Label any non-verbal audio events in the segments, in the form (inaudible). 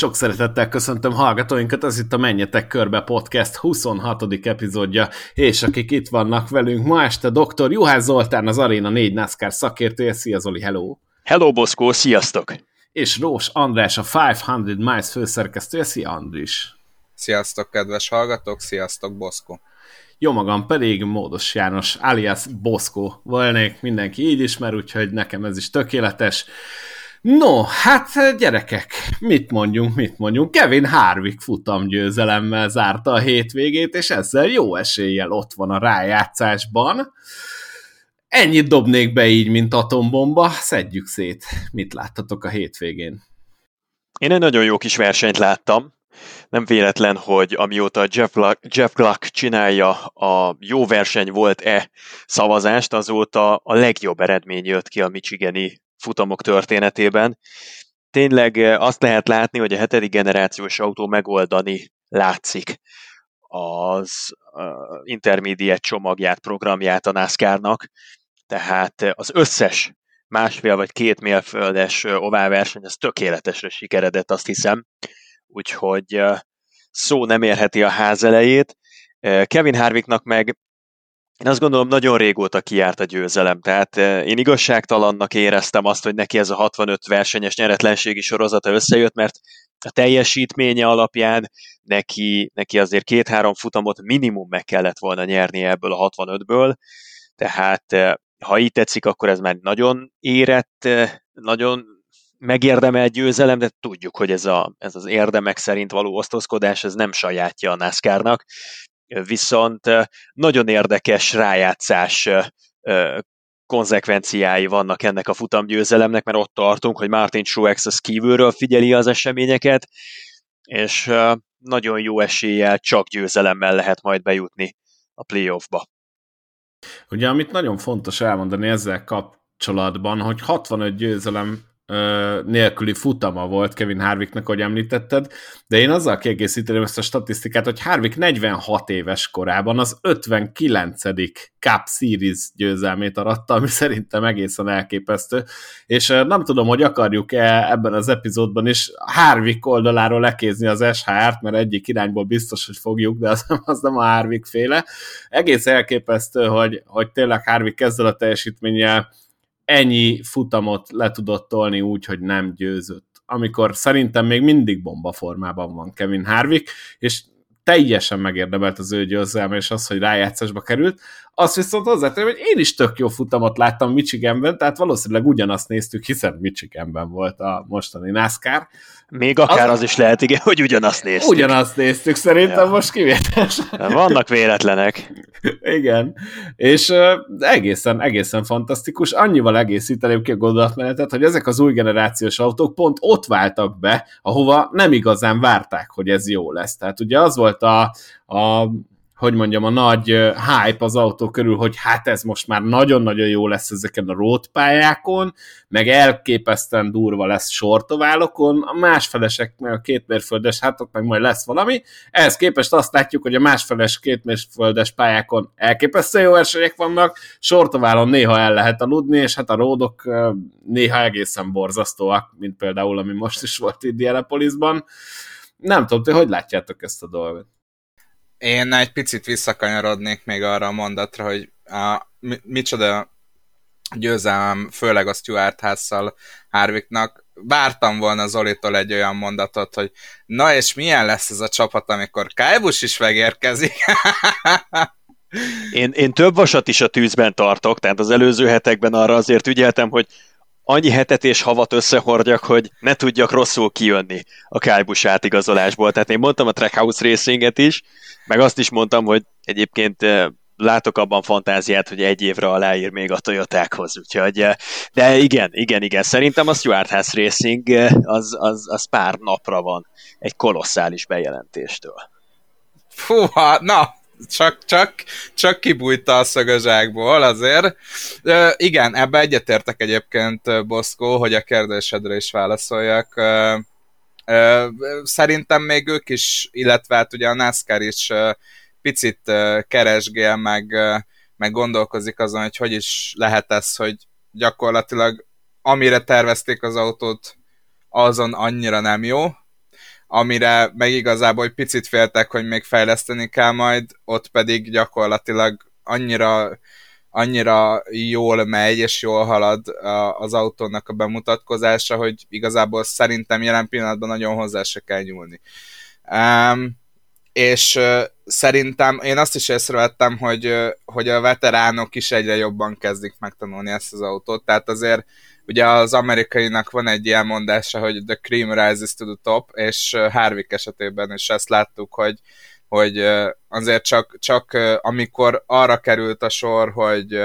Sok szeretettel köszöntöm hallgatóinkat, ez itt a Menjetek Körbe Podcast 26. epizódja, és akik itt vannak velünk ma este, dr. Juhász Zoltán, az Arena 4 NASCAR szakértője. Szia Zoli, hello! Hello Boszkó, sziasztok! És Rós András, a 500 Miles főszerkesztője. Szia Andris! Sziasztok, kedves hallgatók, sziasztok, Boszkó! Jó magam pedig Módos János, alias Boszkó volnék, mindenki így ismer, úgyhogy nekem ez is tökéletes. No, hát gyerekek, mit mondjunk, mit mondjunk. Kevin Harvick futamgyőzelemmel zárta a hétvégét, és ezzel jó eséllyel ott van a rájátszásban. Ennyit dobnék be így, mint atombomba. Szedjük szét. Mit láttatok a hétvégén? Én egy nagyon jó kis versenyt láttam. Nem véletlen, hogy amióta Jeff Gluck, Jeff Gluck csinálja a jó verseny volt-e szavazást, azóta a legjobb eredmény jött ki a Michigani futamok történetében. Tényleg eh, azt lehet látni, hogy a hetedik generációs autó megoldani látszik az uh, intermediate csomagját, programját a NASCAR-nak, tehát eh, az összes másfél vagy két mérföldes oválverseny, az tökéletesre sikeredett, azt hiszem. Úgyhogy szó nem érheti a ház elejét. Kevin Harvicknak meg én azt gondolom, nagyon régóta kiárt a győzelem, tehát eh, én igazságtalannak éreztem azt, hogy neki ez a 65 versenyes nyeretlenségi sorozata összejött, mert a teljesítménye alapján neki, neki azért két-három futamot minimum meg kellett volna nyernie ebből a 65-ből, tehát eh, ha így tetszik, akkor ez már nagyon érett, eh, nagyon megérdemelt győzelem, de tudjuk, hogy ez, a, ez az érdemek szerint való osztozkodás, ez nem sajátja a NASCAR-nak, viszont nagyon érdekes rájátszás konzekvenciái vannak ennek a futamgyőzelemnek, mert ott tartunk, hogy Martin Truex az kívülről figyeli az eseményeket, és nagyon jó eséllyel csak győzelemmel lehet majd bejutni a playoffba. Ugye, amit nagyon fontos elmondani ezzel kapcsolatban, hogy 65 győzelem nélküli futama volt Kevin Harvicknak, ahogy említetted, de én azzal kiegészíteném ezt a statisztikát, hogy Harvick 46 éves korában az 59. Cup Series győzelmét aratta, ami szerintem egészen elképesztő, és nem tudom, hogy akarjuk-e ebben az epizódban is Harvick oldaláról lekézni az SHR-t, mert egyik irányból biztos, hogy fogjuk, de az, az nem a Harvick féle. Egész elképesztő, hogy, hogy tényleg Harvick ezzel a teljesítménnyel ennyi futamot le tudott tolni úgy, hogy nem győzött. Amikor szerintem még mindig bomba formában van Kevin Harvick, és teljesen megérdemelt az ő győzelme, és az, hogy rájátszásba került. Azt viszont hozzáteszem, hogy én is tök jó futamot láttam Michiganben, tehát valószínűleg ugyanazt néztük, hiszen Michiganben volt a mostani NASCAR. Még akár az, az is lehet, igen, hogy ugyanazt néztük. Ugyanazt néztük, szerintem ja. most kivételes. Vannak véletlenek. igen, és uh, egészen, egészen fantasztikus. Annyival egészíteném ki a gondolatmenetet, hogy ezek az új generációs autók pont ott váltak be, ahova nem igazán várták, hogy ez jó lesz. Tehát ugye az volt a, a hogy mondjam, a nagy hype az autó körül, hogy hát ez most már nagyon-nagyon jó lesz ezeken a road pályákon, meg elképesztően durva lesz sortoválokon, a másfelesek, meg a kétmérföldes, hát ott meg majd lesz valami. Ehhez képest azt látjuk, hogy a másfeles kétmérföldes pályákon elképesztően jó versenyek vannak, sortoválon néha el lehet aludni, és hát a ródok néha egészen borzasztóak, mint például, ami most is volt Indianapolisban. Nem tudom, hogy látjátok ezt a dolgot? Én egy picit visszakanyarodnék még arra a mondatra, hogy a, mi, micsoda győzelem, főleg a Stuart Hásszal Harvicknak. Vártam volna Zolitól egy olyan mondatot, hogy na és milyen lesz ez a csapat, amikor Kájbus is megérkezik? (laughs) én, én több vasat is a tűzben tartok, tehát az előző hetekben arra azért ügyeltem, hogy annyi hetet és havat összehordjak, hogy ne tudjak rosszul kijönni a Kájbus átigazolásból. Tehát én mondtam a Trackhouse Racinget is, meg azt is mondtam, hogy egyébként eh, látok abban fantáziát, hogy egy évre aláír még a Toyotákhoz, úgyhogy, eh, de igen, igen, igen, szerintem a Stuart House Racing eh, az, az, az pár napra van egy kolosszális bejelentéstől. Fú, na, csak, csak, csak kibújta a szögözsákból azért. E, igen, ebbe egyetértek egyébként, Boszkó, hogy a kérdésedre is válaszoljak. E, e, szerintem még ők is, illetve hát ugye a NASCAR is e, picit e, keresgél, meg, e, meg gondolkozik azon, hogy hogy is lehet ez, hogy gyakorlatilag amire tervezték az autót, azon annyira nem jó, amire meg igazából hogy picit féltek, hogy még fejleszteni kell majd, ott pedig gyakorlatilag annyira annyira jól megy és jól halad az autónak a bemutatkozása, hogy igazából szerintem jelen pillanatban nagyon hozzá se kell nyúlni. Um, és szerintem én azt is észrevettem, hogy, hogy a veteránok is egyre jobban kezdik megtanulni ezt az autót, tehát azért ugye az amerikainak van egy ilyen mondása, hogy the cream rises to the top, és Harvick esetében is ezt láttuk, hogy hogy azért csak, csak amikor arra került a sor, hogy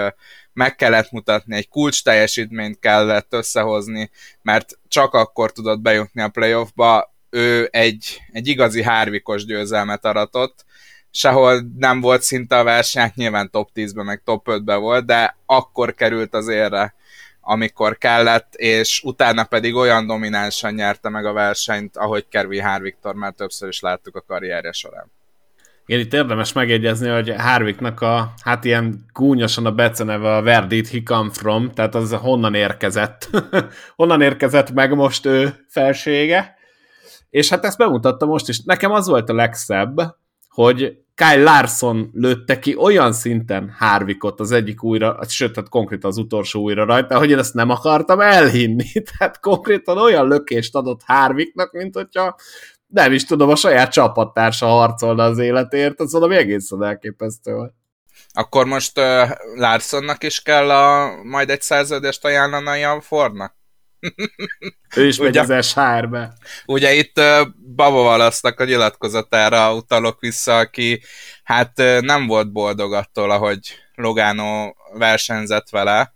meg kellett mutatni, egy kulcs teljesítményt kellett összehozni, mert csak akkor tudott bejutni a playoffba, ő egy, egy igazi hárvikos győzelmet aratott, sehol nem volt szinte a verseny, hát nyilván top 10-ben, meg top 5-ben volt, de akkor került az érre, amikor kellett, és utána pedig olyan dominánsan nyerte meg a versenyt, ahogy Kervi Hárviktor már többször is láttuk a karrierje során. Igen, itt érdemes megjegyezni, hogy Harvicknak a, hát ilyen gúnyosan a beceneve a Where did he come from, tehát az honnan érkezett. (laughs) honnan érkezett meg most ő felsége. És hát ezt bemutatta most is. Nekem az volt a legszebb, hogy Kyle Larson lőtte ki olyan szinten Harvickot az egyik újra, sőt, tehát konkrétan az utolsó újra rajta, hogy én ezt nem akartam elhinni. (laughs) Tehát konkrétan olyan lökést adott Harvicknak, mint hogyha nem is tudom, a saját csapattársa harcolna az életért, az valami egészen elképesztő. Akkor most uh, Larsonnak is kell a, majd egy szerződést ajánlani a Fordnak? Ő is megy az SHR-be. Ugye itt uh, Baba Valasznak a nyilatkozatára utalok vissza, aki hát uh, nem volt boldog attól, ahogy Logano versenyzett vele,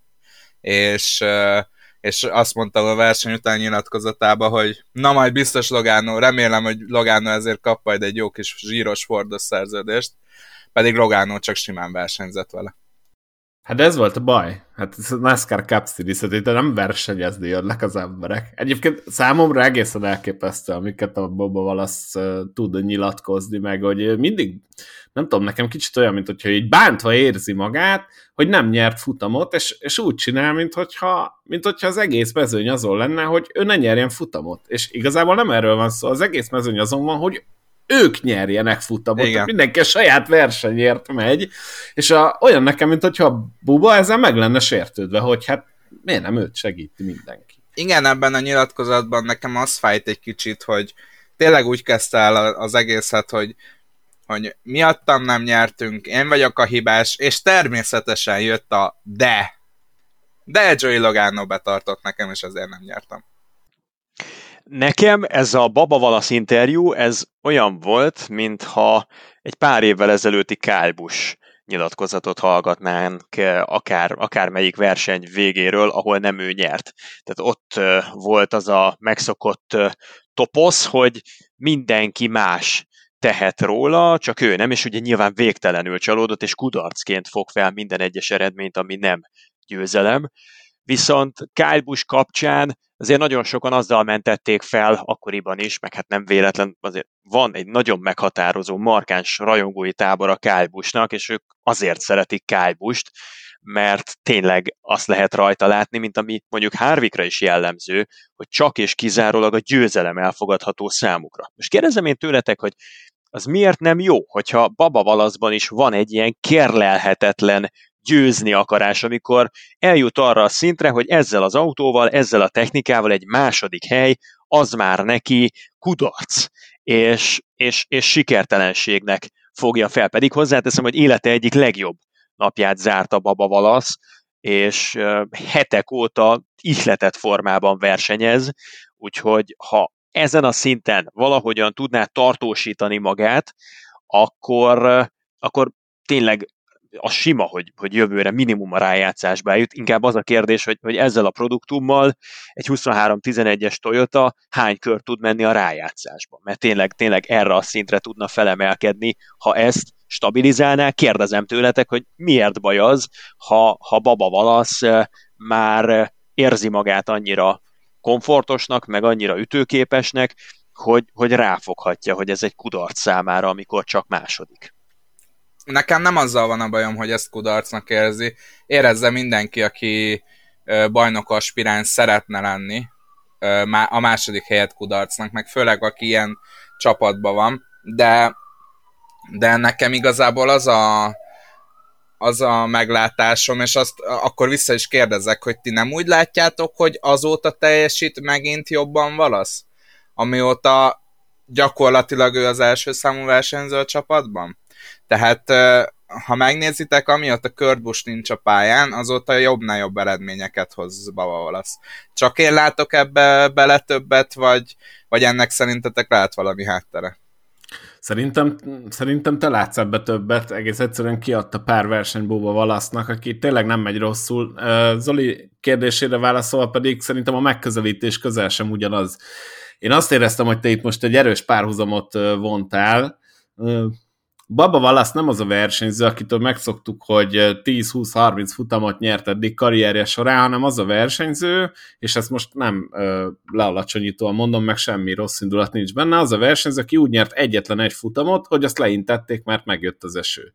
és uh, és azt mondta a verseny után nyilatkozatába, hogy na majd biztos Logano, remélem, hogy Logano ezért kap majd egy jó kis zsíros Fordos szerződést, pedig Logano csak simán versenyzett vele. Hát ez volt a baj. Hát ez a NASCAR Cup Series, hogy nem versenyezni jönnek az emberek. Egyébként számomra egészen elképesztő, amiket a Boba Valasz uh, tud nyilatkozni, meg hogy mindig nem tudom, nekem kicsit olyan, mint hogyha így bántva érzi magát, hogy nem nyert futamot, és, és úgy csinál, mint hogyha, mint hogyha az egész mezőny azon lenne, hogy ő ne nyerjen futamot. És igazából nem erről van szó, az egész mezőny azon van, hogy ők nyerjenek futamot, Igen. mindenki a saját versenyért megy, és a, olyan nekem, mint hogyha Buba ezzel meg lenne sértődve, hogy hát miért nem őt segíti mindenki. Igen, ebben a nyilatkozatban nekem az fájt egy kicsit, hogy tényleg úgy kezdte el az egészet, hogy hogy miattam nem nyertünk, én vagyok a hibás, és természetesen jött a de. De Joey Logano betartott nekem, és azért nem nyertem. Nekem ez a Baba Valasz interjú, ez olyan volt, mintha egy pár évvel ezelőtti Kálbus nyilatkozatot hallgatnánk akár, akár melyik verseny végéről, ahol nem ő nyert. Tehát ott volt az a megszokott toposz, hogy mindenki más tehet róla, csak ő nem, és ugye nyilván végtelenül csalódott, és kudarcként fog fel minden egyes eredményt, ami nem győzelem. Viszont Kyle Busch kapcsán azért nagyon sokan azzal mentették fel akkoriban is, meg hát nem véletlen, azért van egy nagyon meghatározó, markáns rajongói tábor a Kyle Busch-nak, és ők azért szeretik Kyle Busch-t, mert tényleg azt lehet rajta látni, mint ami mondjuk Harvickra is jellemző, hogy csak és kizárólag a győzelem elfogadható számukra. Most kérdezem én tőletek, hogy az miért nem jó, hogyha Baba Valaszban is van egy ilyen kérlelhetetlen győzni akarás, amikor eljut arra a szintre, hogy ezzel az autóval, ezzel a technikával egy második hely, az már neki kudarc, és, és, és sikertelenségnek fogja fel. Pedig hozzáteszem, hogy élete egyik legjobb napját zárta Baba Valasz, és hetek óta ihletett formában versenyez, úgyhogy ha ezen a szinten valahogyan tudná tartósítani magát, akkor, akkor tényleg a sima, hogy, hogy jövőre minimum a rájátszásba jut. Inkább az a kérdés, hogy, hogy ezzel a produktummal egy 23-11-es Toyota hány kör tud menni a rájátszásba. Mert tényleg, tényleg erre a szintre tudna felemelkedni, ha ezt stabilizálná. Kérdezem tőletek, hogy miért baj az, ha, ha Baba Valasz már érzi magát annyira komfortosnak, meg annyira ütőképesnek, hogy, hogy ráfoghatja, hogy ez egy kudarc számára, amikor csak második. Nekem nem azzal van a bajom, hogy ezt kudarcnak érzi. Érezze mindenki, aki bajnok aspiráns szeretne lenni, a második helyet kudarcnak, meg főleg aki ilyen csapatban van, de, de nekem igazából az a, az a meglátásom, és azt akkor vissza is kérdezek, hogy ti nem úgy látjátok, hogy azóta teljesít megint jobban valasz? Amióta gyakorlatilag ő az első számú versenyző a csapatban? Tehát ha megnézitek, amióta Kurt Busch nincs a pályán, azóta jobbnál jobb eredményeket hoz Baba Valasz. Csak én látok ebbe bele többet, vagy, vagy ennek szerintetek lehet valami háttere? Szerintem, szerintem te látsz ebbe többet, egész egyszerűen kiadta pár verseny Bóba Valasznak, aki tényleg nem megy rosszul. Zoli kérdésére válaszolva pedig szerintem a megközelítés közel sem ugyanaz. Én azt éreztem, hogy te itt most egy erős párhuzamot vontál, Baba Wallace nem az a versenyző, akitől megszoktuk, hogy 10-20-30 futamot nyert eddig karrierje során, hanem az a versenyző, és ezt most nem ö, lealacsonyítóan mondom, meg semmi rossz indulat nincs benne, az a versenyző, aki úgy nyert egyetlen egy futamot, hogy azt leintették, mert megjött az eső.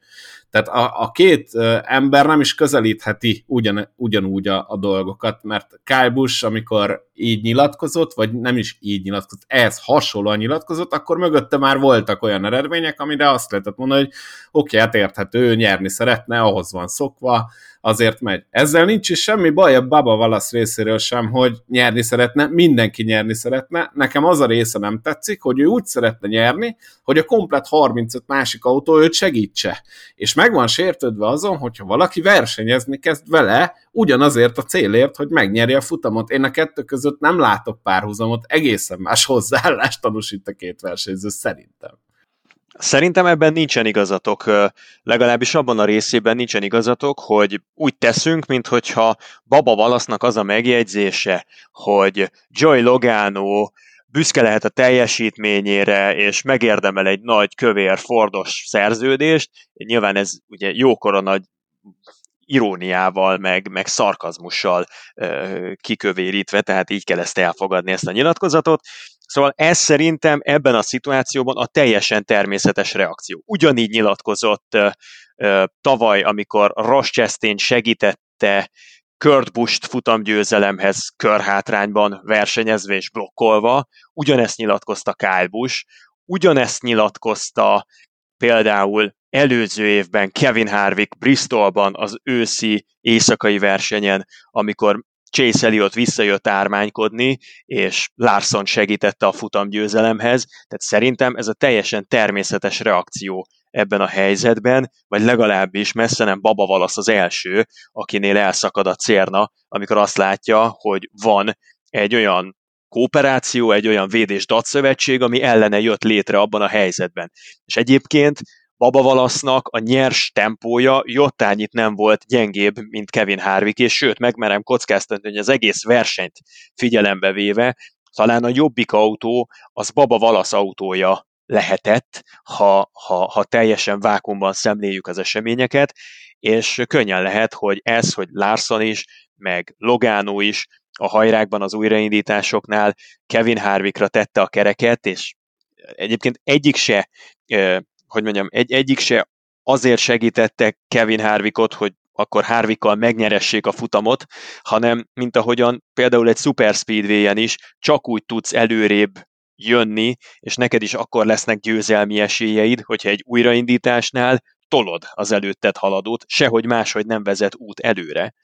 Tehát a, a két ember nem is közelítheti ugyan, ugyanúgy a, a dolgokat, mert Kyle Busch, amikor így nyilatkozott, vagy nem is így nyilatkozott, ehhez hasonlóan nyilatkozott, akkor mögötte már voltak olyan eredmények, amire azt lehetett mondani, hogy oké, okay, hát érthető, ő nyerni szeretne, ahhoz van szokva, azért megy. Ezzel nincs is semmi baj a Baba Valasz részéről sem, hogy nyerni szeretne, mindenki nyerni szeretne. Nekem az a része nem tetszik, hogy ő úgy szeretne nyerni, hogy a komplet 35 másik autó őt segítse. És meg van sértődve azon, hogyha valaki versenyezni kezd vele, ugyanazért a célért, hogy megnyeri a futamot. Én a kettő között nem látok párhuzamot, egészen más hozzáállást tanúsít a két versenyző szerintem. Szerintem ebben nincsen igazatok, legalábbis abban a részében nincsen igazatok, hogy úgy teszünk, mintha Baba Valasznak az a megjegyzése, hogy Joy Logano büszke lehet a teljesítményére, és megérdemel egy nagy, kövér, fordos szerződést. Nyilván ez ugye jókora nagy iróniával, meg, meg szarkazmussal ö, kikövérítve, tehát így kell ezt elfogadni, ezt a nyilatkozatot. Szóval ez szerintem ebben a szituációban a teljesen természetes reakció. Ugyanígy nyilatkozott ö, ö, tavaly, amikor Ross Chastain segítette Kurt Busch-t futamgyőzelemhez körhátrányban versenyezve és blokkolva, ugyanezt nyilatkozta Kyle Busch, ugyanezt nyilatkozta például előző évben Kevin Harvick Bristolban az őszi éjszakai versenyen, amikor Chase Elliot visszajött ármánykodni, és Larson segítette a futamgyőzelemhez, tehát szerintem ez a teljesen természetes reakció ebben a helyzetben, vagy legalábbis messze nem Baba Valasz az első, akinél elszakad a cérna, amikor azt látja, hogy van egy olyan kooperáció, egy olyan védés datszövetség, ami ellene jött létre abban a helyzetben. És egyébként Baba Valasznak a nyers tempója jottányit nem volt gyengébb, mint Kevin Harvick, és sőt, megmerem kockáztatni, hogy az egész versenyt figyelembe véve, talán a jobbik autó az Baba Valasz autója lehetett, ha, ha, ha teljesen vákumban szemléljük az eseményeket, és könnyen lehet, hogy ez, hogy Larson is, meg Logano is a hajrákban az újraindításoknál Kevin Harvickra tette a kereket, és egyébként egyik se hogy mondjam, egy, egyik se azért segítette Kevin Harvickot, hogy akkor Harvickkal megnyeressék a futamot, hanem mint ahogyan például egy Super Speedway-en is csak úgy tudsz előrébb jönni, és neked is akkor lesznek győzelmi esélyeid, hogyha egy újraindításnál tolod az előtted haladót, sehogy máshogy nem vezet út előre.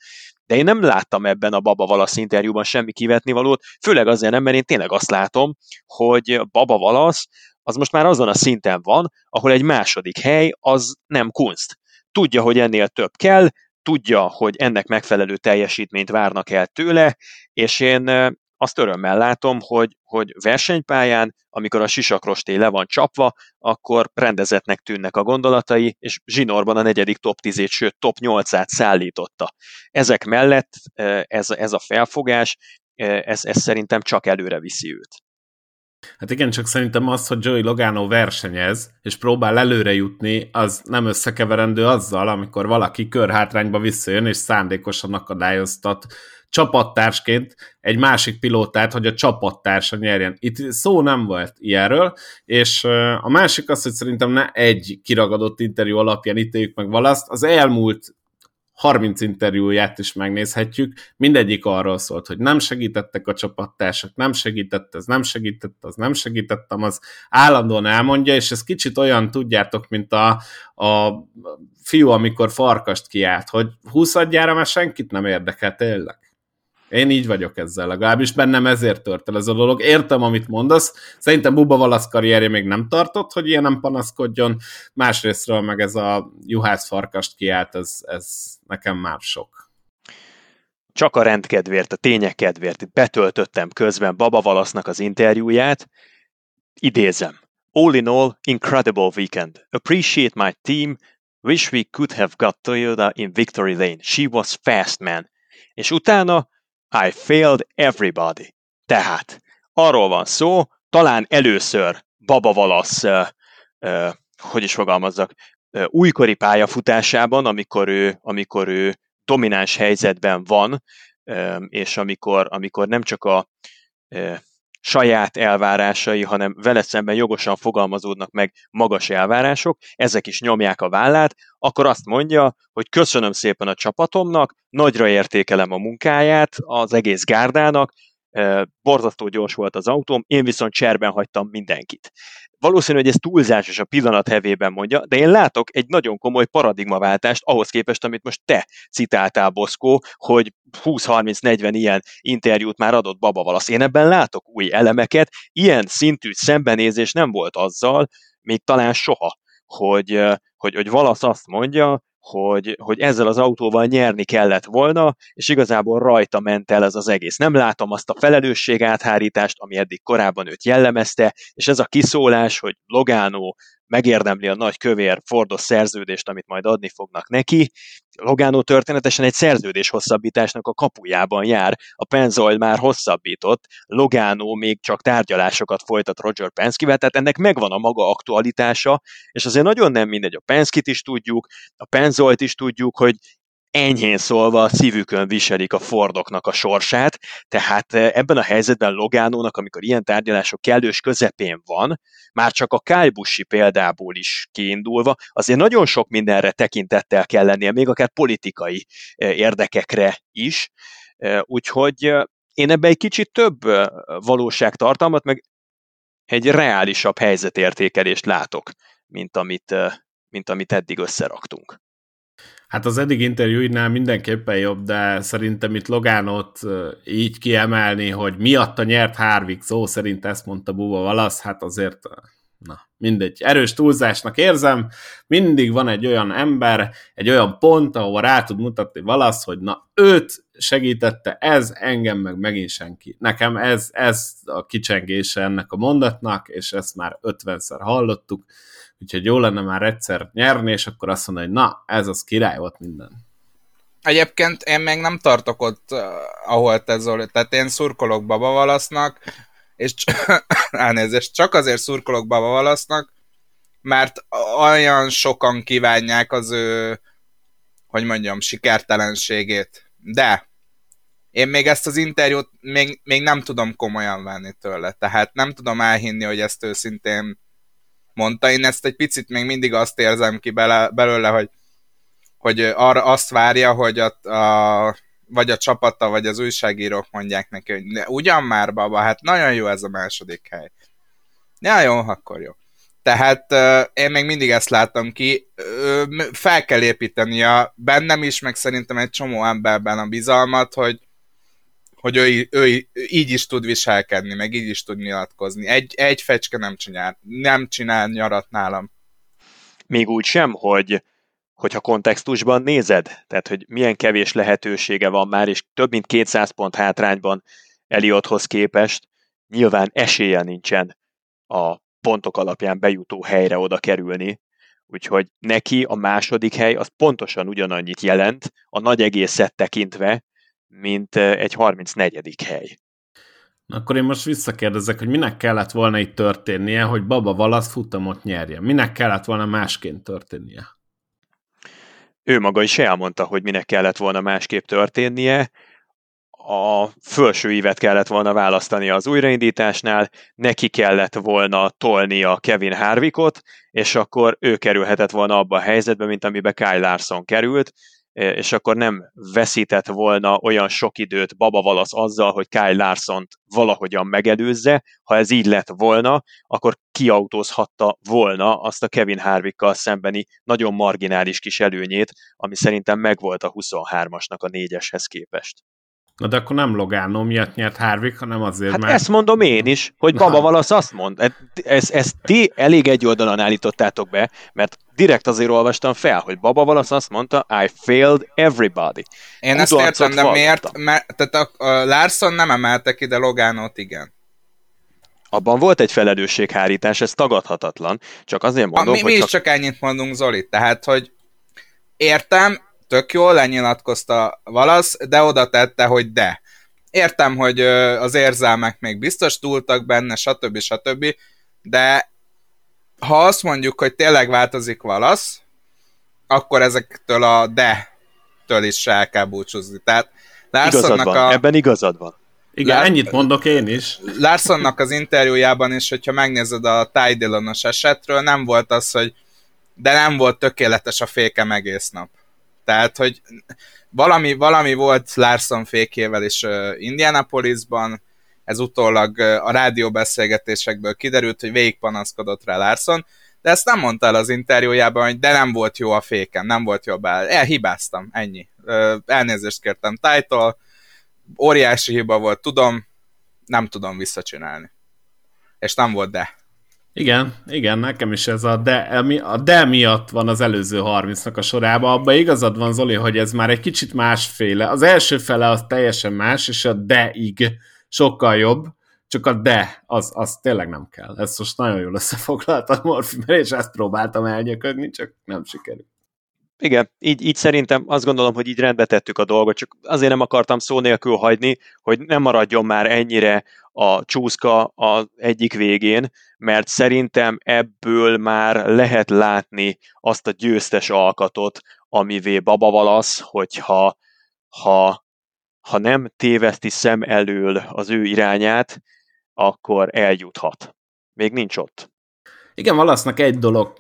De én nem láttam ebben a Baba Valasz interjúban semmi kivetnivalót, főleg azért nem, mert én tényleg azt látom, hogy Baba Valasz az most már azon a szinten van, ahol egy második hely az nem kunst. Tudja, hogy ennél több kell, tudja, hogy ennek megfelelő teljesítményt várnak el tőle, és én azt örömmel látom, hogy, hogy versenypályán, amikor a sisakrosté le van csapva, akkor rendezetnek tűnnek a gondolatai, és zsinórban a negyedik top 10-ét, sőt top 8-át szállította. Ezek mellett ez, ez a felfogás, ez, ez szerintem csak előre viszi őt. Hát igen, csak szerintem az, hogy Joey Logano versenyez, és próbál előre jutni, az nem összekeverendő azzal, amikor valaki körhátrányba visszajön, és szándékosan akadályoztat csapattársként egy másik pilótát, hogy a csapattársa nyerjen. Itt szó nem volt ilyenről, és a másik az, hogy szerintem ne egy kiragadott interjú alapján ítéljük meg valaszt, az elmúlt 30 interjúját is megnézhetjük, mindegyik arról szólt, hogy nem segítettek a csapattársak, nem segített ez, nem segített az, nem segítettem, az állandóan elmondja, és ez kicsit olyan, tudjátok, mint a, a fiú, amikor farkast kiált, hogy 20 mert senkit nem érdekel tényleg. Én így vagyok ezzel, legalábbis bennem ezért tört el ez a dolog. Értem, amit mondasz. Szerintem Buba Valasz karrierje még nem tartott, hogy ilyen nem panaszkodjon. Másrésztről meg ez a juhász farkast kiállt, ez, ez nekem már sok. Csak a rendkedvért, a tények kedvéért betöltöttem közben Baba Valasznak az interjúját. Idézem. All in all, incredible weekend. Appreciate my team. Wish we could have got Toyota in victory lane. She was fast, man. És utána I failed everybody. Tehát arról van szó, talán először Baba Valasz, uh, uh, hogy is fogalmazzak, uh, újkori pályafutásában, amikor ő, amikor ő domináns helyzetben van, és amikor, amikor nem csak a saját elvárásai, hanem vele szemben jogosan fogalmazódnak meg magas elvárások, ezek is nyomják a vállát, akkor azt mondja, hogy köszönöm szépen a csapatomnak, nagyra értékelem a munkáját az egész gárdának, borzasztó gyors volt az autóm, én viszont cserben hagytam mindenkit. Valószínű, hogy ez túlzásos a pillanat hevében mondja, de én látok egy nagyon komoly paradigmaváltást ahhoz képest, amit most te citáltál, Boszkó, hogy 20-30-40 ilyen interjút már adott Baba Valasz. Én ebben látok új elemeket, ilyen szintű szembenézés nem volt azzal, még talán soha, hogy, hogy, hogy Valasz azt mondja, hogy, hogy ezzel az autóval nyerni kellett volna, és igazából rajta ment el ez az egész. Nem látom azt a felelősség áthárítást, ami eddig korábban őt jellemezte, és ez a kiszólás, hogy Logano megérdemli a nagy kövér Fordos szerződést, amit majd adni fognak neki. Logano történetesen egy szerződés hosszabbításnak a kapujában jár. A Penzoil már hosszabbított, Logano még csak tárgyalásokat folytat Roger Penske-vel, tehát ennek megvan a maga aktualitása, és azért nagyon nem mindegy, a Penske-t is tudjuk, a Penzolt is tudjuk, hogy enyhén szólva szívükön viselik a Fordoknak a sorsát, tehát eh, ebben a helyzetben Logánónak, amikor ilyen tárgyalások kellős közepén van, már csak a Kálbusi példából is kiindulva, azért nagyon sok mindenre tekintettel kell lennie, még akár politikai eh, érdekekre is, eh, úgyhogy én ebbe egy kicsit több valóságtartalmat, meg egy reálisabb helyzetértékelést látok, mint amit, mint amit eddig összeraktunk. Hát az eddig interjúinál mindenképpen jobb, de szerintem itt Logánot így kiemelni, hogy miatta nyert Harvick, szó szerint ezt mondta Buba Valasz, hát azért na, mindegy, erős túlzásnak érzem, mindig van egy olyan ember, egy olyan pont, ahol rá tud mutatni valasz, hogy na, őt segítette ez, engem meg megint senki. Nekem ez, ez a kicsengése ennek a mondatnak, és ezt már ötvenszer hallottuk, úgyhogy jó lenne már egyszer nyerni, és akkor azt mondani, hogy na, ez az király volt minden. Egyébként én még nem tartok ott, uh, ahol te Zoli, tehát én szurkolok Baba Valasznak, és c- (coughs) elnézést, csak azért szurkolok Baba Valasznak, mert olyan sokan kívánják az ő, hogy mondjam, sikertelenségét. De én még ezt az interjút még, még nem tudom komolyan venni tőle, tehát nem tudom elhinni, hogy ezt őszintén mondta. Én ezt egy picit még mindig azt érzem ki bele, belőle, hogy, hogy arra azt várja, hogy a, a, vagy a csapata, vagy az újságírók mondják neki, hogy ugyan már baba, hát nagyon jó ez a második hely. Ja, jó, akkor jó. Tehát uh, én még mindig ezt láttam ki, uh, fel kell építeni a bennem is, meg szerintem egy csomó emberben a bizalmat, hogy, hogy ő, ő így is tud viselkedni, meg így is tud nyilatkozni. Egy, egy fecske nem csinál, nem csinál nyarat nálam. Még úgy sem, hogy hogyha kontextusban nézed, tehát hogy milyen kevés lehetősége van már, és több mint 200 pont hátrányban Eliothoz képest, nyilván esélye nincsen a pontok alapján bejutó helyre oda kerülni, úgyhogy neki a második hely az pontosan ugyanannyit jelent, a nagy egészet tekintve, mint egy 34. hely. Akkor én most visszakérdezek, hogy minek kellett volna itt történnie, hogy Baba Valasz futamot nyerje? Minek kellett volna másként történnie? Ő maga is elmondta, hogy minek kellett volna másképp történnie. A felső ívet kellett volna választani az újraindításnál, neki kellett volna tolni a Kevin Harvickot, és akkor ő kerülhetett volna abba a helyzetbe, mint amiben Kyle Larson került, és akkor nem veszített volna olyan sok időt Baba Valasz azzal, hogy Kyle larson valahogyan megelőzze. Ha ez így lett volna, akkor kiautózhatta volna azt a Kevin Harvickkal szembeni nagyon marginális kis előnyét, ami szerintem megvolt a 23-asnak a négyeshez képest. Na de akkor nem Logano miatt nyert Harvick, hanem azért, hát mert... ezt mondom én is, hogy Baba Valasz azt mond. Ezt, ezt, ezt ti elég egy oldalon állítottátok be, mert direkt azért olvastam fel, hogy Baba Valasz azt mondta, I failed everybody. Én ezt értem, de miért? Mert, tehát a, a Larson nem emelte ki, de Logánót igen. Abban volt egy felelősséghárítás, ez tagadhatatlan. Csak azért mondom, a, mi, hogy mi csak... is csak ennyit mondunk, Zoli. Tehát, hogy értem, tök jól, lenyilatkozta Valasz, de oda tette, hogy de. Értem, hogy az érzelmek még biztos túltak benne, stb. stb. De ha azt mondjuk, hogy tényleg változik Valasz, akkor ezektől a de-től is el kell búcsúzni. Tehát igazad van, a... ebben igazad van. Igen, Lár... ennyit mondok én is. Larsonnak az interjújában is, hogyha megnézed a Ty Dillonos esetről, nem volt az, hogy de nem volt tökéletes a fékem egész nap. Tehát, hogy valami, valami volt Larson fékével is Indianapolisban, ez utólag a rádióbeszélgetésekből kiderült, hogy végig panaszkodott rá Larson, de ezt nem mondta el az interjújában, hogy de nem volt jó a féken, nem volt jó a. Elhibáztam, ennyi. Elnézést kértem title, óriási hiba volt, tudom, nem tudom visszacsinálni. És nem volt de. Igen, igen, nekem is ez a de, a de miatt van az előző 30-nak a sorában. Abban igazad van, Zoli, hogy ez már egy kicsit másféle. Az első fele az teljesen más, és a de-ig sokkal jobb, csak a de, az, az tényleg nem kell. Ez most nagyon jól összefoglalta Morfimer, és ezt próbáltam elnyöködni, csak nem sikerült. Igen, így, így szerintem azt gondolom, hogy így rendbe tettük a dolgot, csak azért nem akartam szó nélkül hagyni, hogy nem maradjon már ennyire a csúszka az egyik végén, mert szerintem ebből már lehet látni azt a győztes alkatot, amivé Baba Valasz, hogyha ha, ha nem téveszti szem elől az ő irányát, akkor eljuthat. Még nincs ott. Igen, Valasznak egy dolog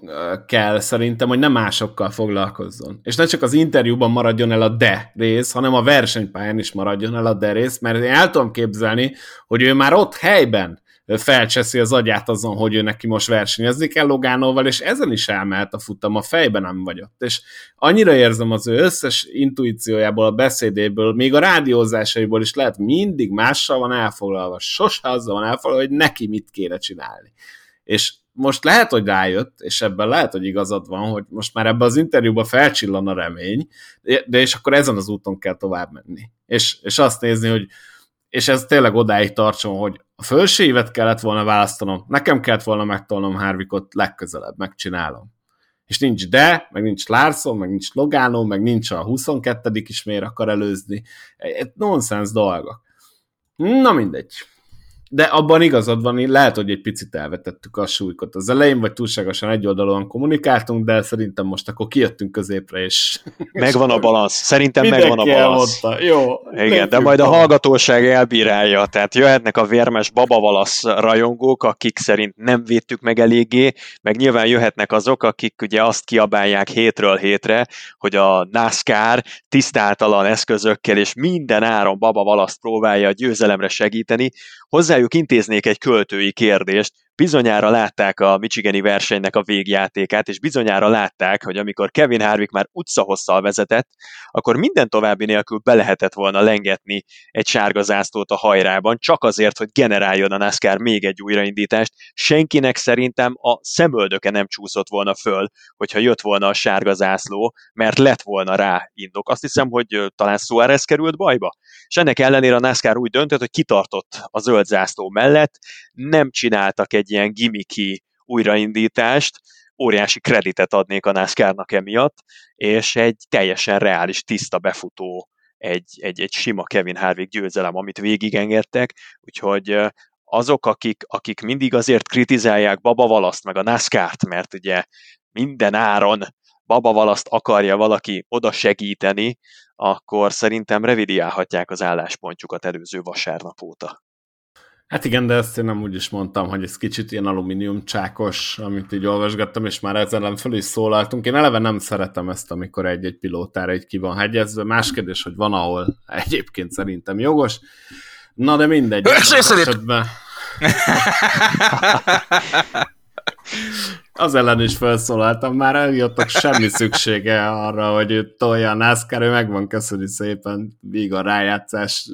kell szerintem, hogy nem másokkal foglalkozzon. És ne csak az interjúban maradjon el a de rész, hanem a versenypályán is maradjon el a de rész, mert én el tudom képzelni, hogy ő már ott helyben felcseszi az agyát azon, hogy ő neki most versenyezni kell Logánóval, és ezen is elmehet a futam, a fejben nem vagy ott. És annyira érzem az ő összes intuíciójából, a beszédéből, még a rádiózásaiból is lehet mindig mással van elfoglalva, sose azzal van elfoglalva, hogy neki mit kéne csinálni. És most lehet, hogy rájött, és ebben lehet, hogy igazad van, hogy most már ebben az interjúban felcsillan a remény, de és akkor ezen az úton kell tovább menni. És, és azt nézni, hogy és ez tényleg odáig tartson, hogy a felső évet kellett volna választanom, nekem kellett volna megtolnom Harvickot legközelebb, megcsinálom. És nincs de, meg nincs Larson, meg nincs Logano, meg nincs a 22 is miért akar előzni. Egy nonsens dolgok. Na mindegy de abban igazad van, lehet, hogy egy picit elvetettük a súlykot az elején, vagy túlságosan egyoldalúan kommunikáltunk, de szerintem most akkor kijöttünk középre, és... Megvan a balansz. Szerintem megvan a balansz. Elmondta. Jó. Igen, de majd a hallgatóság elbírálja, tehát jöhetnek a vérmes babavalasz rajongók, akik szerint nem védtük meg eléggé, meg nyilván jöhetnek azok, akik ugye azt kiabálják hétről hétre, hogy a NASCAR tisztáltalan eszközökkel és minden áron babavalaszt próbálja a győzelemre segíteni, hozzájuk intéznék egy költői kérdést, bizonyára látták a Michigani versenynek a végjátékát, és bizonyára látták, hogy amikor Kevin Harvick már utcahosszal vezetett, akkor minden további nélkül be lehetett volna lengetni egy sárga zászlót a hajrában, csak azért, hogy generáljon a NASCAR még egy újraindítást. Senkinek szerintem a szemöldöke nem csúszott volna föl, hogyha jött volna a sárga zászló, mert lett volna rá indok. Azt hiszem, hogy talán Suárez került bajba. És ennek ellenére a NASCAR úgy döntött, hogy kitartott a zöld zászló mellett, nem csináltak egy ilyen gimiki újraindítást, óriási kreditet adnék a NASCAR-nak emiatt, és egy teljesen reális, tiszta befutó, egy, egy, egy sima Kevin Harvick győzelem, amit végigengedtek, úgyhogy azok, akik, akik mindig azért kritizálják Baba Valaszt, meg a NASCAR-t, mert ugye minden áron Baba Valaszt akarja valaki oda segíteni, akkor szerintem revidiálhatják az álláspontjukat előző vasárnap óta. Hát igen, de ezt én nem úgy is mondtam, hogy ez kicsit ilyen alumínium csákos, amit így olvasgattam, és már ezzel ellen föl is szólaltunk. Én eleve nem szeretem ezt, amikor egy-egy pilótára egy ki van hegyezve. Más kérdés, hogy van, ahol egyébként szerintem jogos. Na de mindegy. Esetben... (laughs) az ellen is felszólaltam, már eljöttek semmi szüksége arra, hogy ő tolja a NASCAR, ő megvan, köszöni szépen, víg a rájátszás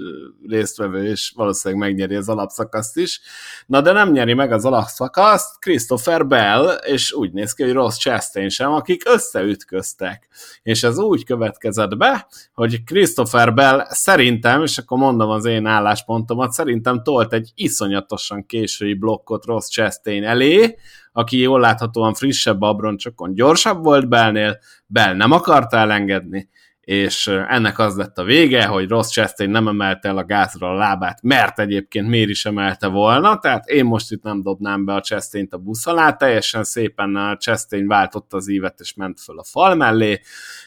résztvevő, és valószínűleg megnyeri az alapszakaszt is. Na de nem nyeri meg az alapszakaszt Christopher Bell, és úgy néz ki, hogy Ross Chastain sem, akik összeütköztek. És ez úgy következett be, hogy Christopher Bell szerintem, és akkor mondom az én álláspontomat, szerintem tolt egy iszonyatosan késői blokkot Ross Chastain elé, aki jól láthatóan frissebb abroncsokon gyorsabb volt Bellnél, Bell nem akarta elengedni, és ennek az lett a vége, hogy Ross Chastain nem emelte el a gázra a lábát, mert egyébként miért is emelte volna, tehát én most itt nem dobnám be a chastain a busz alá, teljesen szépen a Chastain váltotta az ívet, és ment föl a fal mellé,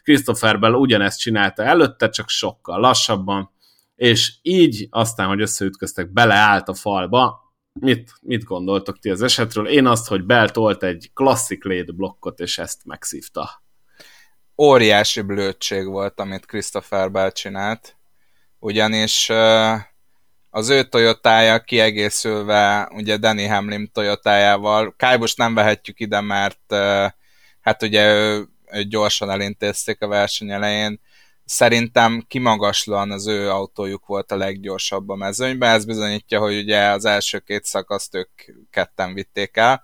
Christopher Bell ugyanezt csinálta előtte, csak sokkal lassabban, és így aztán, hogy összeütköztek, beleállt a falba, Mit, mit gondoltok ti az esetről? Én azt, hogy Bell tolt egy klasszik léd blokkot, és ezt megszívta. Óriási blödség volt, amit Christopher Bell csinált, ugyanis az ő Toyotája kiegészülve ugye Danny Hamlin Toyotájával, Kájbus nem vehetjük ide, mert hát ugye ő, ő gyorsan elintézték a verseny elején, szerintem kimagaslóan az ő autójuk volt a leggyorsabb a mezőnyben, ez bizonyítja, hogy ugye az első két szakaszt ők ketten vitték el,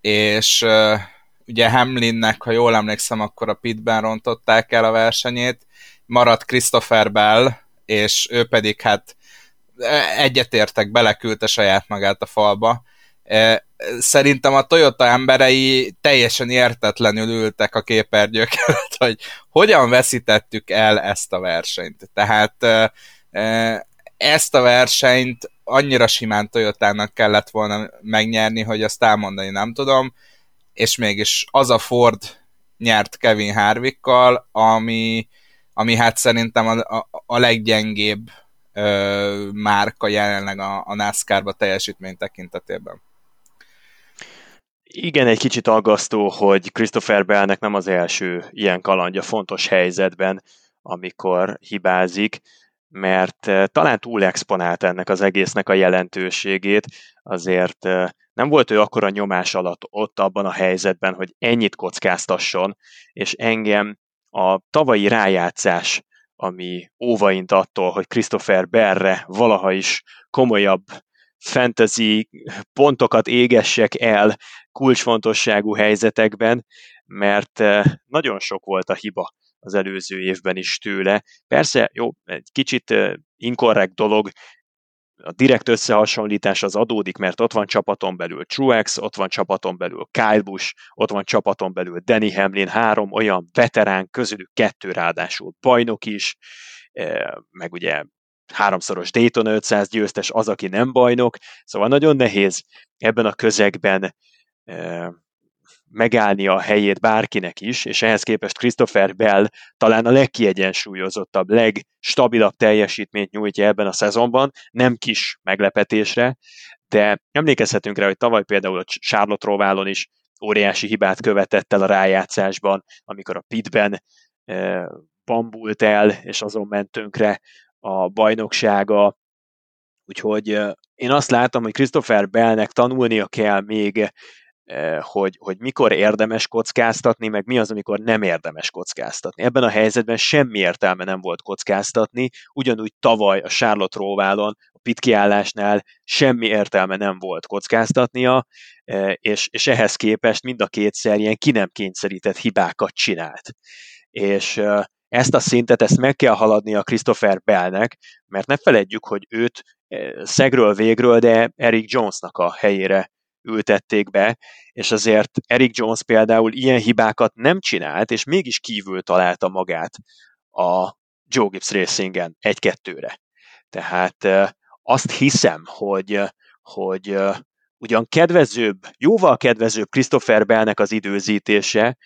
és ugye Hamlinnek, ha jól emlékszem, akkor a pitben rontották el a versenyét, maradt Christopher Bell, és ő pedig hát egyetértek, beleküldte saját magát a falba, szerintem a Toyota emberei teljesen értetlenül ültek a képernyők (laughs) előtt, hogy hogyan veszítettük el ezt a versenyt. Tehát ezt a versenyt annyira simán Toyotának kellett volna megnyerni, hogy azt elmondani nem tudom, és mégis az a Ford nyert Kevin Harvickkal, ami, ami hát szerintem a, a, a leggyengébb ö, márka jelenleg a, a NASCAR-ba teljesítmény tekintetében. Igen, egy kicsit aggasztó, hogy Christopher Bellnek nem az első ilyen kalandja fontos helyzetben, amikor hibázik, mert eh, talán túl exponált ennek az egésznek a jelentőségét, azért eh, nem volt ő akkora nyomás alatt ott abban a helyzetben, hogy ennyit kockáztasson, és engem a tavalyi rájátszás, ami óvaint attól, hogy Christopher Berre valaha is komolyabb fantasy pontokat égessek el kulcsfontosságú helyzetekben, mert eh, nagyon sok volt a hiba az előző évben is tőle. Persze, jó, egy kicsit eh, inkorrekt dolog, a direkt összehasonlítás az adódik, mert ott van csapaton belül Truex, ott van csapaton belül Kyle Busch, ott van csapaton belül Danny Hamlin, három olyan veterán, közülük kettő ráadásul bajnok is, eh, meg ugye háromszoros Dayton 500 győztes az, aki nem bajnok, szóval nagyon nehéz ebben a közegben e, megállni a helyét bárkinek is, és ehhez képest Christopher Bell talán a legkiegyensúlyozottabb, legstabilabb teljesítményt nyújtja ebben a szezonban, nem kis meglepetésre, de emlékezhetünk rá, hogy tavaly például a Charlotte Roválon is óriási hibát követett el a rájátszásban, amikor a pitben e, bambult el, és azon ment a bajnoksága, úgyhogy én azt látom, hogy Christopher Bellnek tanulnia kell még, hogy, hogy mikor érdemes kockáztatni, meg mi az, amikor nem érdemes kockáztatni. Ebben a helyzetben semmi értelme nem volt kockáztatni, ugyanúgy tavaly a Charlotte Róválon, a pitkiállásnál semmi értelme nem volt kockáztatnia, és, és ehhez képest mind a kétszer ilyen ki nem kényszerített hibákat csinált. És ezt a szintet, ezt meg kell haladni a Christopher Bellnek, mert ne feledjük, hogy őt eh, szegről végről, de Eric Jonesnak a helyére ültették be, és azért Eric Jones például ilyen hibákat nem csinált, és mégis kívül találta magát a Joe Gibbs Racingen egy-kettőre. Tehát eh, azt hiszem, hogy, hogy eh, ugyan kedvezőbb, jóval kedvezőbb Christopher Bellnek az időzítése,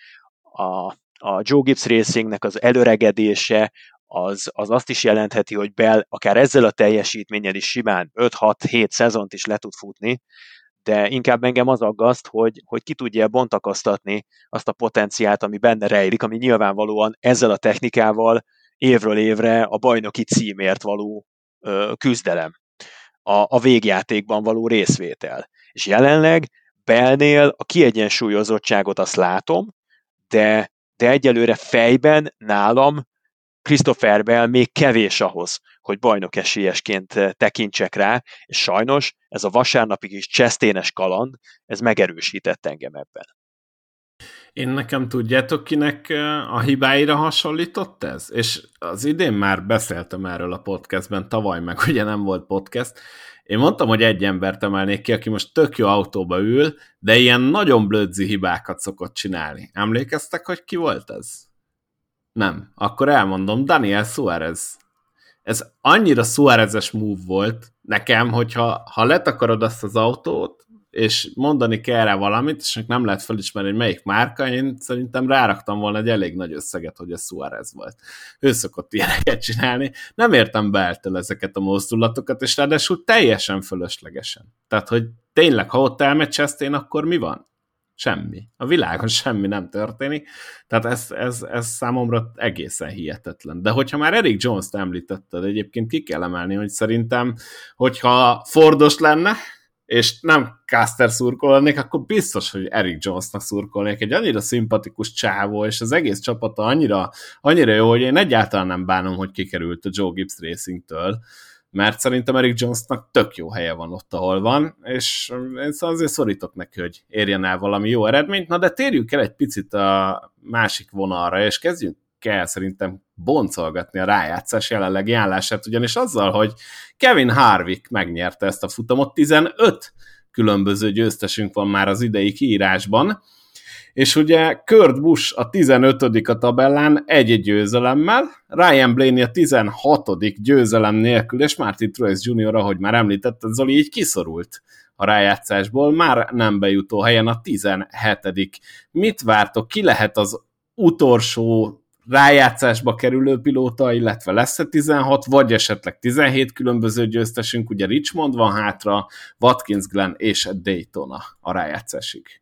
a a Joe Gibbs Racingnek az előregedése, az, az azt is jelentheti, hogy Bell akár ezzel a teljesítménnyel is simán 5-6-7 szezont is le tud futni, de inkább engem az aggaszt, hogy, hogy ki tudja bontakoztatni azt a potenciált, ami benne rejlik, ami nyilvánvalóan ezzel a technikával évről évre a bajnoki címért való ö, küzdelem, a, a végjátékban való részvétel. És jelenleg Bellnél a kiegyensúlyozottságot azt látom, de, de egyelőre fejben nálam Christopher Bell még kevés ahhoz, hogy bajnok esélyesként eh, tekintsek rá, és sajnos ez a vasárnapi kis cseszténes kaland, ez megerősített engem ebben. Én nekem tudjátok, kinek a hibáira hasonlított ez? És az idén már beszéltem erről a podcastben, tavaly meg (laughs) ugye nem volt podcast. Én mondtam, hogy egy embert emelnék ki, aki most tök jó autóba ül, de ilyen nagyon blödzi hibákat szokott csinálni. Emlékeztek, hogy ki volt ez? Nem. Akkor elmondom, Daniel Suarez. Ez annyira Suarezes move volt nekem, hogyha ha letakarod azt az autót, és mondani kell rá valamit, és nem lehet felismerni, hogy melyik márka, én szerintem ráraktam volna egy elég nagy összeget, hogy ez Suarez volt. Ő szokott ilyeneket csinálni. Nem értem be ezeket a mozdulatokat, és ráadásul teljesen fölöslegesen. Tehát, hogy tényleg, ha ott Chastain, akkor mi van? Semmi. A világon semmi nem történik. Tehát ez, ez, ez számomra egészen hihetetlen. De hogyha már Eric Jones-t említetted, egyébként ki kell emelni, hogy szerintem, hogyha Fordos lenne, és nem Caster szurkolnék, akkor biztos, hogy Eric Jonesnak szurkolnék. Egy annyira szimpatikus csávó, és az egész csapata annyira, annyira jó, hogy én egyáltalán nem bánom, hogy kikerült a Joe Gibbs Racingtől mert szerintem Eric Jonesnak tök jó helye van ott, ahol van, és én azért szorítok neki, hogy érjen el valami jó eredményt. Na de térjünk el egy picit a másik vonalra, és kezdjünk kell szerintem boncolgatni a rájátszás jelenlegi állását, ugyanis azzal, hogy Kevin Harvick megnyerte ezt a futamot, 15 különböző győztesünk van már az idei kiírásban, és ugye Kurt Busch a 15 a tabellán egy győzelemmel, Ryan Blaney a 16 győzelem nélkül, és Martin Truex Jr., ahogy már említette, Zoli így kiszorult a rájátszásból, már nem bejutó helyen a 17 Mit vártok, ki lehet az utolsó rájátszásba kerülő pilóta, illetve lesz-e 16, vagy esetleg 17 különböző győztesünk, ugye Richmond van hátra, Watkins Glen és Daytona a rájátszásig.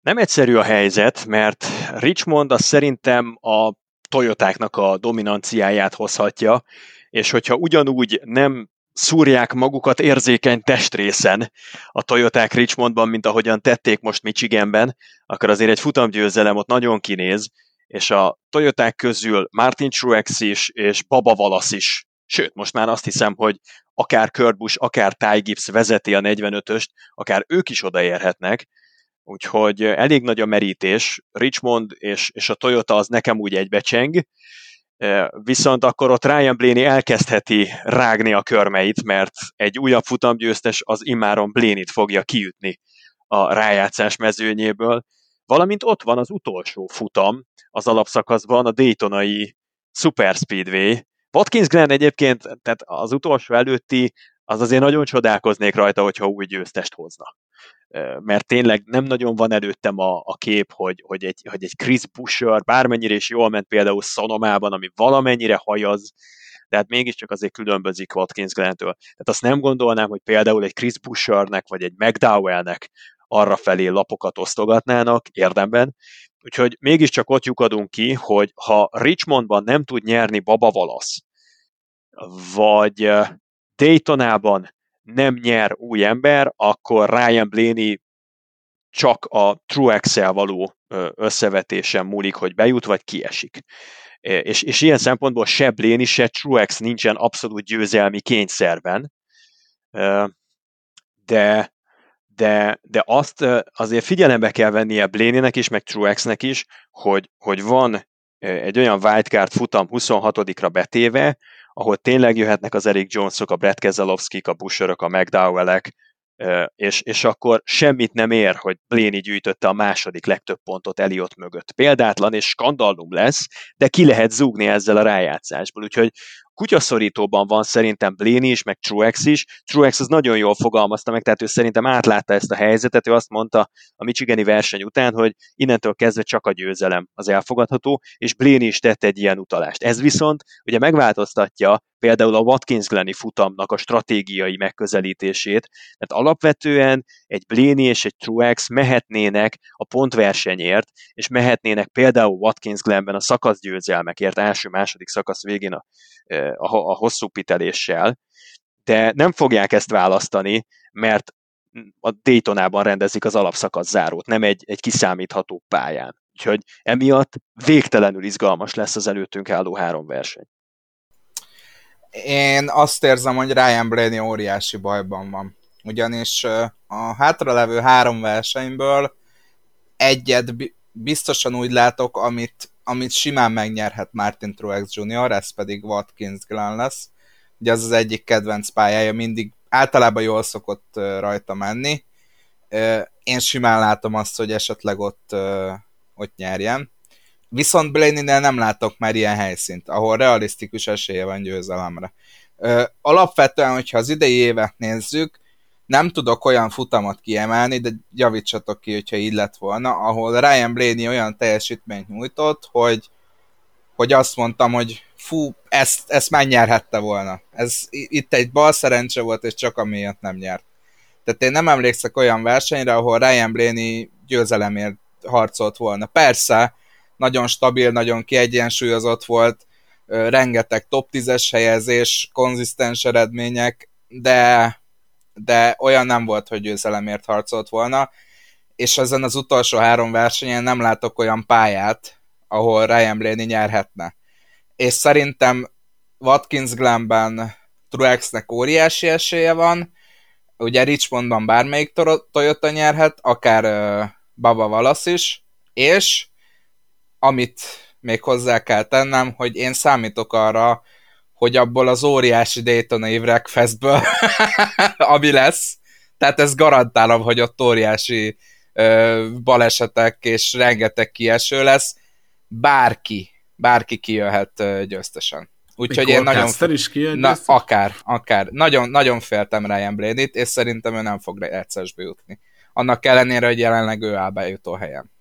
Nem egyszerű a helyzet, mert Richmond az szerintem a Toyotáknak a dominanciáját hozhatja, és hogyha ugyanúgy nem szúrják magukat érzékeny testrészen a Toyoták Richmondban, mint ahogyan tették most Michiganben, akkor azért egy futamgyőzelem ott nagyon kinéz, és a Toyoták közül Martin Truex is, és Baba Valasz is, sőt, most már azt hiszem, hogy akár Kurt Busch, akár Ty Gibbs vezeti a 45-öst, akár ők is odaérhetnek, Úgyhogy elég nagy a merítés. Richmond és, és a Toyota az nekem úgy egybecseng, viszont akkor ott Ryan Blaney elkezdheti rágni a körmeit, mert egy újabb futamgyőztes az immáron Blaney-t fogja kiütni a rájátszás mezőnyéből, valamint ott van az utolsó futam az alapszakaszban, a Daytonai Super Speedway. Watkins Glen egyébként, tehát az utolsó előtti, az azért nagyon csodálkoznék rajta, hogyha új győztest hozna mert tényleg nem nagyon van előttem a, a kép, hogy, hogy, egy, hogy egy Chris Busher bármennyire is jól ment például Szonomában, ami valamennyire hajaz, de hát mégiscsak azért különbözik Watkins Glen-től. Tehát azt nem gondolnám, hogy például egy Chris Bushernek vagy egy McDowellnek arra felé lapokat osztogatnának érdemben. Úgyhogy mégiscsak ott lyukadunk ki, hogy ha Richmondban nem tud nyerni Baba Valasz, vagy Daytonában nem nyer új ember, akkor Ryan Blaney csak a Truex-el való összevetésen múlik, hogy bejut, vagy kiesik. És, és ilyen szempontból se Blaney, se Truex nincsen abszolút győzelmi kényszerben, de, de, de azt azért figyelembe kell vennie Blaney-nek is, meg Truexnek is, hogy, hogy van egy olyan wildcard futam 26-ra betéve, ahol tényleg jöhetnek az Eric Jonesok, a Brett Keselowski, a Busherök, a McDowellek, és, és akkor semmit nem ér, hogy Bléni gyűjtötte a második legtöbb pontot Eliott mögött. Példátlan és skandallum lesz, de ki lehet zúgni ezzel a rájátszásból. Úgyhogy kutyaszorítóban van szerintem Bléni is, meg Truex is. Truex az nagyon jól fogalmazta meg, tehát ő szerintem átlátta ezt a helyzetet, ő azt mondta a Michigani verseny után, hogy innentől kezdve csak a győzelem az elfogadható, és Bléni is tett egy ilyen utalást. Ez viszont ugye megváltoztatja például a Watkins Gleni futamnak a stratégiai megközelítését, mert alapvetően egy Bléni és egy Truex mehetnének a pontversenyért, és mehetnének például Watkins Glenben a szakaszgyőzelmekért első-második szakasz végén a, a, a hosszú piteléssel, de nem fogják ezt választani, mert a Daytonában rendezik az alapszakasz zárót, nem egy, egy kiszámítható pályán. Úgyhogy emiatt végtelenül izgalmas lesz az előttünk álló három verseny. Én azt érzem, hogy Ryan Blaney óriási bajban van. Ugyanis a hátralevő három versenyből egyet biztosan úgy látok, amit, amit simán megnyerhet Martin Truex Jr., ez pedig Watkins Glen lesz. Ugye az az egyik kedvenc pályája, mindig általában jól szokott rajta menni. Én simán látom azt, hogy esetleg ott, ott nyerjen. Viszont Blaney-nél nem látok már ilyen helyszínt, ahol realisztikus esélye van győzelemre. Alapvetően, hogyha az idei évet nézzük, nem tudok olyan futamot kiemelni, de javítsatok ki, hogyha így lett volna, ahol Ryan Blaney olyan teljesítményt nyújtott, hogy, hogy azt mondtam, hogy fú, ezt, ezt megnyerhette volna. Ez itt egy bal szerencse volt, és csak amiatt nem nyert. Tehát én nem emlékszek olyan versenyre, ahol Ryan Blaney győzelemért harcolt volna. Persze, nagyon stabil, nagyon kiegyensúlyozott volt, rengeteg top 10-es helyezés, konzisztens eredmények, de, de olyan nem volt, hogy győzelemért harcolt volna, és ezen az utolsó három versenyen nem látok olyan pályát, ahol Ryan Blaney nyerhetne. És szerintem Watkins Glenben Truexnek óriási esélye van, ugye Richmondban bármelyik Toyota nyerhet, akár uh, Baba Valasz is, és amit még hozzá kell tennem, hogy én számítok arra, hogy abból az óriási Daytonai Wreckfestből, (laughs) ami lesz, tehát ez garantálom, hogy ott óriási ö, balesetek és rengeteg kieső lesz, bárki, bárki kijöhet ö, győztesen. Úgyhogy én nagyon... is Na, akár, akár. Nagyon, nagyon féltem Ryan Blaney-t, és szerintem ő nem fog egyszerűsbe jutni. Annak ellenére, hogy jelenleg ő áll bejutó helyen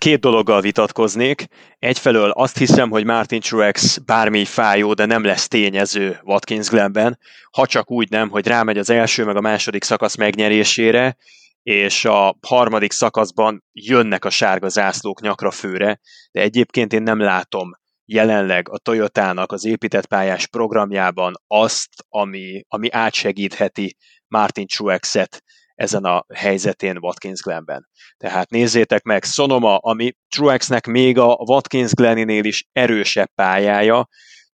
két dologgal vitatkoznék. Egyfelől azt hiszem, hogy Martin Truex bármi fájó, de nem lesz tényező Watkins Glenben, ha csak úgy nem, hogy rámegy az első meg a második szakasz megnyerésére, és a harmadik szakaszban jönnek a sárga zászlók nyakra főre, de egyébként én nem látom jelenleg a Toyotának az épített pályás programjában azt, ami, ami átsegítheti Martin Truexet ezen a helyzetén Watkins Glenben. Tehát nézzétek meg, Sonoma, ami Truexnek még a Watkins Gleninél is erősebb pályája,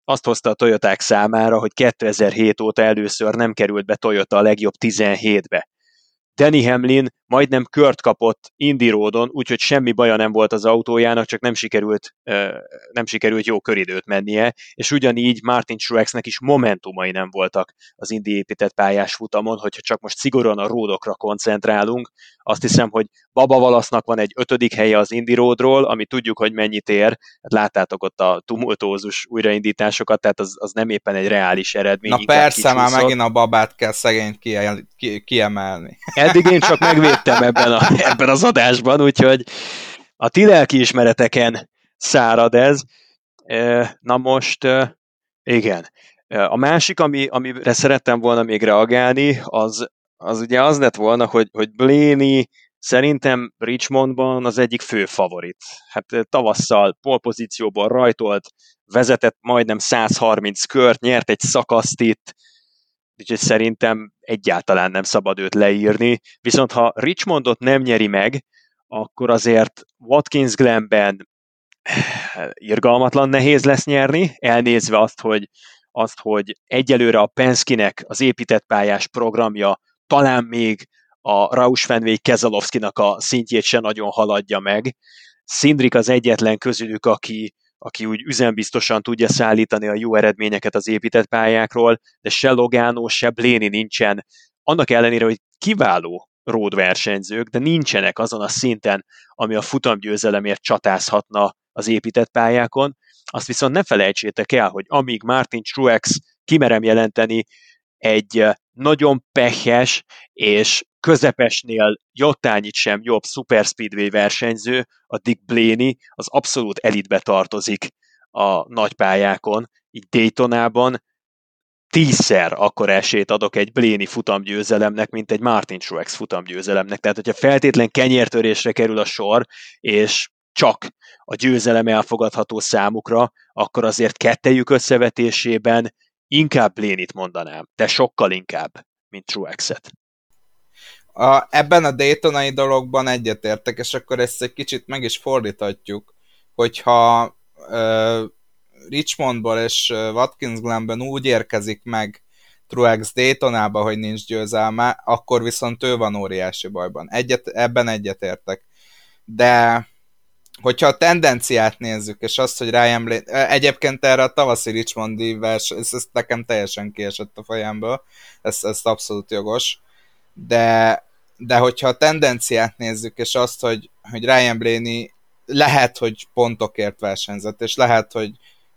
azt hozta a Toyoták számára, hogy 2007 óta először nem került be Toyota a legjobb 17-be. Danny Hamlin majdnem kört kapott Indy Roadon, úgyhogy semmi baja nem volt az autójának, csak nem sikerült, nem sikerült jó köridőt mennie, és ugyanígy Martin Truexnek is momentumai nem voltak az Indy épített pályás futamon, hogyha csak most szigorúan a ródokra koncentrálunk, azt hiszem, hogy Baba Valasznak van egy ötödik helye az Indy Roadról, ami tudjuk, hogy mennyit ér, hát láttátok ott a tumultózus újraindításokat, tehát az, az nem éppen egy reális eredmény. Na persze, már megint a babát kell szegényt kiemelni. Eddig én csak megvédtem ebben, a, (laughs) ebben az adásban, úgyhogy a ti lelkiismereteken szárad ez. Na most, igen. A másik, ami, amire szerettem volna még reagálni, az, az ugye az lett volna, hogy, hogy Blaney szerintem Richmondban az egyik fő favorit. Hát tavasszal polpozícióból rajtolt, vezetett majdnem 130 kört, nyert egy szakaszt itt, úgyhogy szerintem egyáltalán nem szabad őt leírni. Viszont ha Richmondot nem nyeri meg, akkor azért Watkins Glenben eh, irgalmatlan nehéz lesz nyerni, elnézve azt, hogy, azt, hogy egyelőre a Penskinek az épített pályás programja talán még a Rausfenweg Kezalovskinak a szintjét se nagyon haladja meg. Szindrik az egyetlen közülük, aki, aki úgy üzembiztosan tudja szállítani a jó eredményeket az épített pályákról, de se Logano, se Bléni nincsen, annak ellenére, hogy kiváló road versenyzők, de nincsenek azon a szinten, ami a futamgyőzelemért csatázhatna az épített pályákon, azt viszont ne felejtsétek el, hogy amíg Martin Truex kimerem jelenteni egy nagyon pehes és közepesnél jottányit sem jobb Super Speedway versenyző, a Dick Blaney az abszolút elitbe tartozik a nagypályákon, így Daytonában tízszer akkor esélyt adok egy Bléni futamgyőzelemnek, mint egy Martin Truex futamgyőzelemnek. Tehát, hogyha feltétlen kenyértörésre kerül a sor, és csak a győzelem elfogadható számukra, akkor azért kettejük összevetésében inkább Blénit mondanám, de sokkal inkább, mint Truexet. A, ebben a Daytonai dologban egyetértek, és akkor ezt egy kicsit meg is fordíthatjuk, hogyha ö, Richmondból és Watkins Glenben úgy érkezik meg Truex Daytonába, hogy nincs győzelme, akkor viszont ő van óriási bajban. Egyet, ebben egyetértek. De hogyha a tendenciát nézzük, és azt, hogy Ryan Blaney, egyébként erre a tavaszi Richmondi vers, ez, ez nekem teljesen kiesett a fejemből, ez, ez abszolút jogos, de, de hogyha a tendenciát nézzük, és azt, hogy, hogy Ryan Blaney lehet, hogy pontokért versenyzett, és lehet, hogy,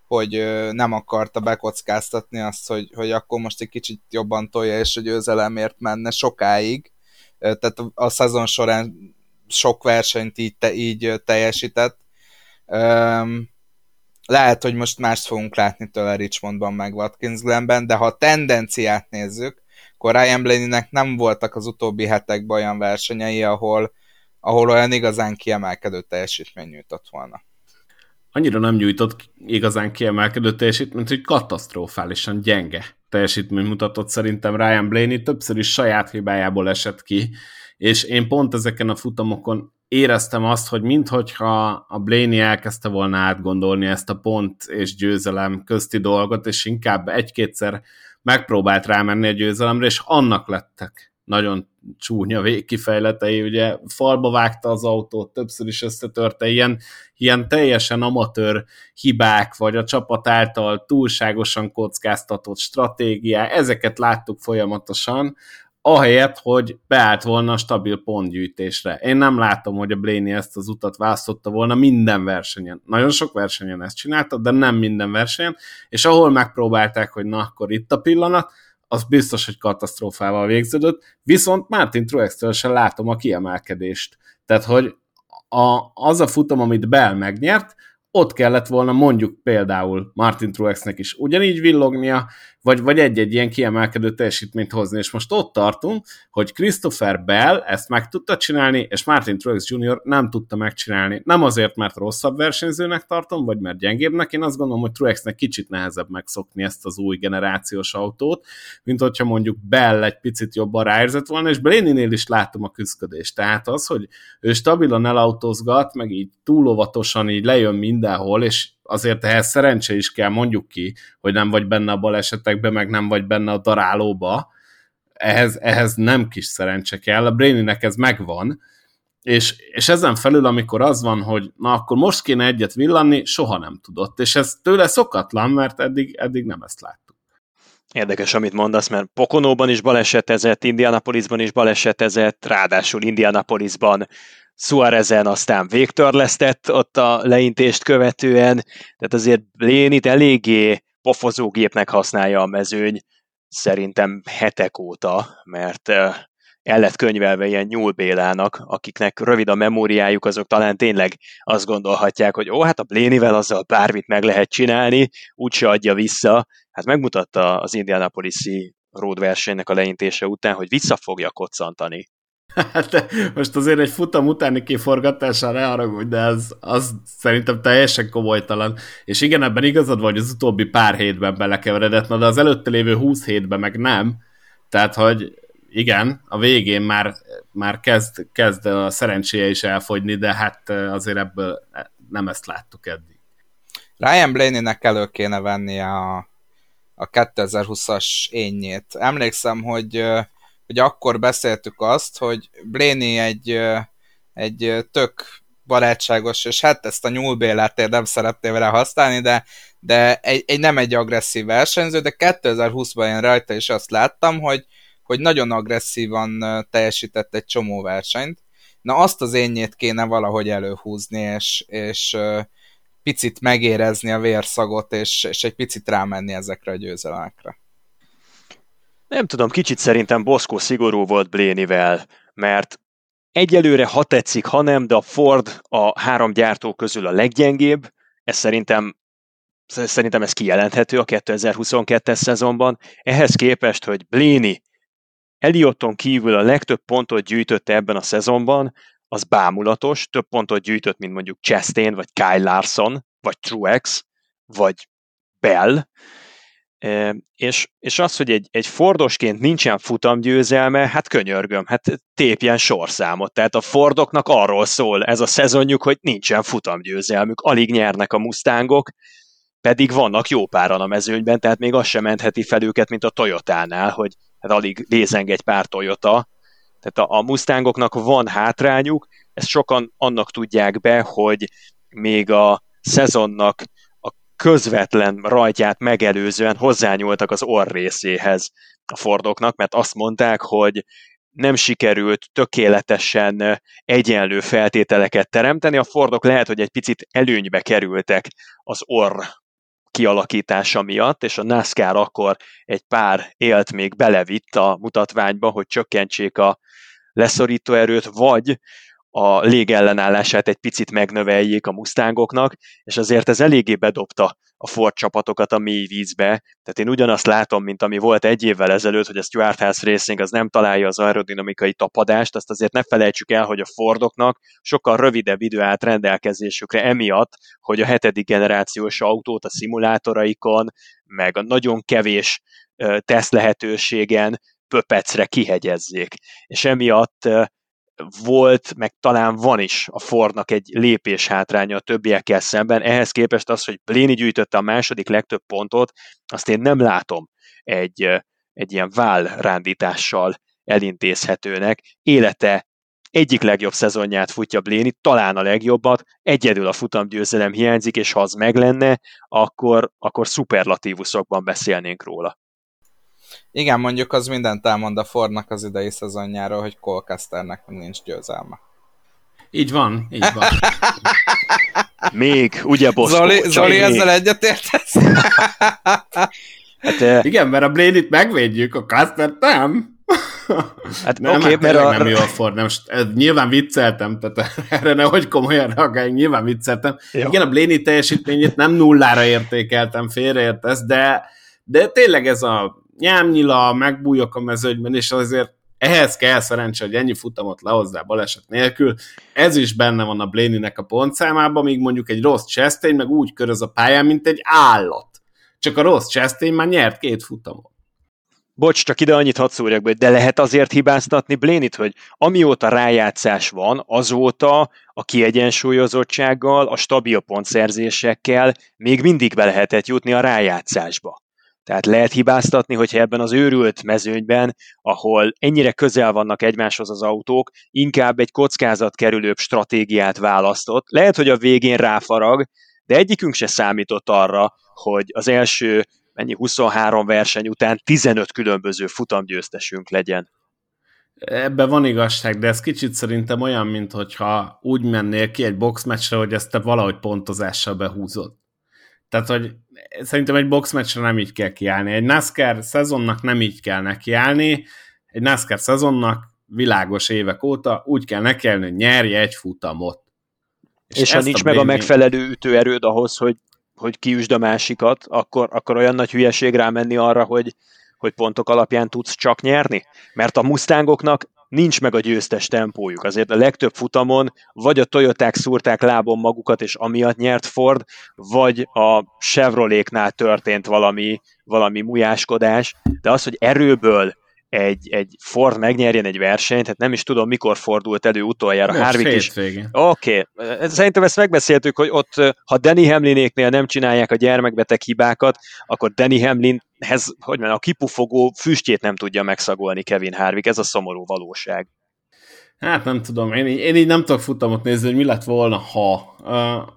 hogy nem akarta bekockáztatni azt, hogy, hogy akkor most egy kicsit jobban tolja, és a győzelemért menne sokáig. Tehát a szezon során sok versenyt így, te, így teljesített. Lehet, hogy most mást fogunk látni tőle Richmondban, meg Watkins Glenben, de ha a tendenciát nézzük, akkor Ryan Blaney-nek nem voltak az utóbbi hetekben olyan versenyei, ahol, ahol olyan igazán kiemelkedő teljesítmény nyújtott volna. Annyira nem nyújtott igazán kiemelkedő teljesítményt, hogy katasztrofálisan gyenge teljesítmény mutatott szerintem Ryan Blaney, többször is saját hibájából esett ki, és én pont ezeken a futamokon éreztem azt, hogy minthogyha a Blaney elkezdte volna átgondolni ezt a pont és győzelem közti dolgot, és inkább egy-kétszer megpróbált rámenni a győzelemre, és annak lettek nagyon csúnya végkifejletei, ugye falba vágta az autót, többször is összetörte, ilyen, ilyen teljesen amatőr hibák, vagy a csapat által túlságosan kockáztatott stratégiák, ezeket láttuk folyamatosan, ahelyett, hogy beállt volna a stabil pontgyűjtésre. Én nem látom, hogy a Blaney ezt az utat választotta volna minden versenyen. Nagyon sok versenyen ezt csinálta, de nem minden versenyen, és ahol megpróbálták, hogy na, akkor itt a pillanat, az biztos, hogy katasztrófával végződött, viszont Martin Truex-től sem látom a kiemelkedést. Tehát, hogy a, az a futam, amit Bell megnyert, ott kellett volna mondjuk például Martin Truexnek is ugyanígy villognia, vagy, vagy egy-egy ilyen kiemelkedő teljesítményt hozni, és most ott tartunk, hogy Christopher Bell ezt meg tudta csinálni, és Martin Truex Jr. nem tudta megcsinálni. Nem azért, mert rosszabb versenyzőnek tartom, vagy mert gyengébbnek, én azt gondolom, hogy Truexnek kicsit nehezebb megszokni ezt az új generációs autót, mint hogyha mondjuk Bell egy picit jobban ráérzett volna, és Blaney-nél is látom a küzdködést. Tehát az, hogy ő stabilan elautózgat, meg így túl óvatosan így lejön mindenhol, és azért ehhez szerencse is kell, mondjuk ki, hogy nem vagy benne a balesetekbe, meg nem vagy benne a darálóba, ehhez, ehhez nem kis szerencse kell, a Brainy-nek ez megvan, és, és ezen felül, amikor az van, hogy na akkor most kéne egyet villanni, soha nem tudott, és ez tőle szokatlan, mert eddig, eddig nem ezt láttuk. Érdekes, amit mondasz, mert Pokonóban is balesetezett, Indianapolisban is balesetezett, ráadásul Indianapolisban Suarezen aztán végtörlesztett ott a leintést követően, tehát azért Lénit eléggé pofozógépnek használja a mezőny, szerintem hetek óta, mert el lett könyvelve ilyen nyúlbélának, akiknek rövid a memóriájuk, azok talán tényleg azt gondolhatják, hogy ó, hát a Blénivel azzal bármit meg lehet csinálni, úgyse adja vissza. Hát megmutatta az Indianapolis-i road versenynek a leintése után, hogy vissza fogja koccantani Hát most azért egy futam utáni kiforgatással ne haragudj, de az, az szerintem teljesen komolytalan. És igen, ebben igazad vagy, az utóbbi pár hétben belekeveredett, na de az előtte lévő 20 hétben meg nem. Tehát, hogy igen, a végén már, már kezd, kezd a szerencséje is elfogyni, de hát azért ebből nem ezt láttuk eddig. Ryan Blaney-nek elő kéne vennie a, a 2020-as énnyét. Emlékszem, hogy hogy akkor beszéltük azt, hogy Bléni egy, egy tök barátságos, és hát ezt a nyúlbélát nem szeretném vele használni, de, de egy, egy, nem egy agresszív versenyző, de 2020-ban én rajta is azt láttam, hogy, hogy nagyon agresszívan teljesített egy csomó versenyt. Na azt az énnyét kéne valahogy előhúzni, és, és picit megérezni a vérszagot, és, és egy picit rámenni ezekre a győzelemekre. Nem tudom, kicsit szerintem Boszkó szigorú volt Blénivel, mert egyelőre ha tetszik, ha nem, de a Ford a három gyártó közül a leggyengébb, ez szerintem szerintem ez kijelenthető a 2022-es szezonban. Ehhez képest, hogy Bléni Eliotton kívül a legtöbb pontot gyűjtötte ebben a szezonban, az bámulatos, több pontot gyűjtött, mint mondjuk Chastain, vagy Kyle Larson, vagy Truex, vagy Bell, és, és az, hogy egy, egy Fordosként nincsen futamgyőzelme, hát könyörgöm, hát tépjen sorszámot. Tehát a Fordoknak arról szól ez a szezonjuk, hogy nincsen futamgyőzelmük, alig nyernek a Mustangok, pedig vannak jó páran a mezőnyben, tehát még az sem mentheti fel őket, mint a Toyotánál, hogy hát alig lézeng egy pár Toyota, tehát a, a Mustangoknak van hátrányuk, ezt sokan annak tudják be, hogy még a szezonnak közvetlen rajtját megelőzően hozzányúltak az orr részéhez a Fordoknak, mert azt mondták, hogy nem sikerült tökéletesen egyenlő feltételeket teremteni. A Fordok lehet, hogy egy picit előnybe kerültek az orr kialakítása miatt, és a NASCAR akkor egy pár élt még belevitt a mutatványba, hogy csökkentsék a leszorító erőt, vagy a légellenállását egy picit megnöveljék a Mustangoknak, és azért ez eléggé bedobta a Ford csapatokat a mély vízbe. Tehát én ugyanazt látom, mint ami volt egy évvel ezelőtt, hogy a Stuart House Racing az nem találja az aerodinamikai tapadást, azt azért ne felejtsük el, hogy a Fordoknak sokkal rövidebb idő állt rendelkezésükre emiatt, hogy a hetedik generációs autót a szimulátoraikon, meg a nagyon kevés teszt lehetőségen pöpecre kihegyezzék. És emiatt volt, meg talán van is a Fordnak egy lépés hátránya a többiekkel szemben. Ehhez képest az, hogy Bléni gyűjtötte a második legtöbb pontot, azt én nem látom egy, egy ilyen vállrándítással elintézhetőnek. Élete egyik legjobb szezonját futja Bléni, talán a legjobbat, egyedül a futamgyőzelem hiányzik, és ha az meg lenne, akkor, akkor szuperlatívuszokban beszélnénk róla. Igen, mondjuk az mindent elmond a Fordnak az idei szezonjáról, hogy Colcasternek nincs győzelme. Így van, így van. (laughs) Még, ugye, Boszkó? Zoli, Zoli még. ezzel egyetértesz? (laughs) hát, uh... Igen, mert a Blade-it megvédjük, a Caster nem. (laughs) Hát nem, okay, hát mert a... nem jó a Ford, nem, ez, nyilván vicceltem, tehát erre nehogy komolyan reagáljunk, nyilván vicceltem. Jó. Igen, a Blaney teljesítményét nem nullára értékeltem, félreértesz, de, de tényleg ez a nyámnyila, megbújok a mezőgyben, és azért ehhez kell szerencse, hogy ennyi futamot lehozzá baleset nélkül. Ez is benne van a Blaney-nek a pontszámában, míg mondjuk egy rossz Chastain meg úgy köröz a pályán, mint egy állat. Csak a rossz Chastain már nyert két futamot. Bocs, csak ide annyit hadd szúrjak be, de lehet azért hibáztatni Blénit, hogy amióta rájátszás van, azóta a kiegyensúlyozottsággal, a stabil pontszerzésekkel még mindig be lehetett jutni a rájátszásba. Tehát lehet hibáztatni, hogyha ebben az őrült mezőnyben, ahol ennyire közel vannak egymáshoz az autók, inkább egy kockázatkerülőbb stratégiát választott. Lehet, hogy a végén ráfarag, de egyikünk se számított arra, hogy az első mennyi 23 verseny után 15 különböző futamgyőztesünk legyen. Ebben van igazság, de ez kicsit szerintem olyan, mint hogyha úgy mennél ki egy boxmeccsre, hogy ezt te valahogy pontozással behúzod. Tehát, hogy szerintem egy boxmeccsre nem így kell kiállni. Egy NASCAR szezonnak nem így kell nekiállni. Egy NASCAR szezonnak világos évek óta úgy kell nekiállni, hogy nyerje egy futamot. És, és ha nincs a meg a megfelelő ütőerőd ahhoz, hogy, hogy kiüsd a másikat, akkor, akkor olyan nagy hülyeség rámenni arra, hogy, hogy pontok alapján tudsz csak nyerni? Mert a Mustangoknak nincs meg a győztes tempójuk. Azért a legtöbb futamon vagy a Toyoták szúrták lábon magukat, és amiatt nyert Ford, vagy a Chevroléknál történt valami, valami mujáskodás, de az, hogy erőből egy, egy Ford megnyerjen egy versenyt, hát nem is tudom, mikor fordult elő utoljára. Most Harvick is. Oké, okay. szerintem ezt megbeszéltük, hogy ott, ha Danny Hamlinéknél nem csinálják a gyermekbeteg hibákat, akkor Danny Hamlinhez, hogy mondjam, a kipufogó füstjét nem tudja megszagolni Kevin Harvick, ez a szomorú valóság. Hát nem tudom, én, én így nem tudok futamot nézni, hogy mi lett volna, ha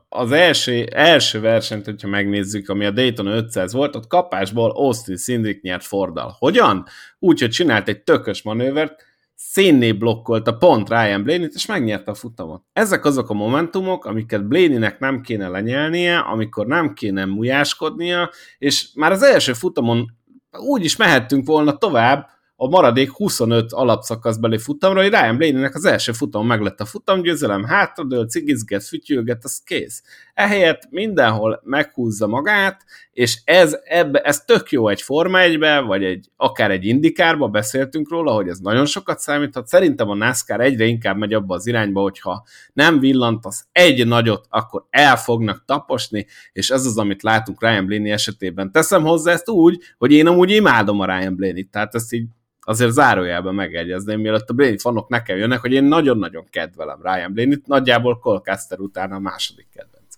az első, első versenyt, hogyha megnézzük, ami a Dayton 500 volt, ott kapásból Austin Szindrik nyert Fordal. Hogyan? Úgy, hogy csinált egy tökös manővert, szénné blokkolta pont Ryan Blaney-t, és megnyerte a futamot. Ezek azok a momentumok, amiket Blaney-nek nem kéne lenyelnie, amikor nem kéne mujáskodnia, és már az első futamon úgy is mehettünk volna tovább, a maradék 25 alapszakaszbeli futamra, hogy Ryan Blaney-nek az első futam meg lett a futamgyőzelem, hátradől, cigizget, fütyülget, az kész. Ehelyett mindenhol meghúzza magát, és ez, ebbe, ez tök jó egy Forma 1 vagy egy, akár egy indikárba, beszéltünk róla, hogy ez nagyon sokat számíthat. Szerintem a NASCAR egyre inkább megy abba az irányba, hogyha nem villantasz egy nagyot, akkor el fognak taposni, és ez az, amit látunk Ryan Blaney esetében. Teszem hozzá ezt úgy, hogy én amúgy imádom a Ryan Blaney-t, tehát ezt így azért zárójelben megegyezném, mielőtt a Blaney fanok nekem jönnek, hogy én nagyon-nagyon kedvelem Ryan Blaney-t, nagyjából Colcaster után a második kedvenc.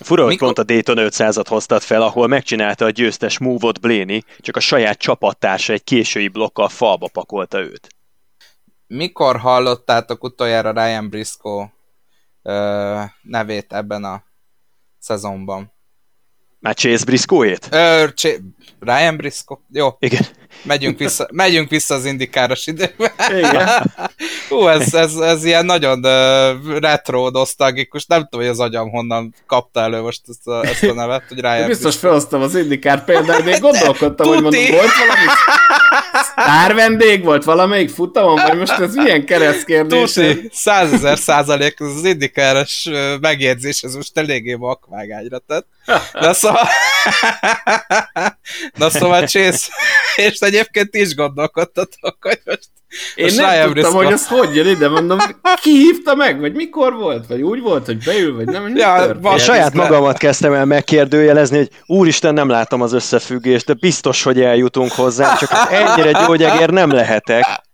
Fura, hogy pont a Dayton 500-at hoztad fel, ahol megcsinálta a győztes move-ot Blaney, csak a saját csapattársa egy késői blokkal falba pakolta őt. Mikor hallottátok utoljára Ryan Briscoe ö, nevét ebben a szezonban? Már Chase Briscoe-ét? Ryan Briscoe? Jó. Igen. Megyünk vissza, megyünk vissza az indikáros időbe. Igen. (laughs) Hú, ez, ez, ez ilyen nagyon uh, retro, nosztalgikus. Nem tudom, hogy az agyam honnan kapta elő most ezt a, ezt a nevet, hogy Ryan Biztos felhoztam az indikár példát, de én gondolkodtam, hogy mondom, volt valami sztár vendég volt valamelyik futamon, vagy most ez milyen keresztkérdés? Tuti, százezer százalék az indikáros megjegyzés, ez most eléggé vakvágányra tett. De szóval... (laughs) Na szóval Chase, és egyébként is gondolkodtatok, hogy most én most nem tudtam, Briscoe. hogy az hogy jön ide, mondom, ki hívta meg, vagy mikor volt, vagy úgy volt, hogy beül, vagy nem, ja, A saját magamat kezdtem el megkérdőjelezni, hogy úristen, nem látom az összefüggést, de biztos, hogy eljutunk hozzá, csak hát ennyire gyógyegér nem lehetek.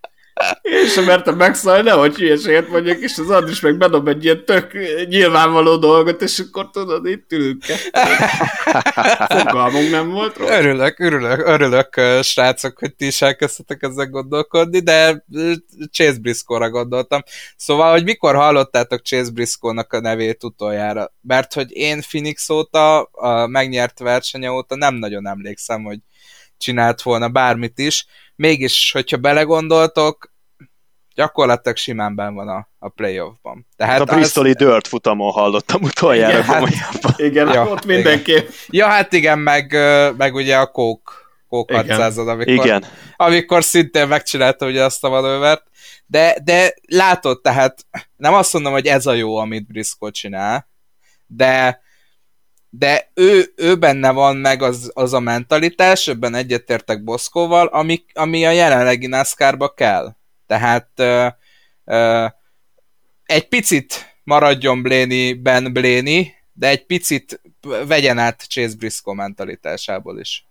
Én sem mertem megszállni, nehogy hülyeséget mondjak, és az Andris meg bedob egy ilyen tök nyilvánvaló dolgot, és akkor tudod, itt ülünk. Fogalmunk nem volt róla. Örülök, örülök, örülök, srácok, hogy ti is elkezdtetek ezzel gondolkodni, de Chase Briscoe-ra gondoltam. Szóval, hogy mikor hallottátok Chase Briscoe-nak a nevét utoljára? Mert hogy én Phoenix óta, a megnyert versenye óta nem nagyon emlékszem, hogy csinált volna bármit is. Mégis, hogyha belegondoltok, gyakorlatilag simán ben van a, a playoffban. Tehát a Bristoli az... Dirt futamon hallottam utoljára igen, hát, (laughs) igen, ja, ott mindenképp. Igen. Ja, hát igen, meg, meg ugye a Coke, Coke 600 amikor, igen. amikor szintén megcsinálta ugye azt a manővert, de, de látod, tehát nem azt mondom, hogy ez a jó, amit Briscoe csinál, de de ő, ő benne van meg az, az a mentalitás, ebben egyetértek Boszkóval, ami, ami a jelenlegi NASCAR-ba kell. Tehát ö, ö, egy picit maradjon Blaney Ben Blaney, de egy picit vegyen át Chase Briscoe mentalitásából is.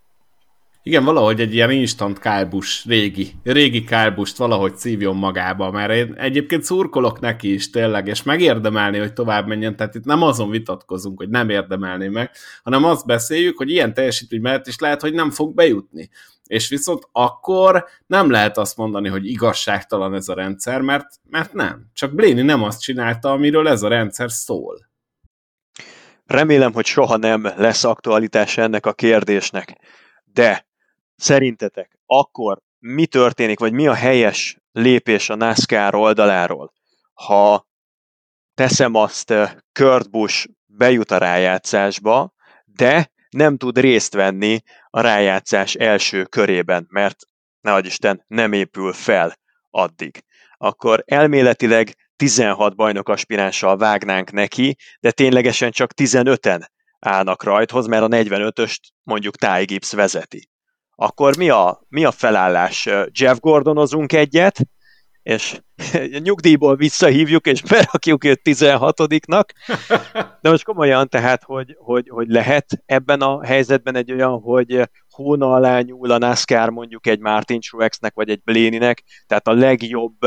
Igen, valahogy egy ilyen instant kálbus, régi, régi kálbust valahogy szívjon magába, mert én egyébként szurkolok neki is tényleg, és megérdemelni, hogy tovább menjen, tehát itt nem azon vitatkozunk, hogy nem érdemelni meg, hanem azt beszéljük, hogy ilyen teljesítmény mellett is lehet, hogy nem fog bejutni. És viszont akkor nem lehet azt mondani, hogy igazságtalan ez a rendszer, mert, mert nem. Csak Bléni nem azt csinálta, amiről ez a rendszer szól. Remélem, hogy soha nem lesz aktualitása ennek a kérdésnek. De Szerintetek akkor mi történik, vagy mi a helyes lépés a NASCAR oldaláról, ha teszem azt, eh, Kurt Busch bejut a rájátszásba, de nem tud részt venni a rájátszás első körében, mert ne Isten nem épül fel addig. Akkor elméletileg 16 bajnok aspiránssal vágnánk neki, de ténylegesen csak 15-en állnak rajthoz, mert a 45-öst mondjuk Ty Gibbs vezeti akkor mi a, mi a felállás? Jeff Gordonozunk egyet, és (laughs) nyugdíjból visszahívjuk, és berakjuk őt 16-nak. De most komolyan tehát, hogy, hogy, hogy lehet ebben a helyzetben egy olyan, hogy hóna alá nyúl a NASCAR mondjuk egy Martin Truexnek, vagy egy Bléninek, tehát a legjobb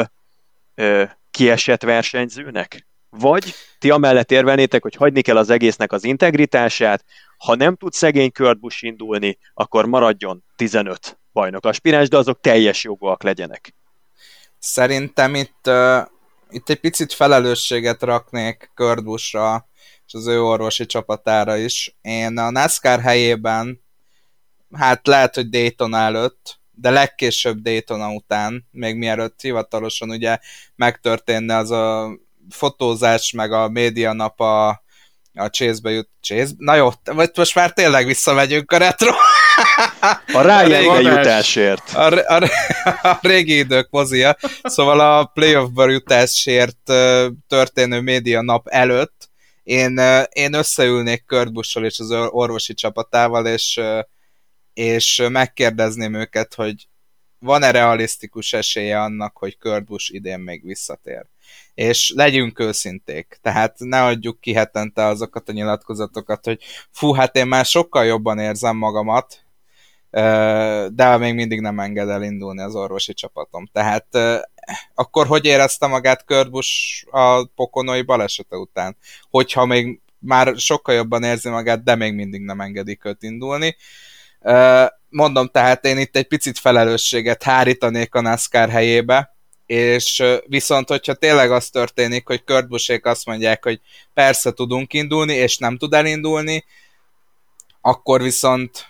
ö, kiesett versenyzőnek? Vagy ti amellett érvelnétek, hogy hagyni kell az egésznek az integritását, ha nem tud szegény Kurt indulni, akkor maradjon 15 bajnok aspiráns, de azok teljes jogúak legyenek. Szerintem itt, uh, itt egy picit felelősséget raknék Kurt és az ő orvosi csapatára is. Én a NASCAR helyében, hát lehet, hogy Dayton előtt, de legkésőbb Daytona után, még mielőtt hivatalosan ugye megtörténne az a fotózás, meg a média nap a, a Chase-be jut. Chase? Na jó, vagy most már tényleg visszamegyünk a retro. A rájegybe jutásért. A, a, (laughs) a régi idők mozia. Szóval a playoffba jutásért történő média nap előtt én, én összeülnék Kurt Busch-sal és az orvosi csapatával, és, és megkérdezném őket, hogy van-e realisztikus esélye annak, hogy Kurt Busch idén még visszatér. És legyünk őszinték, tehát ne adjuk ki hetente azokat a nyilatkozatokat, hogy fú, hát én már sokkal jobban érzem magamat, de még mindig nem enged elindulni az orvosi csapatom. Tehát akkor hogy érezte magát Körbus a pokonói balesete után? Hogyha még már sokkal jobban érzi magát, de még mindig nem engedik őt indulni. Mondom, tehát én itt egy picit felelősséget hárítanék a NASCAR helyébe, és viszont, hogyha tényleg az történik, hogy Kurt azt mondják, hogy persze tudunk indulni, és nem tud elindulni, akkor viszont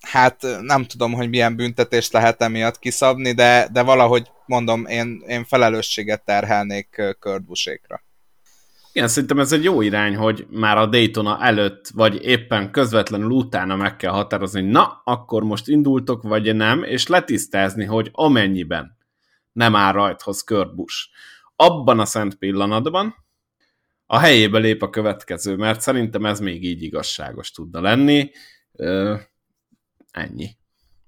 hát nem tudom, hogy milyen büntetést lehet emiatt kiszabni, de, de valahogy mondom, én, én felelősséget terhelnék Kördbusékra. Igen, szerintem ez egy jó irány, hogy már a Daytona előtt, vagy éppen közvetlenül utána meg kell határozni, na, akkor most indultok, vagy nem, és letisztázni, hogy amennyiben nem áll rajthoz Körbus. Abban a szent pillanatban a helyébe lép a következő, mert szerintem ez még így igazságos tudna lenni Ennyi.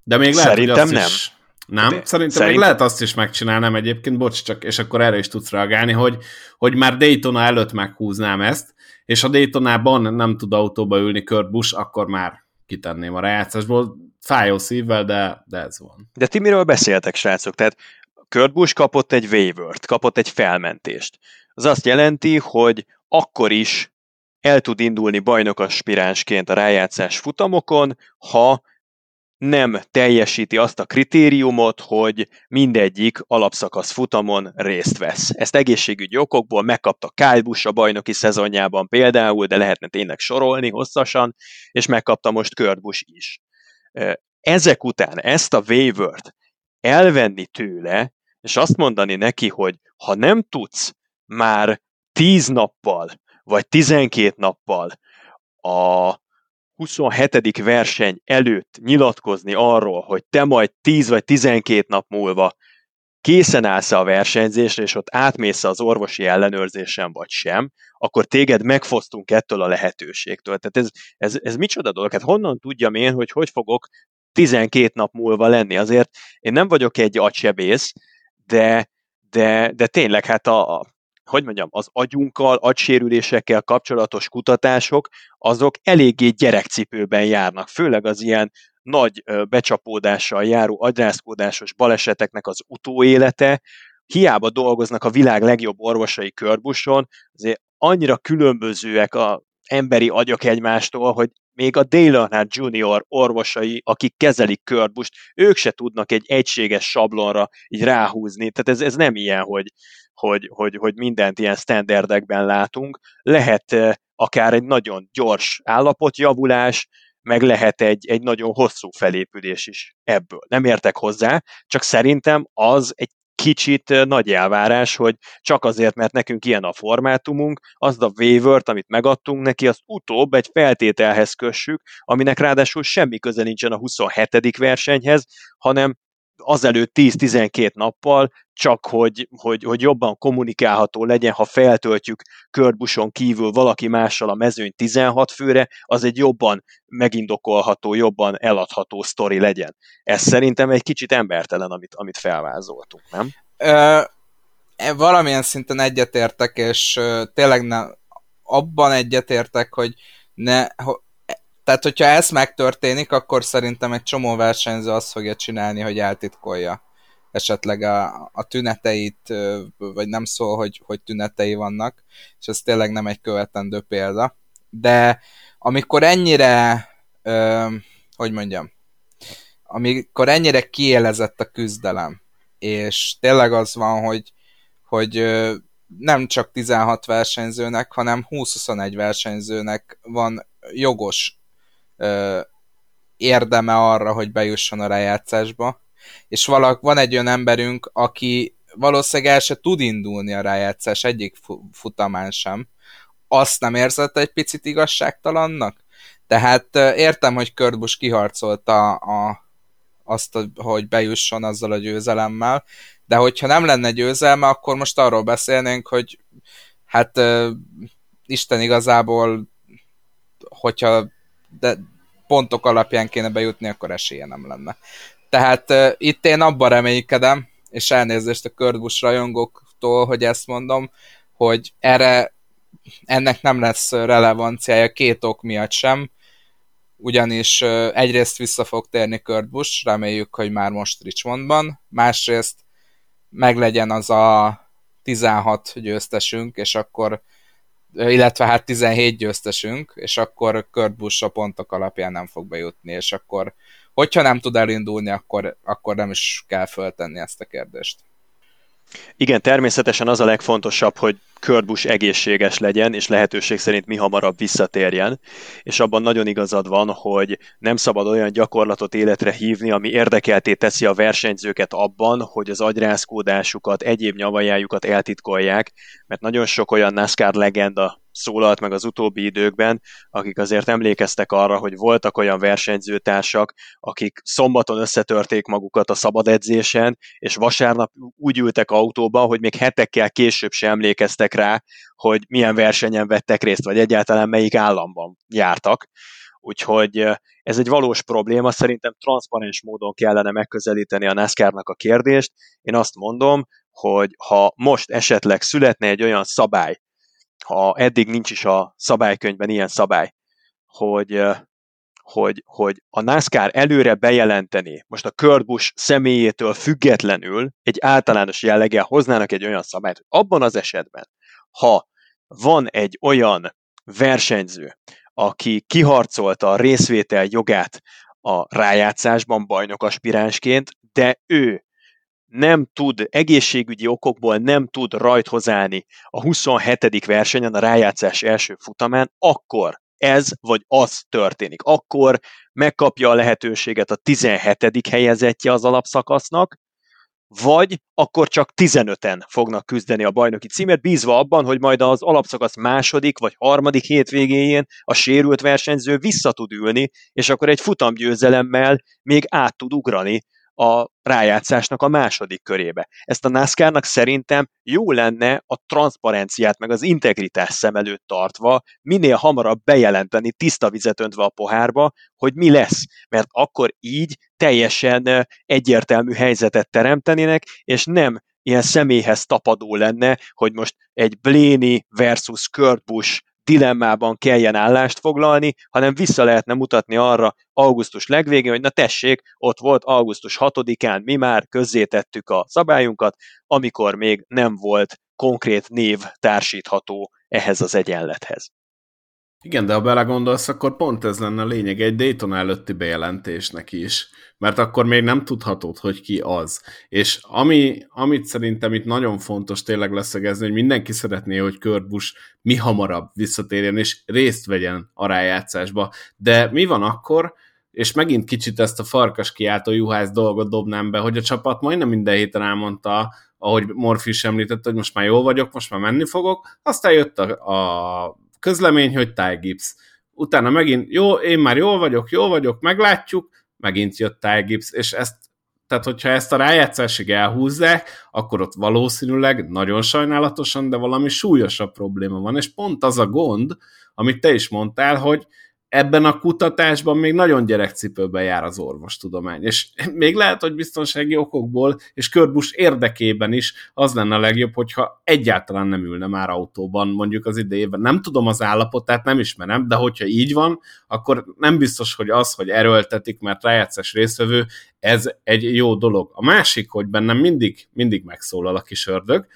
De még lehet, Szerintem hogy azt nem. Is, nem? De, szerintem, szerintem még lehet azt is megcsinálnám egyébként, bocs, csak, és akkor erre is tudsz reagálni, hogy, hogy már Daytona előtt meghúznám ezt, és ha Daytonában nem tud autóba ülni Kurt Busch, akkor már kitenném a rájátszásból. Fájó szívvel, de, de ez van. De ti miről beszéltek, srácok? Tehát Kurt Busch kapott egy waiver kapott egy felmentést. Az azt jelenti, hogy akkor is el tud indulni bajnokaspiránsként a rájátszás futamokon, ha nem teljesíti azt a kritériumot, hogy mindegyik alapszakasz futamon részt vesz. Ezt egészségügyi okokból megkapta Kyle Busch a bajnoki szezonjában például, de lehetne tényleg sorolni hosszasan, és megkapta most Kurt Busch is. Ezek után ezt a waiver elvenni tőle, és azt mondani neki, hogy ha nem tudsz már 10 nappal, vagy 12 nappal a 27. verseny előtt nyilatkozni arról, hogy te majd 10 vagy 12 nap múlva készen állsz a versenyzésre, és ott átmész az orvosi ellenőrzésen, vagy sem, akkor téged megfosztunk ettől a lehetőségtől. Tehát ez, ez, ez micsoda dolog? Hát honnan tudjam én, hogy hogy fogok 12 nap múlva lenni? Azért én nem vagyok egy agysebész, de, de, de tényleg hát a, hogy mondjam, az agyunkkal, agysérülésekkel kapcsolatos kutatások, azok eléggé gyerekcipőben járnak, főleg az ilyen nagy becsapódással járó agyrázkódásos baleseteknek az utóélete, hiába dolgoznak a világ legjobb orvosai körbuson, azért annyira különbözőek a emberi agyak egymástól, hogy még a Dale Junior orvosai, akik kezelik Körbust, ők se tudnak egy egységes sablonra így ráhúzni. Tehát ez, ez nem ilyen, hogy, hogy, hogy, hogy mindent ilyen standardekben látunk. Lehet eh, akár egy nagyon gyors állapotjavulás, meg lehet egy, egy nagyon hosszú felépülés is ebből. Nem értek hozzá, csak szerintem az egy kicsit nagy elvárás, hogy csak azért, mert nekünk ilyen a formátumunk, azt a waiver amit megadtunk neki, azt utóbb egy feltételhez kössük, aminek ráadásul semmi köze nincsen a 27. versenyhez, hanem azelőtt 10-12 nappal, csak hogy, hogy, hogy jobban kommunikálható legyen, ha feltöltjük körbuson kívül valaki mással a mezőny 16 főre, az egy jobban megindokolható, jobban eladható sztori legyen. Ez szerintem egy kicsit embertelen, amit, amit felvázoltunk, nem? Ö, valamilyen szinten egyetértek, és tényleg nem, abban egyetértek, hogy ne, tehát, hogyha ez megtörténik, akkor szerintem egy csomó versenyző azt fogja csinálni, hogy eltitkolja esetleg a, a tüneteit, vagy nem szól, hogy, hogy tünetei vannak, és ez tényleg nem egy követendő példa. De amikor ennyire, ö, hogy mondjam, amikor ennyire kiélezett a küzdelem, és tényleg az van, hogy, hogy nem csak 16 versenyzőnek, hanem 20-21 versenyzőnek van jogos érdeme arra, hogy bejusson a rájátszásba, és valak, van egy olyan emberünk, aki valószínűleg el se tud indulni a rájátszás egyik futamán sem, azt nem érzett egy picit igazságtalannak? Tehát értem, hogy Körbus kiharcolta a, azt, hogy bejusson azzal a győzelemmel, de hogyha nem lenne győzelme, akkor most arról beszélnénk, hogy hát Isten igazából, hogyha de pontok alapján kéne bejutni, akkor esélye nem lenne. Tehát uh, itt én abban reménykedem, és elnézést a Körbus rajongóktól, hogy ezt mondom, hogy erre ennek nem lesz relevanciája két ok miatt sem, ugyanis egyrészt vissza fog térni Kurt Busch, reméljük, hogy már most Richmondban, másrészt meglegyen az a 16 győztesünk, és akkor illetve hát 17 győztesünk, és akkor Kurt Busch a pontok alapján nem fog bejutni, és akkor hogyha nem tud elindulni, akkor, akkor nem is kell föltenni ezt a kérdést. Igen, természetesen az a legfontosabb, hogy Kurt Busch egészséges legyen, és lehetőség szerint mi hamarabb visszatérjen, és abban nagyon igazad van, hogy nem szabad olyan gyakorlatot életre hívni, ami érdekelté teszi a versenyzőket abban, hogy az agyrázkódásukat, egyéb nyavajájukat eltitkolják, mert nagyon sok olyan NASCAR legenda szólalt meg az utóbbi időkben, akik azért emlékeztek arra, hogy voltak olyan versenyzőtársak, akik szombaton összetörték magukat a szabad edzésen, és vasárnap úgy ültek autóba, hogy még hetekkel később sem emlékeztek rá, hogy milyen versenyen vettek részt, vagy egyáltalán melyik államban jártak. Úgyhogy ez egy valós probléma, szerintem transzparens módon kellene megközelíteni a NASCAR-nak a kérdést. Én azt mondom, hogy ha most esetleg születne egy olyan szabály, ha eddig nincs is a szabálykönyvben ilyen szabály, hogy, hogy, hogy a NASCAR előre bejelenteni, most a Kurt Busch személyétől függetlenül egy általános jelleggel hoznának egy olyan szabályt, hogy abban az esetben, ha van egy olyan versenyző, aki kiharcolta a részvétel jogát a rájátszásban bajnok aspiránsként, de ő nem tud, egészségügyi okokból nem tud rajthoz állni a 27. versenyen, a rájátszás első futamán, akkor ez vagy az történik. Akkor megkapja a lehetőséget a 17. helyezettje az alapszakasznak, vagy akkor csak 15-en fognak küzdeni a bajnoki címért, bízva abban, hogy majd az alapszakasz második vagy harmadik hétvégéjén a sérült versenyző vissza tud ülni, és akkor egy futamgyőzelemmel még át tud ugrani a rájátszásnak a második körébe. Ezt a NASCAR-nak szerintem jó lenne a transzparenciát meg az integritás szem előtt tartva minél hamarabb bejelenteni, tiszta vizet öntve a pohárba, hogy mi lesz. Mert akkor így teljesen egyértelmű helyzetet teremtenének, és nem ilyen személyhez tapadó lenne, hogy most egy Bléni versus Kurt Busch dilemmában kelljen állást foglalni, hanem vissza lehetne mutatni arra augusztus legvégén, hogy na tessék, ott volt augusztus 6-án, mi már közzétettük a szabályunkat, amikor még nem volt konkrét név társítható ehhez az egyenlethez. Igen, de ha belegondolsz, akkor pont ez lenne a lényeg egy Dayton előtti bejelentésnek is, mert akkor még nem tudhatod, hogy ki az. És ami, amit szerintem itt nagyon fontos tényleg leszögezni, hogy mindenki szeretné, hogy Kurt mi hamarabb visszatérjen és részt vegyen a rájátszásba. De mi van akkor, és megint kicsit ezt a farkas kiáltó juhász dolgot dobnám be, hogy a csapat majdnem minden héten elmondta, ahogy Morfi is említette, hogy most már jól vagyok, most már menni fogok, aztán jött a, a közlemény, hogy Ty Gibbs. Utána megint, jó, én már jól vagyok, jól vagyok, meglátjuk, megint jött Ty Gibbs, és ezt tehát, hogyha ezt a rájátszásig elhúzzák, akkor ott valószínűleg nagyon sajnálatosan, de valami súlyosabb probléma van, és pont az a gond, amit te is mondtál, hogy ebben a kutatásban még nagyon gyerekcipőben jár az orvostudomány, és még lehet, hogy biztonsági okokból és körbus érdekében is az lenne a legjobb, hogyha egyáltalán nem ülne már autóban mondjuk az idejében. Nem tudom az állapotát, nem ismerem, de hogyha így van, akkor nem biztos, hogy az, hogy erőltetik, mert rájátszás részvevő, ez egy jó dolog. A másik, hogy bennem mindig, mindig megszólal a kis ördög,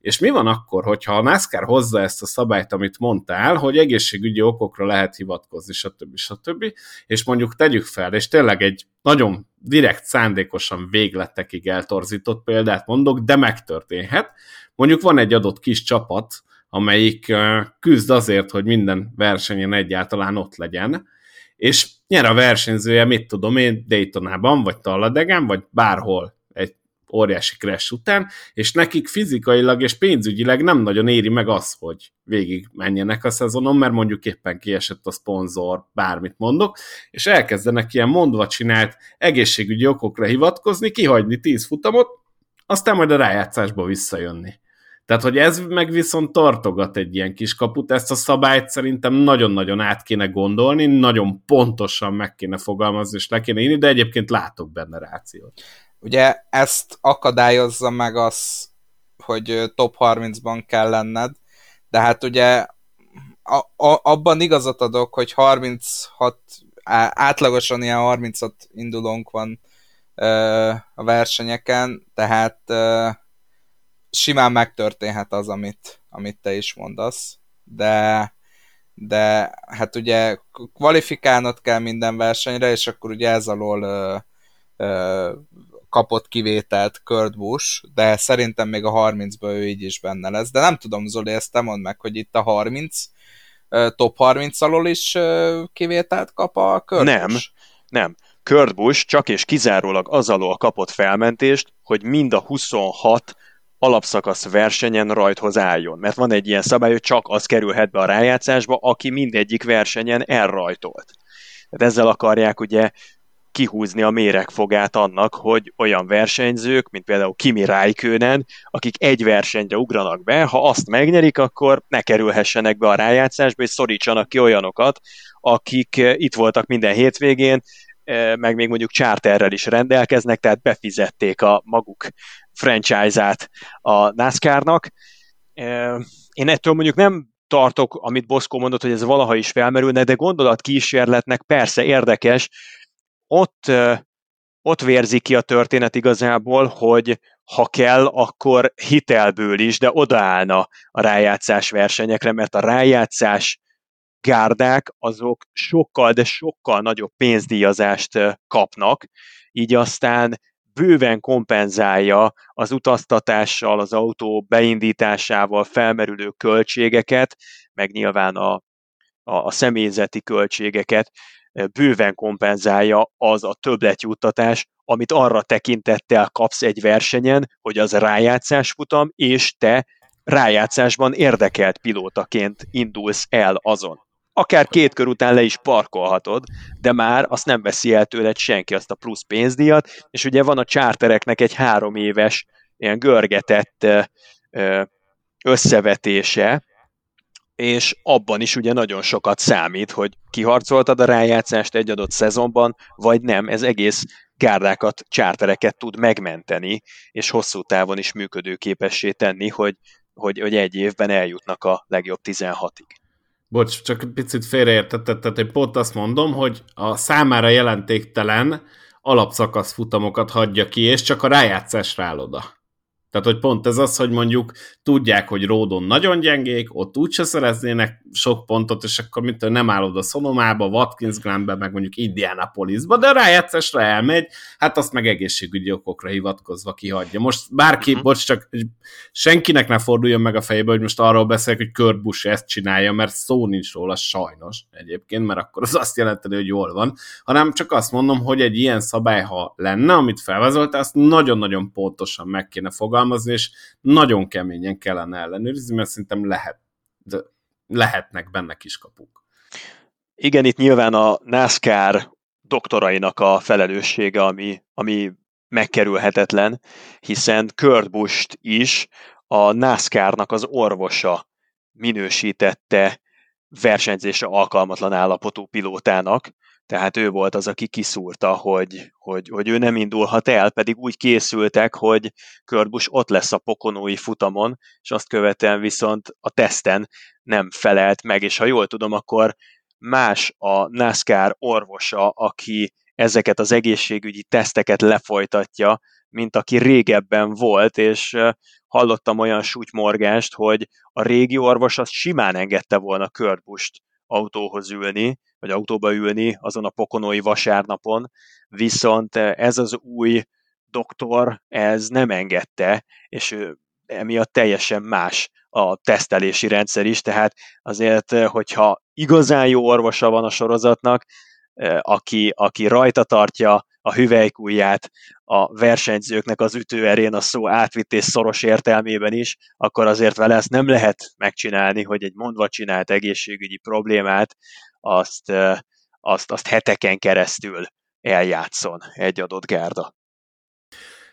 és mi van akkor, hogyha a NASCAR hozza ezt a szabályt, amit mondtál, hogy egészségügyi okokra lehet hivatkozni, stb. stb. És mondjuk tegyük fel, és tényleg egy nagyon direkt szándékosan végletekig eltorzított példát mondok, de megtörténhet. Mondjuk van egy adott kis csapat, amelyik küzd azért, hogy minden versenyen egyáltalán ott legyen, és nyer a versenyzője, mit tudom én, Daytonában, vagy Talladegen, vagy bárhol óriási crash után, és nekik fizikailag és pénzügyileg nem nagyon éri meg az, hogy végig menjenek a szezonon, mert mondjuk éppen kiesett a szponzor, bármit mondok, és elkezdenek ilyen mondva csinált egészségügyi okokra hivatkozni, kihagyni 10 futamot, aztán majd a rájátszásba visszajönni. Tehát, hogy ez meg viszont tartogat egy ilyen kis kaput, ezt a szabályt szerintem nagyon-nagyon át kéne gondolni, nagyon pontosan meg kéne fogalmazni, és le kéne írni, de egyébként látok benne rációt. Ugye ezt akadályozza meg az, hogy top 30-ban kell lenned, de hát ugye a, a, abban igazat adok, hogy 36, átlagosan ilyen 36 indulónk van ö, a versenyeken, tehát ö, simán megtörténhet az, amit, amit te is mondasz, de de hát ugye kvalifikálnod kell minden versenyre, és akkor ugye ez alól ö, ö, kapott kivételt Kurt Busch, de szerintem még a 30-ban ő így is benne lesz. De nem tudom, Zoli, ezt te mondd meg, hogy itt a 30, top 30 alól is kivételt kap a Kurt Nem, Busch? nem. Kurt Busch csak és kizárólag az alól kapott felmentést, hogy mind a 26 alapszakasz versenyen rajthoz álljon. Mert van egy ilyen szabály, hogy csak az kerülhet be a rájátszásba, aki mindegyik versenyen elrajtolt. Tehát ezzel akarják ugye kihúzni a méregfogát annak, hogy olyan versenyzők, mint például Kimi Räikkönen, akik egy versenyre ugranak be, ha azt megnyerik, akkor ne kerülhessenek be a rájátszásba, és szorítsanak ki olyanokat, akik eh, itt voltak minden hétvégén, eh, meg még mondjuk charterrel is rendelkeznek, tehát befizették a maguk franchise-át a NASCAR-nak. Eh, én ettől mondjuk nem tartok, amit Boszkó mondott, hogy ez valaha is felmerülne, de gondolatkísérletnek persze érdekes, ott, ott vérzik ki a történet igazából, hogy ha kell, akkor hitelből is, de odaállna a rájátszás versenyekre, mert a rájátszás gárdák azok sokkal, de sokkal nagyobb pénzdíjazást kapnak, így aztán bőven kompenzálja az utaztatással, az autó beindításával felmerülő költségeket, meg nyilván a, a, a személyzeti költségeket, bőven kompenzálja az a többletjuttatás, amit arra tekintettel kapsz egy versenyen, hogy az rájátszás futam, és te rájátszásban érdekelt pilótaként indulsz el azon. Akár két kör után le is parkolhatod, de már azt nem veszi el tőled senki azt a plusz pénzdíjat, és ugye van a chartereknek egy három éves ilyen görgetett összevetése, és abban is ugye nagyon sokat számít, hogy kiharcoltad a rájátszást egy adott szezonban, vagy nem, ez egész gárdákat, csártereket tud megmenteni, és hosszú távon is működőképessé tenni, hogy, hogy, hogy egy évben eljutnak a legjobb 16-ig. Bocs, csak picit félreértetted, tehát én pont azt mondom, hogy a számára jelentéktelen alapszakasz futamokat hagyja ki, és csak a rájátszásra áll oda. Tehát, hogy pont ez az, hogy mondjuk tudják, hogy Ródon nagyon gyengék, ott úgyse szereznének sok pontot, és akkor mit nem állod a Szonomába, Watkins Glenbe, meg mondjuk Indianapolisba, de rájátszásra elmegy, hát azt meg egészségügyi okokra hivatkozva kihagyja. Most bárki, uh-huh. bocs, csak senkinek ne forduljon meg a fejébe, hogy most arról beszélek, hogy Kurt Busch ezt csinálja, mert szó nincs róla sajnos egyébként, mert akkor az azt jelenteni, hogy jól van, hanem csak azt mondom, hogy egy ilyen szabály, ha lenne, amit felvázoltál, azt nagyon-nagyon pontosan meg kéne fogalmazni, fogalmazni, és nagyon keményen kellene ellenőrizni, mert szerintem lehet, lehetnek benne kiskapuk. Igen, itt nyilván a NASCAR doktorainak a felelőssége, ami, ami megkerülhetetlen, hiszen Kurt Busch is a NASCAR-nak az orvosa minősítette versenyzésre alkalmatlan állapotú pilótának, tehát ő volt az, aki kiszúrta, hogy, hogy, hogy ő nem indulhat el, pedig úgy készültek, hogy Körbus ott lesz a pokonói futamon, és azt követően viszont a teszten nem felelt meg, és ha jól tudom, akkor más a NASCAR orvosa, aki ezeket az egészségügyi teszteket lefolytatja, mint aki régebben volt, és hallottam olyan sútymorgást, hogy a régi orvos azt simán engedte volna Körbust autóhoz ülni, vagy autóba ülni azon a pokonói vasárnapon, viszont ez az új doktor, ez nem engedte, és emiatt teljesen más a tesztelési rendszer is, tehát azért, hogyha igazán jó orvosa van a sorozatnak, aki, aki rajta tartja a hüvelykújját a versenyzőknek az ütőerén a szó átvitt szoros értelmében is, akkor azért vele ezt nem lehet megcsinálni, hogy egy mondva csinált egészségügyi problémát azt, azt, azt heteken keresztül eljátszon egy adott gárda.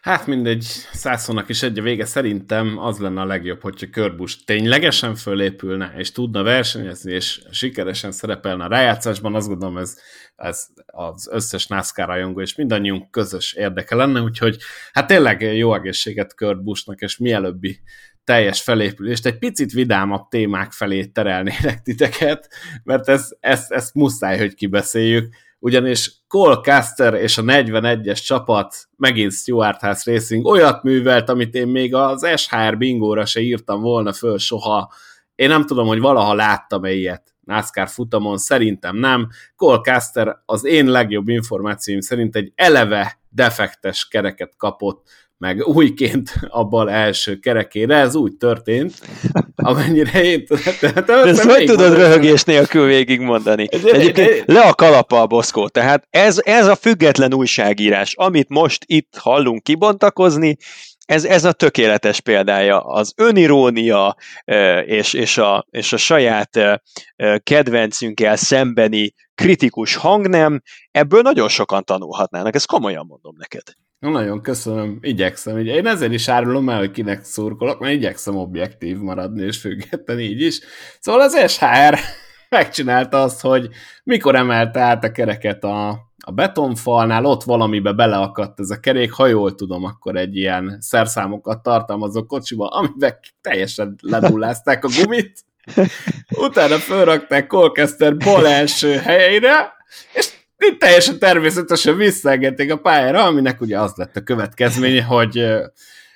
Hát mindegy, százszónak is egy a vége. Szerintem az lenne a legjobb, hogyha Körbus ténylegesen fölépülne, és tudna versenyezni, és sikeresen szerepelne a rájátszásban. Azt gondolom, ez, ez az összes NASCAR rajongó, és mindannyiunk közös érdeke lenne, úgyhogy hát tényleg jó egészséget Körbusnak, és mielőbbi teljes felépülést, egy picit vidámabb témák felé terelnélek titeket, mert ez, ezt, ezt muszáj, hogy kibeszéljük ugyanis Cole Caster és a 41-es csapat, megint Stuart House Racing olyat művelt, amit én még az SHR bingóra se írtam volna föl soha. Én nem tudom, hogy valaha láttam-e ilyet NASCAR futamon, szerintem nem. Cole Caster az én legjobb információim szerint egy eleve defektes kereket kapott meg újként (laughs) abban első kerekére, ez úgy történt, amennyire én tudom. De ezt hogy tudod mondani? röhögés nélkül végigmondani? Egyébként le a kalapa a Boszkó, tehát ez, ez a független újságírás, amit most itt hallunk kibontakozni, ez, ez a tökéletes példája. Az önirónia és, és, a, és a saját kedvencünkkel szembeni kritikus hangnem, ebből nagyon sokan tanulhatnának, ezt komolyan mondom neked. Nagyon köszönöm, igyekszem. Ugye én ezzel is árulom el, hogy kinek szurkolok, mert igyekszem objektív maradni és független így is. Szóval az SHR (laughs) megcsinálta azt, hogy mikor emelte át a kereket a, a betonfalnál, ott valamibe beleakadt ez a kerék, ha jól tudom, akkor egy ilyen szerszámokat tartalmazó kocsiba, amiben teljesen ledullázták a gumit, (laughs) utána fölrakták Colchester bal első helyére, és itt teljesen természetesen visszaengedték a pályára, aminek ugye az lett a következménye, hogy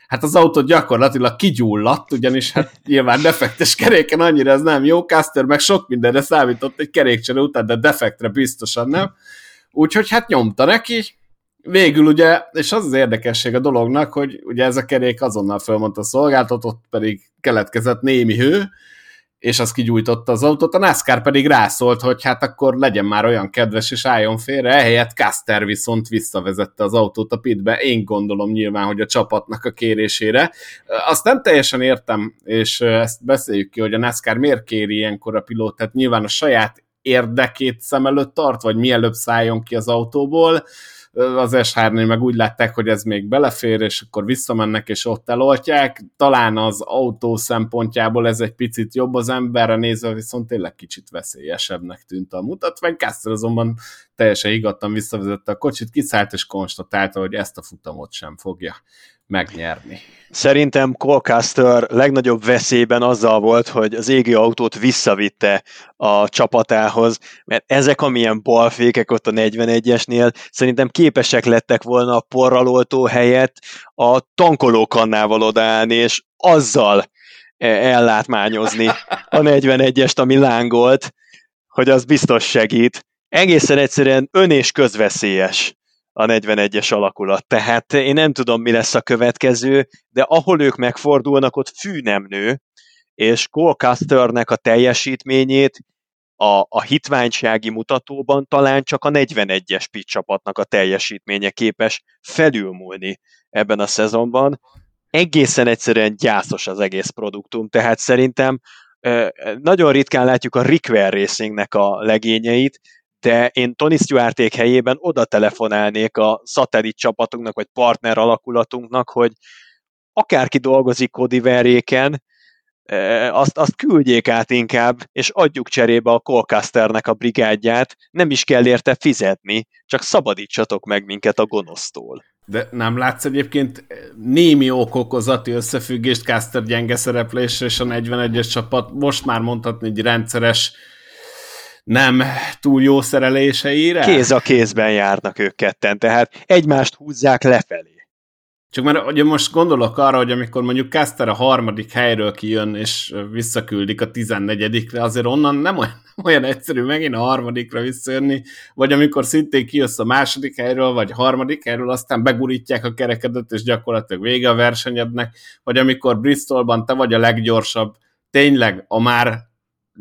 hát az autó gyakorlatilag kigyulladt, ugyanis hát nyilván defektes keréken annyira ez nem jó, Caster meg sok mindenre számított egy kerékcsere után, de defektre biztosan nem. Úgyhogy hát nyomta neki, végül ugye, és az az érdekesség a dolognak, hogy ugye ez a kerék azonnal fölmondta a szolgáltatót, pedig keletkezett némi hő, és az kigyújtotta az autót, a NASCAR pedig rászólt, hogy hát akkor legyen már olyan kedves, és álljon félre, ehelyett Caster viszont visszavezette az autót a pitbe, én gondolom nyilván, hogy a csapatnak a kérésére. Azt nem teljesen értem, és ezt beszéljük ki, hogy a NASCAR miért kéri ilyenkor a pilótát, nyilván a saját érdekét szem előtt tart, vagy mielőbb szálljon ki az autóból, az s meg úgy látták, hogy ez még belefér, és akkor visszamennek, és ott eloltják. Talán az autó szempontjából ez egy picit jobb az emberre nézve, viszont tényleg kicsit veszélyesebbnek tűnt a mutatvány. Caster azonban teljesen higgadtan visszavezette a kocsit, kiszállt és konstatálta, hogy ezt a futamot sem fogja megnyerni. Szerintem Colcaster legnagyobb veszélyben azzal volt, hogy az égi autót visszavitte a csapatához, mert ezek amilyen balfékek ott a 41-esnél szerintem képesek lettek volna a porraloltó helyett a tankolókannával odaállni, és azzal e, ellátmányozni a 41-est, ami lángolt, hogy az biztos segít. Egészen egyszerűen ön és közveszélyes a 41-es alakulat. Tehát én nem tudom, mi lesz a következő, de ahol ők megfordulnak, ott fű nem nő, és Cole Custernek a teljesítményét a, a hitványsági mutatóban talán csak a 41-es pit csapatnak a teljesítménye képes felülmúlni ebben a szezonban. Egészen egyszerűen gyászos az egész produktum, tehát szerintem nagyon ritkán látjuk a Rickwell Racingnek a legényeit, de én Tony Stewarték helyében oda telefonálnék a szatellit csapatunknak, vagy partner alakulatunknak, hogy akárki dolgozik Kodiveréken, e, azt, azt küldjék át inkább, és adjuk cserébe a Colcasternek a brigádját, nem is kell érte fizetni, csak szabadítsatok meg minket a gonosztól. De nem látsz egyébként némi okokozati összefüggést Caster gyenge szereplésre és a 41-es csapat most már mondhatni egy rendszeres nem túl jó szereléseire. Kéz a kézben járnak ők ketten, tehát egymást húzzák lefelé. Csak mert ugye most gondolok arra, hogy amikor mondjuk Caster a harmadik helyről kijön, és visszaküldik a tizennegyedikre, azért onnan nem olyan, (laughs) nem olyan egyszerű megint a harmadikra visszajönni, vagy amikor szintén kijössz a második helyről, vagy a harmadik helyről, aztán begurítják a kerekedet, és gyakorlatilag vége a versenyednek, vagy amikor Bristolban te vagy a leggyorsabb, tényleg a már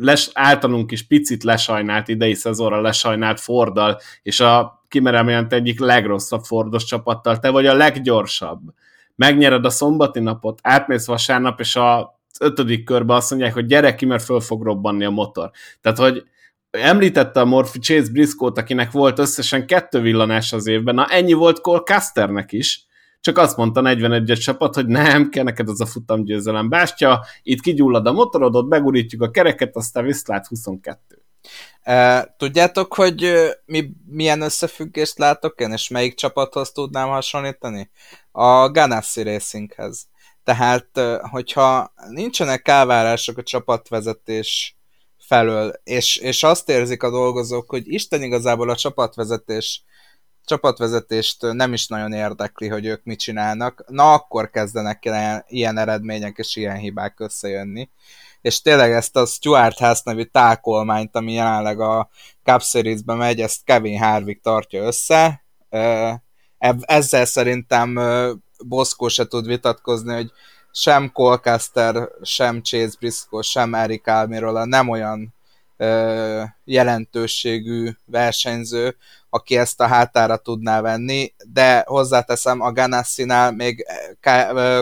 les, általunk is picit lesajnált idei szezonra lesajnált Forddal, és a kimerem jelent egyik legrosszabb Fordos csapattal, te vagy a leggyorsabb. Megnyered a szombati napot, átmész vasárnap, és a ötödik körben azt mondják, hogy gyere ki, mert föl fog robbanni a motor. Tehát, hogy említette a Morphy Chase Briscoe-t, akinek volt összesen kettő villanás az évben, na ennyi volt Cole Casternek is, csak azt mondta 41-es csapat, hogy nem, kell neked az a futamgyőzelem bástya, itt kigyullad a motorodot, begurítjuk a kereket, aztán viszlát 22. Tudjátok, hogy mi, milyen összefüggést látok én, és melyik csapathoz tudnám hasonlítani? A Ganassi Racinghez. Tehát, hogyha nincsenek elvárások a csapatvezetés felől, és, és azt érzik a dolgozók, hogy Isten igazából a csapatvezetés csapatvezetést nem is nagyon érdekli, hogy ők mit csinálnak, na akkor kezdenek ilyen, ilyen eredmények és ilyen hibák összejönni. És tényleg ezt a Stuart House nevű tákolmányt, ami jelenleg a Cup Series-ben megy, ezt Kevin Harvick tartja össze. Ezzel szerintem Boszkó se tud vitatkozni, hogy sem Colcaster, sem Chase Briscoe, sem Eric Almirola nem olyan jelentőségű versenyző, aki ezt a hátára tudná venni, de hozzáteszem, a Ganassi-nál még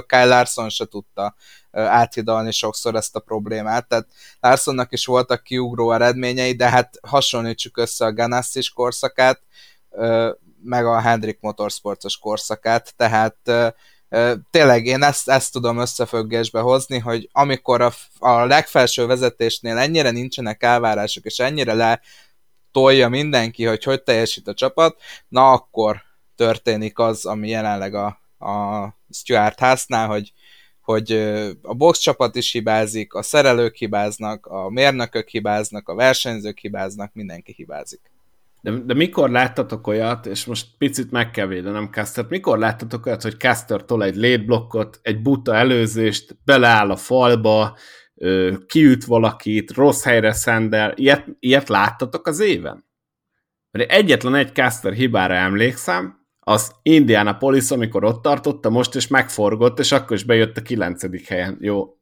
Kyle Larson se tudta áthidalni sokszor ezt a problémát, tehát Larsonnak is voltak kiugró eredményei, de hát hasonlítsuk össze a Ganassi korszakát, meg a Hendrik Motorsportos korszakát, tehát tényleg én ezt, ezt tudom összefüggésbe hozni, hogy amikor a, a legfelső vezetésnél ennyire nincsenek elvárások, és ennyire le tolja mindenki, hogy hogy teljesít a csapat, na akkor történik az, ami jelenleg a, a Stuart House-nál, hogy, hogy a box csapat is hibázik, a szerelők hibáznak, a mérnökök hibáznak, a versenyzők hibáznak, mindenki hibázik. De, de mikor láttatok olyat, és most picit meg kell védenem Castert, mikor láttatok olyat, hogy Caster tol egy létblokkot, egy buta előzést, beleáll a falba, kiüt valakit, rossz helyre szendel, ilyet, ilyet láttatok az éven? Mert egyetlen egy Caster hibára emlékszem, az Indianapolis, amikor ott tartotta most, és megforgott, és akkor is bejött a kilencedik helyen. Jó,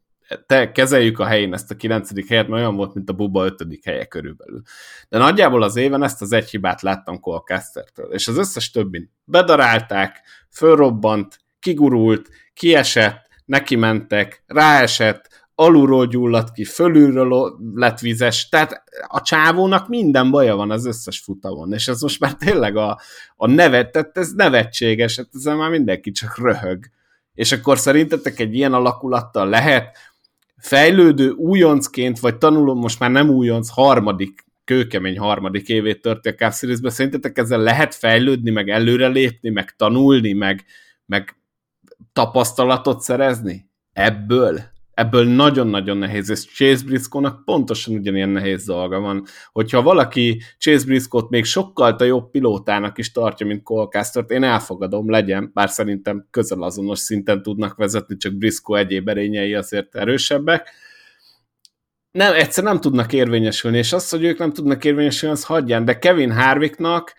te kezeljük a helyén ezt a kilencedik helyet, mert olyan volt, mint a Buba ötödik helye körülbelül. De nagyjából az éven ezt az egy hibát láttam Cole Castertől, és az összes többin bedarálták, fölrobbant, kigurult, kiesett, neki mentek, ráesett, alulról gyulladt ki, fölülről lett vizes, tehát a csávónak minden baja van az összes futamon, és ez most már tényleg a, a nevet, tehát ez nevetséges, hát ezzel már mindenki csak röhög. És akkor szerintetek egy ilyen alakulattal lehet fejlődő újoncként, vagy tanuló, most már nem újonc, harmadik, kőkemény harmadik évét törti a Cup szerintetek ezzel lehet fejlődni, meg előrelépni, meg tanulni, meg, meg tapasztalatot szerezni? Ebből? Ebből nagyon-nagyon nehéz, és Chase Briscoe-nak pontosan ugyanilyen nehéz dolga van. Hogyha valaki Chase Briscoe-t még sokkal a jobb pilótának is tartja, mint Colcastert, én elfogadom, legyen, bár szerintem közel azonos szinten tudnak vezetni, csak Briscoe egyéb erényei azért erősebbek. Nem, egyszer nem tudnak érvényesülni, és az, hogy ők nem tudnak érvényesülni, az hagyján, de Kevin Harvicknak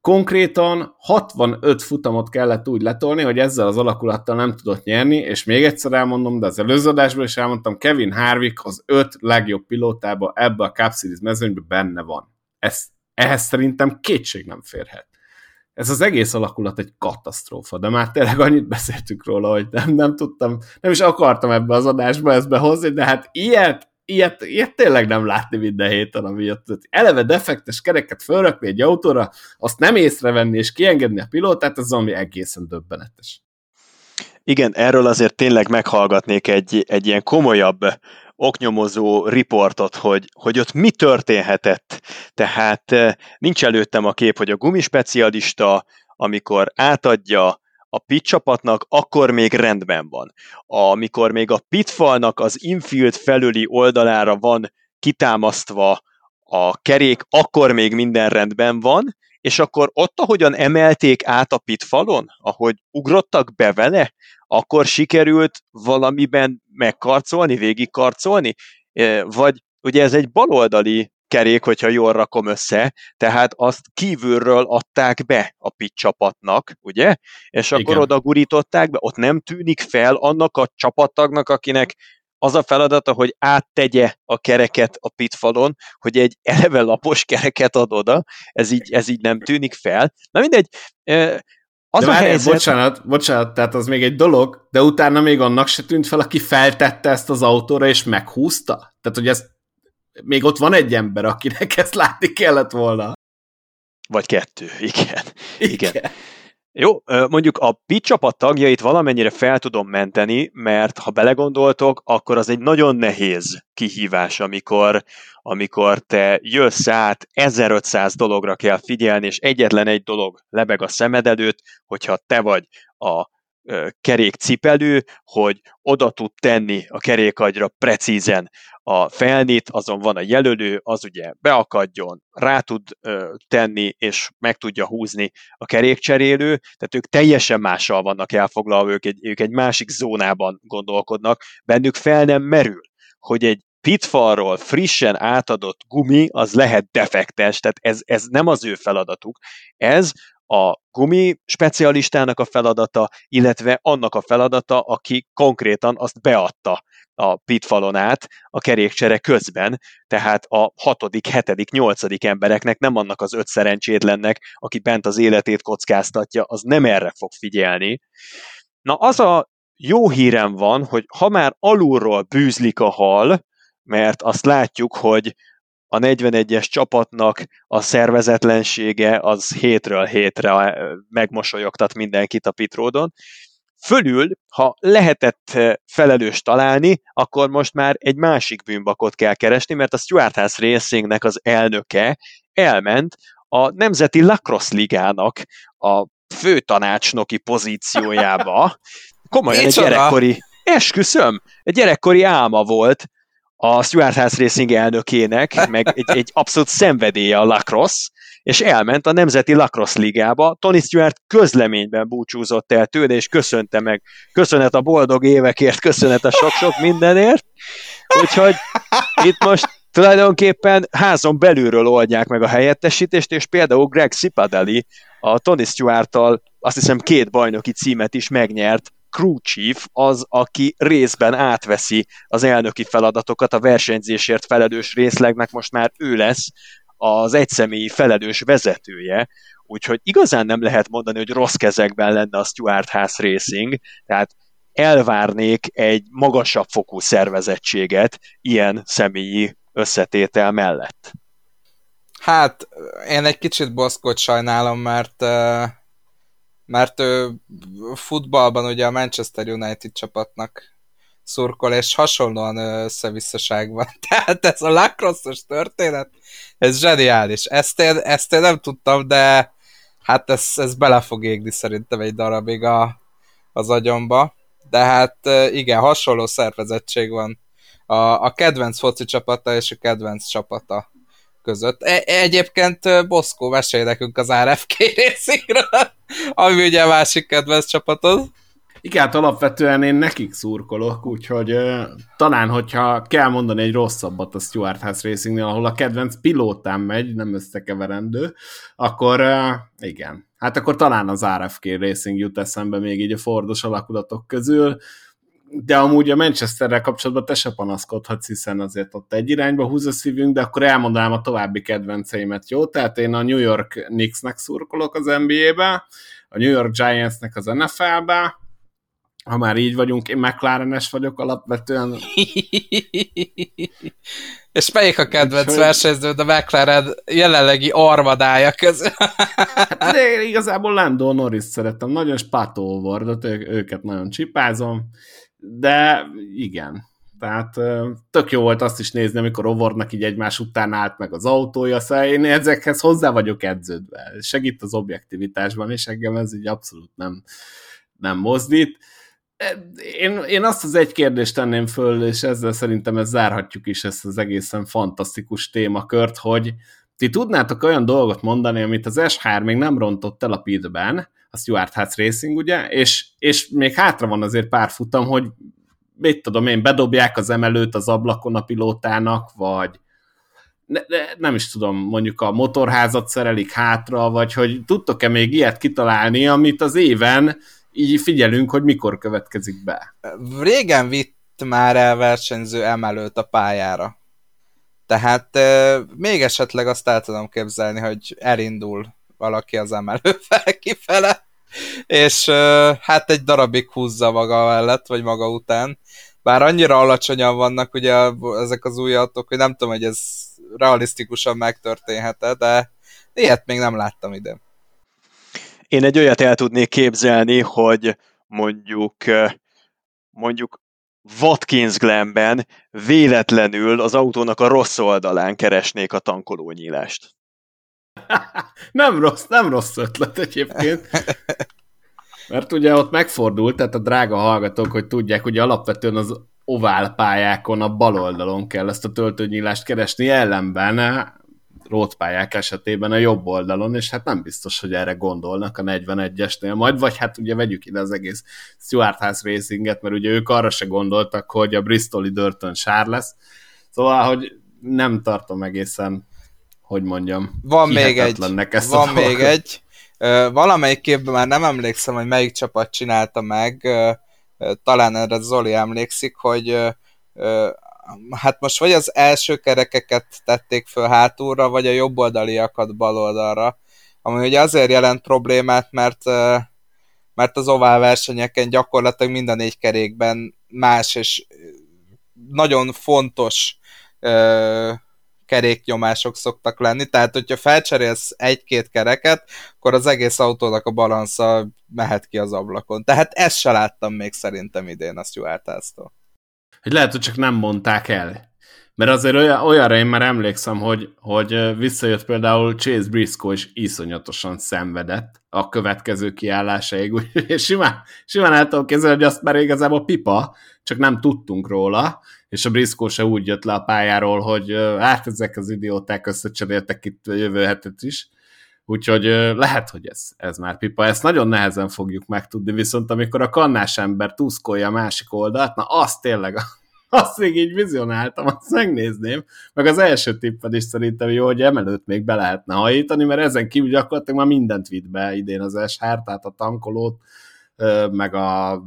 Konkrétan 65 futamot kellett úgy letolni, hogy ezzel az alakulattal nem tudott nyerni, és még egyszer elmondom, de az előző adásban is elmondtam, Kevin Harvick az öt legjobb pilótába ebbe a Cup Series mezőnybe benne van. Ez, ehhez szerintem kétség nem férhet. Ez az egész alakulat egy katasztrófa, de már tényleg annyit beszéltük róla, hogy nem, nem tudtam, nem is akartam ebbe az adásba ezt behozni, de hát ilyet ilyet, ilyet tényleg nem látni minden héten, ami jött. Eleve defektes kereket fölrakni egy autóra, azt nem észrevenni és kiengedni a pilótát, az ami egészen döbbenetes. Igen, erről azért tényleg meghallgatnék egy, egy ilyen komolyabb oknyomozó riportot, hogy, hogy ott mi történhetett. Tehát eh, nincs előttem a kép, hogy a gumispecialista, amikor átadja a pit csapatnak, akkor még rendben van. Amikor még a pitfalnak az infield felüli oldalára van kitámasztva a kerék, akkor még minden rendben van, és akkor ott, ahogyan emelték át a pitfalon, ahogy ugrottak be vele, akkor sikerült valamiben megkarcolni, végigkarcolni, vagy ugye ez egy baloldali kerék, hogyha jól rakom össze, tehát azt kívülről adták be a pit csapatnak, ugye? És akkor Igen. oda gurították be, ott nem tűnik fel annak a csapattagnak, akinek az a feladata, hogy áttegye a kereket a pitfalon, hogy egy eleve lapos kereket ad oda, ez így, ez így nem tűnik fel. Na mindegy, az de a helyzet... Bocsánat, bocsánat, tehát az még egy dolog, de utána még annak se tűnt fel, aki feltette ezt az autóra és meghúzta? Tehát, hogy ez még ott van egy ember, akinek ezt látni kellett volna. Vagy kettő, igen. igen. igen. Jó, mondjuk a PIT csapat tagjait valamennyire fel tudom menteni, mert ha belegondoltok, akkor az egy nagyon nehéz kihívás, amikor, amikor te jössz át, 1500 dologra kell figyelni, és egyetlen egy dolog lebeg a szemed előtt, hogyha te vagy a kerékcipelő, hogy oda tud tenni a kerékagyra precízen a felnit, azon van a jelölő, az ugye beakadjon, rá tud tenni, és meg tudja húzni a kerékcserélő, tehát ők teljesen mással vannak elfoglalva, ők egy, ők egy másik zónában gondolkodnak, bennük fel nem merül, hogy egy pitfallról frissen átadott gumi, az lehet defektes, tehát ez, ez nem az ő feladatuk. Ez a gumi specialistának a feladata, illetve annak a feladata, aki konkrétan azt beadta a pitfalon át a kerékcsere közben, tehát a hatodik, hetedik, nyolcadik embereknek, nem annak az öt szerencsétlennek, aki bent az életét kockáztatja, az nem erre fog figyelni. Na az a jó hírem van, hogy ha már alulról bűzlik a hal, mert azt látjuk, hogy a 41-es csapatnak a szervezetlensége az hétről hétre megmosolyogtat mindenkit a pitródon. Fölül, ha lehetett felelős találni, akkor most már egy másik bűnbakot kell keresni, mert a Stuart House Racingnek az elnöke elment a Nemzeti Lacrosse Ligának a főtanácsnoki pozíciójába. (laughs) Komolyan egy gyerekkori, esküszöm, egy gyerekkori álma volt, a Stuart House Racing elnökének, meg egy, egy abszolút szenvedélye a lacrosse, és elment a Nemzeti Lacrosse Ligába. Tony Stewart közleményben búcsúzott el tőle, és köszönte meg. Köszönet a boldog évekért, köszönet a sok-sok mindenért. Úgyhogy itt most tulajdonképpen házon belülről oldják meg a helyettesítést, és például Greg Cipadelli a Tony Stewart-tal azt hiszem két bajnoki címet is megnyert crew chief az, aki részben átveszi az elnöki feladatokat, a versenyzésért felelős részlegnek most már ő lesz az egyszemélyi felelős vezetője, úgyhogy igazán nem lehet mondani, hogy rossz kezekben lenne a Stuart House Racing, tehát elvárnék egy magasabb fokú szervezettséget ilyen személyi összetétel mellett. Hát, én egy kicsit Boszkot sajnálom, mert mert ő futballban ugye a Manchester United csapatnak szurkol, és hasonlóan összevisszaság van. (laughs) Tehát ez a lacrosse történet, ez zseniális. Ezt én, ezt én nem tudtam, de hát ez, ez bele fog égni szerintem egy darabig a, az agyomba. De hát igen, hasonló szervezettség van a, a kedvenc foci csapata és a kedvenc csapata között. E- egyébként Boszkó mesél nekünk az RFK részéről, (laughs) ami ugye a másik kedvenc csapatod. Igen, hát alapvetően én nekik szurkolok, úgyhogy talán, hogyha kell mondani egy rosszabbat a Stuart House Racingnél, ahol a kedvenc pilótán megy, nem összekeverendő, akkor igen. Hát akkor talán az RFK Racing jut eszembe még így a Fordos alakulatok közül, de amúgy a Manchesterrel kapcsolatban te se panaszkodhatsz, hiszen azért ott egy irányba húz a szívünk, de akkor elmondanám a további kedvenceimet, jó? Tehát én a New York Knicksnek szurkolok az NBA-be, a New York Giantsnek az NFL-be, ha már így vagyunk, én McLaren-es vagyok alapvetően. (laughs) És melyik a kedvenc versenyződ a McLaren jelenlegi armadája közül? hát de igazából Lando Norris szeretem, nagyon Spato Wardot, őket nagyon csipázom, de igen, tehát tök jó volt azt is nézni, amikor Ovordnak így egymás után állt meg az autója, szóval én ezekhez hozzá vagyok edződve. Segít az objektivitásban, és engem ez így abszolút nem, nem mozdít. Én, én azt az egy kérdést tenném föl, és ezzel szerintem ezt zárhatjuk is ezt az egészen fantasztikus témakört, hogy ti tudnátok olyan dolgot mondani, amit az S3 még nem rontott el a pitben, a Stuart House Racing, ugye, és, és még hátra van azért pár futam, hogy mit tudom én, bedobják az emelőt az ablakon a pilótának, vagy ne, ne, nem is tudom, mondjuk a motorházat szerelik hátra, vagy hogy tudtok-e még ilyet kitalálni, amit az éven így figyelünk, hogy mikor következik be. Régen vitt már el versenyző emelőt a pályára. Tehát még esetleg azt el tudom képzelni, hogy elindul valaki az emelővel (laughs) kifele, és hát egy darabig húzza maga mellett, vagy maga után. Bár annyira alacsonyan vannak ugye ezek az új autók, hogy nem tudom, hogy ez realisztikusan megtörténhet de ilyet még nem láttam ide. Én egy olyat el tudnék képzelni, hogy mondjuk mondjuk Watkins Glenben véletlenül az autónak a rossz oldalán keresnék a tankolónyílást. (laughs) nem rossz, nem rossz ötlet egyébként. Mert ugye ott megfordult, tehát a drága hallgatók, hogy tudják, hogy alapvetően az ovál pályákon a bal oldalon kell ezt a töltőnyílást keresni, ellenben rótpályák esetében a jobb oldalon, és hát nem biztos, hogy erre gondolnak a 41-esnél majd, vagy hát ugye vegyük ide az egész Stuart House Racinget, mert ugye ők arra se gondoltak, hogy a Bristoli Dörtön sár lesz, szóval, hogy nem tartom egészen, hogy mondjam, van még egy, ezt van még egy, valamelyik képben már nem emlékszem, hogy melyik csapat csinálta meg, talán erre Zoli emlékszik, hogy hát most vagy az első kerekeket tették föl hátulra, vagy a jobboldaliakat baloldalra, ami ugye azért jelent problémát, mert mert az ovál versenyeken gyakorlatilag minden négy kerékben más és nagyon fontos keréknyomások szoktak lenni, tehát hogyha felcserélsz egy-két kereket, akkor az egész autónak a balansza mehet ki az ablakon. Tehát ezt se láttam még szerintem idén a Stuart hogy lehet, hogy csak nem mondták el. Mert azért olyan, olyanra én már emlékszem, hogy, hogy visszajött például Chase Briscoe, és iszonyatosan szenvedett a következő kiállásaig, (laughs) és simán, simán el tudom képzelni, hogy azt már igazából pipa, csak nem tudtunk róla, és a Briscoe se úgy jött le a pályáról, hogy hát ezek az idióták összecseréltek itt a jövő hetet is, Úgyhogy lehet, hogy ez, ez már pipa. Ezt nagyon nehezen fogjuk megtudni, viszont amikor a kannás ember tuszkolja a másik oldalt, na azt tényleg, (laughs) azt még így vizionáltam, azt megnézném. Meg az első tipped is szerintem jó, hogy emelőt még be lehetne hajítani, mert ezen kívül gyakorlatilag már mindent vitt be idén az SH, tehát a tankolót, meg a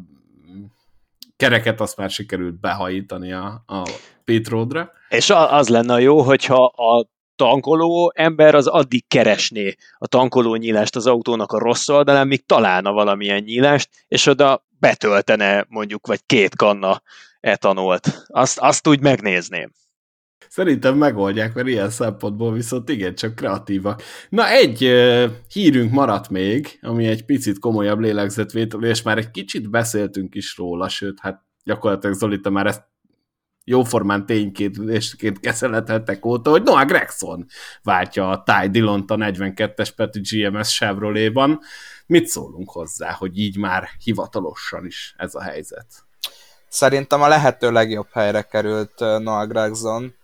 kereket azt már sikerült behajítani a, a pit roadra. És az lenne jó, hogyha a tankoló ember az addig keresné a tankoló nyílást az autónak a rossz oldalán, míg találna valamilyen nyílást, és oda betöltene mondjuk, vagy két kanna etanolt. Azt, azt úgy megnézném. Szerintem megoldják, mert ilyen szempontból viszont igen, csak kreatívak. Na, egy uh, hírünk maradt még, ami egy picit komolyabb lélegzetvétel, és már egy kicsit beszéltünk is róla, sőt, hát gyakorlatilag Zolita már ezt jóformán tényként kezelhetettek óta, hogy Noah Gregson váltja a Ty Dillon a 42-es Peti GMS Chevrolet-ban. Mit szólunk hozzá, hogy így már hivatalosan is ez a helyzet? Szerintem a lehető legjobb helyre került Noah Gregson.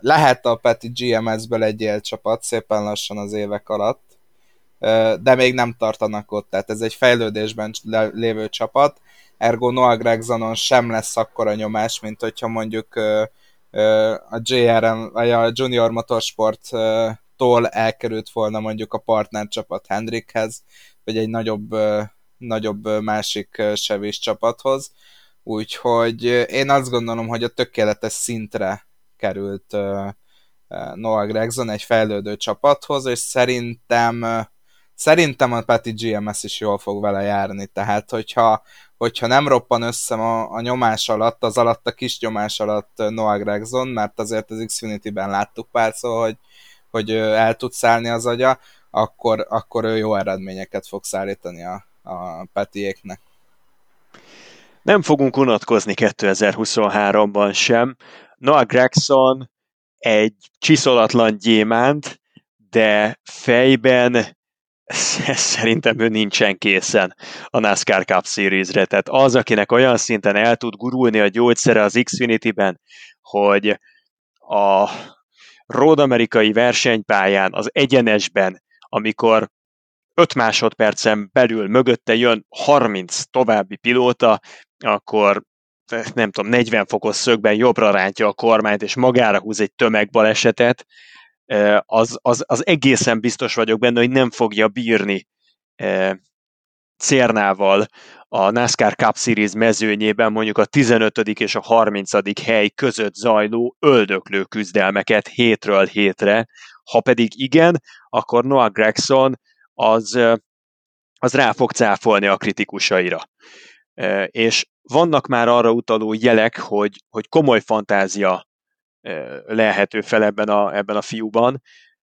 Lehet a Peti GMS-ből egy élcsapat szépen lassan az évek alatt, de még nem tartanak ott, tehát ez egy fejlődésben lévő csapat, ergo Noah Gregsonon sem lesz akkora nyomás, mint hogyha mondjuk a JRM, vagy a Junior Motorsport tól elkerült volna mondjuk a partnercsapat Hendrickhez, vagy egy nagyobb, nagyobb másik sevés csapathoz. Úgyhogy én azt gondolom, hogy a tökéletes szintre került Noah Gregson egy fejlődő csapathoz, és szerintem szerintem a Peti GMS is jól fog vele járni, tehát hogyha hogyha nem roppan össze a, a nyomás alatt, az alatt a kis nyomás alatt Noah Gregson, mert azért az Xfinity-ben láttuk párszor, hogy, hogy el tud szállni az agya, akkor, akkor ő jó eredményeket fog szállítani a, a Petiéknek. Nem fogunk unatkozni 2023-ban sem. Noah Gregson egy csiszolatlan gyémánt, de fejben (laughs) szerintem ő nincsen készen a NASCAR Cup Series-re. Tehát az, akinek olyan szinten el tud gurulni a gyógyszere az Xfinity-ben, hogy a Road Amerikai versenypályán, az egyenesben, amikor 5 másodpercen belül mögötte jön 30 további pilóta, akkor nem tudom, 40 fokos szögben jobbra rántja a kormányt, és magára húz egy tömegbalesetet, az, az, az egészen biztos vagyok benne, hogy nem fogja bírni Cérnával a NASCAR Cup Series mezőnyében mondjuk a 15. és a 30. hely között zajló öldöklő küzdelmeket hétről hétre, ha pedig igen, akkor Noah Gregson az, az rá fog cáfolni a kritikusaira. És vannak már arra utaló jelek, hogy, hogy komoly fantázia lehető fel ebben a, ebben a fiúban.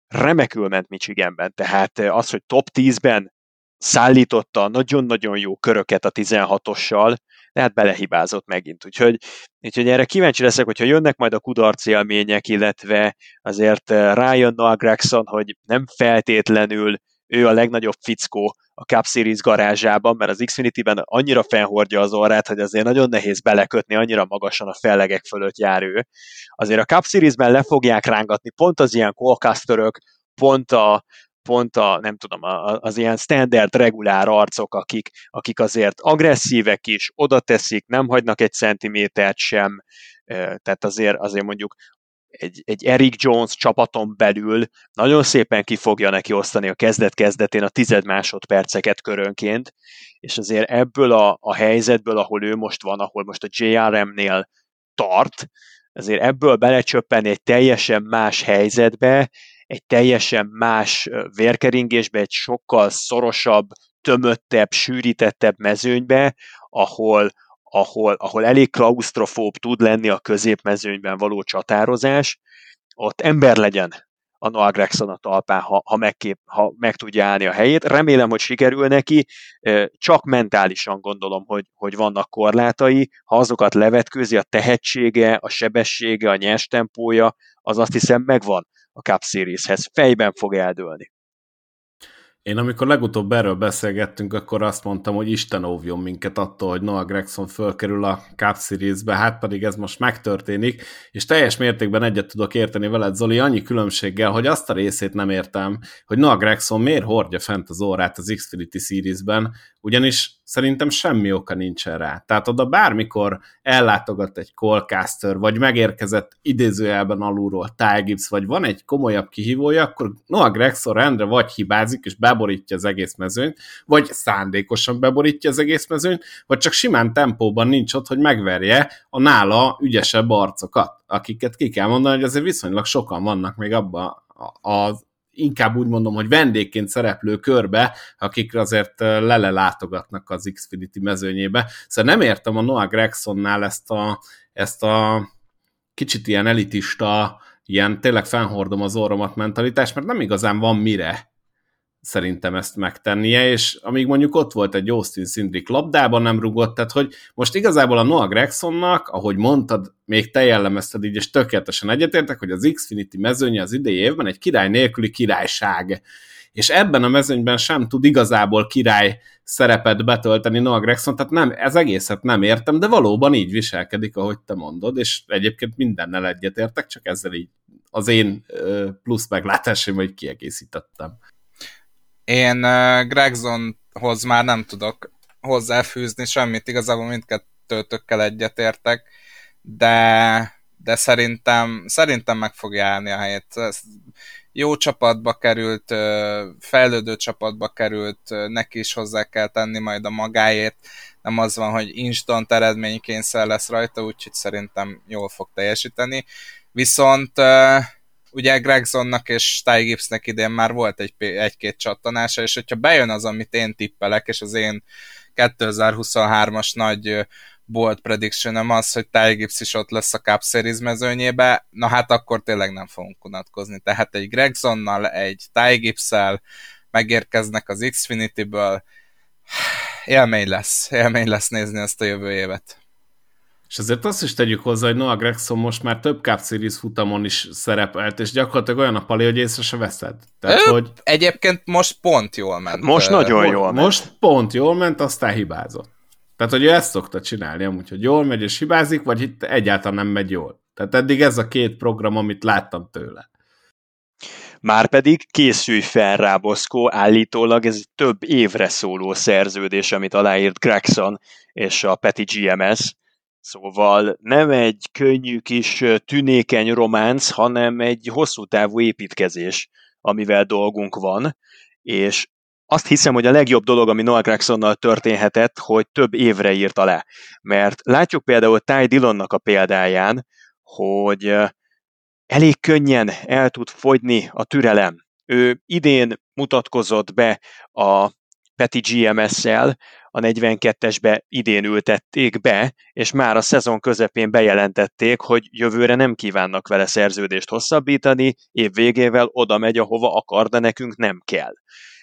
Remekül ment Michiganben, tehát az, hogy top 10-ben szállította nagyon-nagyon jó köröket a 16-ossal, de hát belehibázott megint. Úgyhogy, úgyhogy erre kíváncsi leszek, hogyha jönnek majd a kudarc élmények, illetve azért rájön Noah Gregson, hogy nem feltétlenül ő a legnagyobb fickó a Cup Series garázsában, mert az Xfinity-ben annyira felhordja az orrát, hogy azért nagyon nehéz belekötni, annyira magasan a fellegek fölött jár ő. Azért a Cup Series-ben le fogják rángatni pont az ilyen callcasterök, pont a, pont a, nem tudom, az ilyen standard, regulár arcok, akik, akik azért agresszívek is, oda teszik, nem hagynak egy centimétert sem, tehát azért, azért mondjuk egy, egy Eric Jones csapaton belül nagyon szépen ki fogja neki osztani a kezdet-kezdetén a tized másodperceket körönként, és azért ebből a, a helyzetből, ahol ő most van, ahol most a JRM-nél tart, azért ebből belecsöppenni egy teljesen más helyzetbe, egy teljesen más vérkeringésbe, egy sokkal szorosabb, tömöttebb, sűrítettebb mezőnybe, ahol, ahol, ahol elég klaustrofób tud lenni a középmezőnyben való csatározás, ott ember legyen a Noah Gregson a talpán, ha, ha, megkép, ha meg tudja állni a helyét. Remélem, hogy sikerül neki, csak mentálisan gondolom, hogy, hogy vannak korlátai. Ha azokat levetkőzi, a tehetsége, a sebessége, a nyers tempója, az azt hiszem megvan a Cup Series-hez. Fejben fog eldőlni. Én amikor legutóbb erről beszélgettünk, akkor azt mondtam, hogy Isten óvjon minket attól, hogy Noah Gregson fölkerül a Cup Series-be, hát pedig ez most megtörténik, és teljes mértékben egyet tudok érteni veled, Zoli, annyi különbséggel, hogy azt a részét nem értem, hogy Noah Gregson miért hordja fent az órát az Xfinity Series-ben, ugyanis szerintem semmi oka nincsen rá. Tehát oda bármikor ellátogat egy Colcaster, vagy megérkezett idézőjelben alulról Ty Gibbs, vagy van egy komolyabb kihívója, akkor Noah Gregson rendre vagy hibázik, és beborítja az egész mezőnyt, vagy szándékosan beborítja az egész mezőnyt, vagy csak simán tempóban nincs ott, hogy megverje a nála ügyesebb arcokat, akiket ki kell mondani, hogy azért viszonylag sokan vannak még abban az inkább úgy mondom, hogy vendégként szereplő körbe, akik azért lele látogatnak az Xfinity mezőnyébe. Szóval nem értem a Noah Gregsonnál ezt a, ezt a kicsit ilyen elitista, ilyen tényleg fennhordom az orromat mentalitás, mert nem igazán van mire szerintem ezt megtennie, és amíg mondjuk ott volt egy Austin Szindrik labdában nem rugott, tehát hogy most igazából a Noah Gregsonnak, ahogy mondtad, még te jellemezted így, és tökéletesen egyetértek, hogy az Xfinity mezőnye az idei évben egy király nélküli királyság, és ebben a mezőnyben sem tud igazából király szerepet betölteni Noah Gregson, tehát nem, ez egészet nem értem, de valóban így viselkedik, ahogy te mondod, és egyébként mindennel egyetértek, csak ezzel így az én plusz meglátásom, hogy kiegészítettem. Én Gregsonhoz már nem tudok hozzáfűzni semmit, igazából mindkettőtökkel egyetértek, de, de szerintem, szerintem meg fogja állni a helyét. Jó csapatba került, fejlődő csapatba került, neki is hozzá kell tenni majd a magáét, nem az van, hogy instant eredménykényszer lesz rajta, úgyhogy szerintem jól fog teljesíteni. Viszont ugye Gregsonnak és Ty Gibbsnek idén már volt egy, egy-két csattanása, és hogyha bejön az, amit én tippelek, és az én 2023-as nagy bold prediction az, hogy Ty Gibbs is ott lesz a Cup Series mezőnyébe, na hát akkor tényleg nem fogunk unatkozni. Tehát egy Gregsonnal, egy Ty gibbs megérkeznek az Xfinity-ből, élmény lesz, élmény lesz nézni ezt a jövő évet. És azért azt is tegyük hozzá, hogy Noah Gregson most már több Cup Series futamon is szerepelt, és gyakorlatilag olyan a pali, hogy észre se veszed. Tehát, Ö, hogy... Egyébként most pont jól ment. Most nagyon jól ment. Most pont jól ment, aztán hibázott. Tehát, hogy ő ezt szokta csinálni amúgy, hogy jól megy és hibázik, vagy itt egyáltalán nem megy jól. Tehát eddig ez a két program, amit láttam tőle. Márpedig készülj fel rá, Boszkó, állítólag ez több évre szóló szerződés, amit aláírt Gregson és a Peti GMS, Szóval nem egy könnyű kis tünékeny románc, hanem egy hosszú távú építkezés, amivel dolgunk van, és azt hiszem, hogy a legjobb dolog, ami Noah Gregsonnal történhetett, hogy több évre írta le. Mert látjuk például Ty Dillonnak a példáján, hogy elég könnyen el tud fogyni a türelem. Ő idén mutatkozott be a Peti GMS-szel, a 42-esbe idén ültették be, és már a szezon közepén bejelentették, hogy jövőre nem kívánnak vele szerződést hosszabbítani, év végével oda megy, ahova akar, de nekünk nem kell.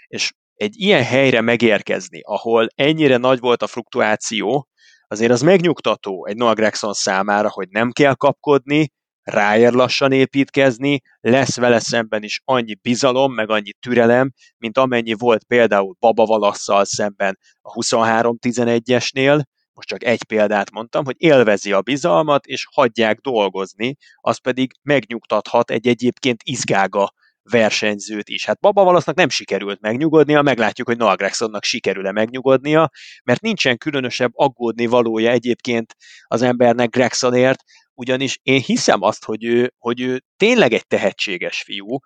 És egy ilyen helyre megérkezni, ahol ennyire nagy volt a fluktuáció, azért az megnyugtató egy Noah Gregson számára, hogy nem kell kapkodni, ráér lassan építkezni, lesz vele szemben is annyi bizalom, meg annyi türelem, mint amennyi volt például Baba Valasszal szemben a 23-11-esnél, most csak egy példát mondtam, hogy élvezi a bizalmat, és hagyják dolgozni, az pedig megnyugtathat egy egyébként izgága versenyzőt is. Hát Baba Valasznak nem sikerült megnyugodnia, meglátjuk, hogy Noah Gregsonnak sikerül-e megnyugodnia, mert nincsen különösebb aggódni valója egyébként az embernek Gregsonért, ugyanis én hiszem azt, hogy ő, hogy ő tényleg egy tehetséges fiú,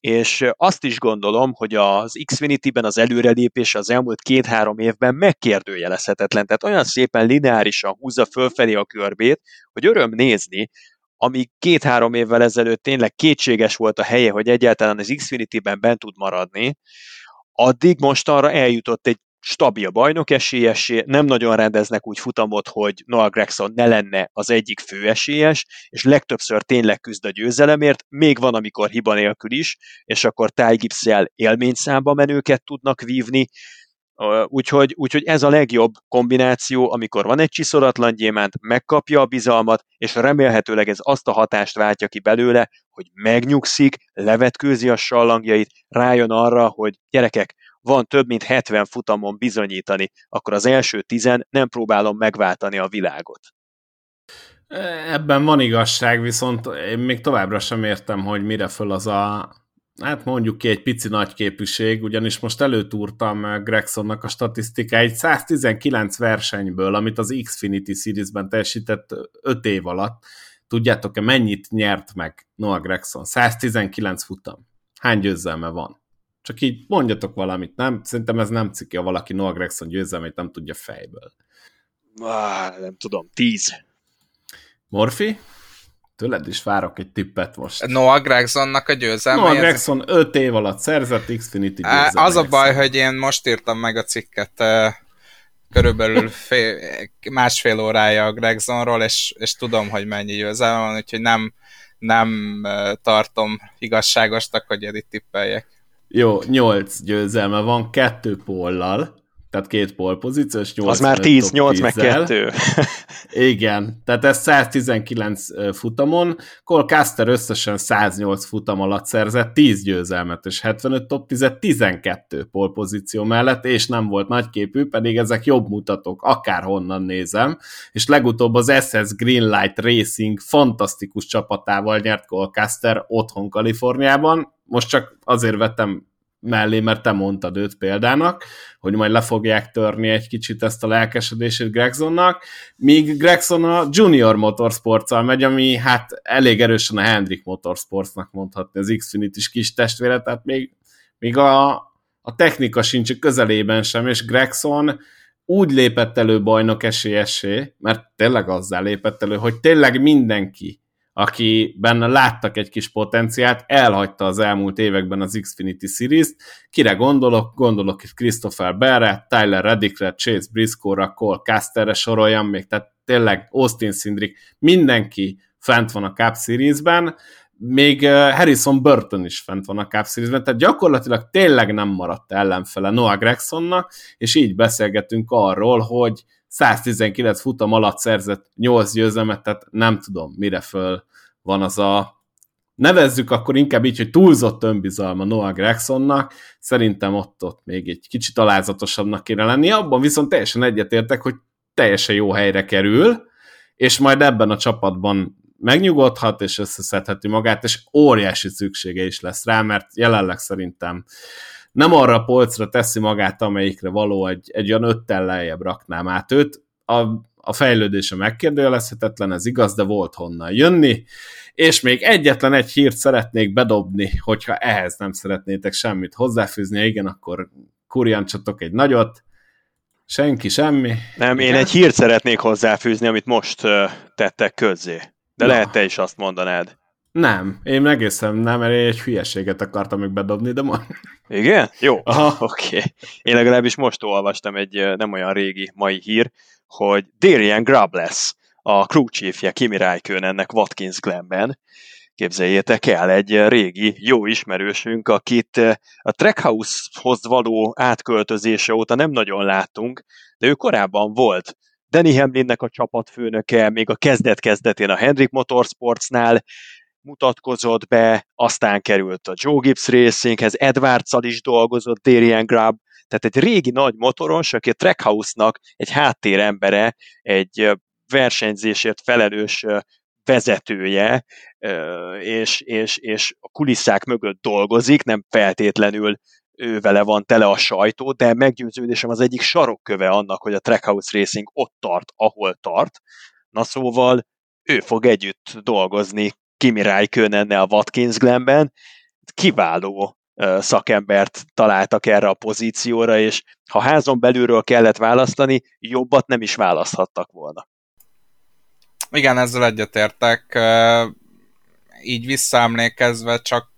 és azt is gondolom, hogy az Xfinity-ben az előrelépés az elmúlt két-három évben megkérdőjelezhetetlen, tehát olyan szépen lineárisan húzza fölfelé a körbét, hogy öröm nézni, ami két-három évvel ezelőtt tényleg kétséges volt a helye, hogy egyáltalán az Xfinity-ben bent tud maradni, addig most arra eljutott egy stabil bajnok esélyesé, nem nagyon rendeznek úgy futamot, hogy Noah Gregson ne lenne az egyik fő esélyes, és legtöbbször tényleg küzd a győzelemért, még van, amikor hiba nélkül is, és akkor Ty Gibbs-el élményszámba menőket tudnak vívni, Úgyhogy, úgyhogy ez a legjobb kombináció, amikor van egy csiszolatlan gyémánt, megkapja a bizalmat, és remélhetőleg ez azt a hatást váltja ki belőle, hogy megnyugszik, levetkőzi a sallangjait, rájön arra, hogy gyerekek, van több mint 70 futamon bizonyítani, akkor az első tizen nem próbálom megváltani a világot. Ebben van igazság, viszont én még továbbra sem értem, hogy mire föl az a hát mondjuk ki egy pici nagy képűség, ugyanis most előtúrtam Gregsonnak a statisztikáit 119 versenyből, amit az Xfinity Series-ben teljesített 5 év alatt. Tudjátok-e, mennyit nyert meg Noah Gregson? 119 futam. Hány győzelme van? Csak így mondjatok valamit, nem? Szerintem ez nem ciki, ha valaki Noah Gregson győzelmét nem tudja fejből. Ah, nem tudom, 10. Morfi? Tőled is várok egy tippet most. Noah Gregsonnak a győzelme. Noah Gregson 5 év alatt szerzett Xfinity győzelme. Az a baj, hogy én most írtam meg a cikket körülbelül fél, másfél órája a Gregsonról, és, és tudom, hogy mennyi győzelme van, úgyhogy nem, nem tartom igazságosnak, hogy eddig tippeljek. Jó, 8 győzelme van, kettő pollal, tehát két pole pozíciós, 8 Az már 10, 8 meg 2. (laughs) Igen, tehát ez 119 futamon, Cole Caster összesen 108 futam alatt szerzett 10 győzelmet, és 75 top 10 12 pole pozíció mellett, és nem volt nagyképű, pedig ezek jobb mutatók, akárhonnan nézem, és legutóbb az SS Greenlight Racing fantasztikus csapatával nyert Cole Caster otthon Kaliforniában, most csak azért vettem mellé, mert te mondtad őt példának, hogy majd le fogják törni egy kicsit ezt a lelkesedését Gregsonnak, míg Gregson a Junior motorsports megy, ami hát elég erősen a Hendrik Motorsportsnak mondhatni, az Xfinity is kis testvére, tehát még, még a, a technika sincs közelében sem, és Gregson úgy lépett elő bajnok esélyessé, mert tényleg azzal lépett elő, hogy tényleg mindenki aki benne láttak egy kis potenciált, elhagyta az elmúlt években az Xfinity Series-t. Kire gondolok? Gondolok itt Christopher Bellre, Tyler Reddickre, Chase Briscoe-ra, Cole Casterre soroljam még, tehát tényleg Austin Sindrick, mindenki fent van a Cup Series-ben, még eh, Harrison Burton is fent van a Cup Series-ben, tehát gyakorlatilag tényleg nem maradt ellenfele Noah Gregsonnak, és így beszélgetünk arról, hogy 119 futam alatt szerzett 8 győzelmet, tehát nem tudom, mire föl van az a nevezzük akkor inkább így, hogy túlzott önbizalma Noah Gregsonnak, szerintem ott, ott még egy kicsit alázatosabbnak kéne lenni, abban viszont teljesen egyetértek, hogy teljesen jó helyre kerül, és majd ebben a csapatban megnyugodhat, és összeszedheti magát, és óriási szüksége is lesz rá, mert jelenleg szerintem nem arra a polcra teszi magát, amelyikre való egy, egy olyan öttel lejjebb raknám át őt. A, a fejlődése megkérdőjelezhetetlen, ez igaz, de volt honnan jönni, és még egyetlen egy hírt szeretnék bedobni, hogyha ehhez nem szeretnétek semmit hozzáfűzni, igen, akkor kurjancsatok egy nagyot, senki, semmi. Nem, én egy hírt szeretnék hozzáfűzni, amit most tettek közzé. De Na. lehet te is azt mondanád. Nem, én egészen nem, mert én egy hülyeséget akartam még bedobni, de ma... Igen? Jó, (laughs) oké. Okay. Én legalábbis most olvastam egy nem olyan régi mai hír, hogy Darian Grub lesz a crew chiefje Kimi Räikkönennek Watkins Glenben. Képzeljétek el, egy régi, jó ismerősünk, akit a Trackhouse-hoz való átköltözése óta nem nagyon láttunk, de ő korábban volt Danny Hamlinnek a csapatfőnöke, még a kezdet-kezdetén a Hendrik Motorsportsnál, mutatkozott be, aztán került a Joe Gibbs Racinghez, edwards is dolgozott, Darian Grubb, tehát egy régi nagy motoros, aki a Trackhouse-nak egy háttérembere, egy versenyzésért felelős vezetője, és, és, és a kulisszák mögött dolgozik, nem feltétlenül ő vele van tele a sajtó, de meggyőződésem az egyik sarokköve annak, hogy a Trackhouse Racing ott tart, ahol tart. Na szóval ő fog együtt dolgozni Kimi Räikkönennel Watkins Glenben, kiváló szakembert találtak erre a pozícióra, és ha házon belülről kellett választani, jobbat nem is választhattak volna. Igen, ezzel egyetértek. Így visszaemlékezve csak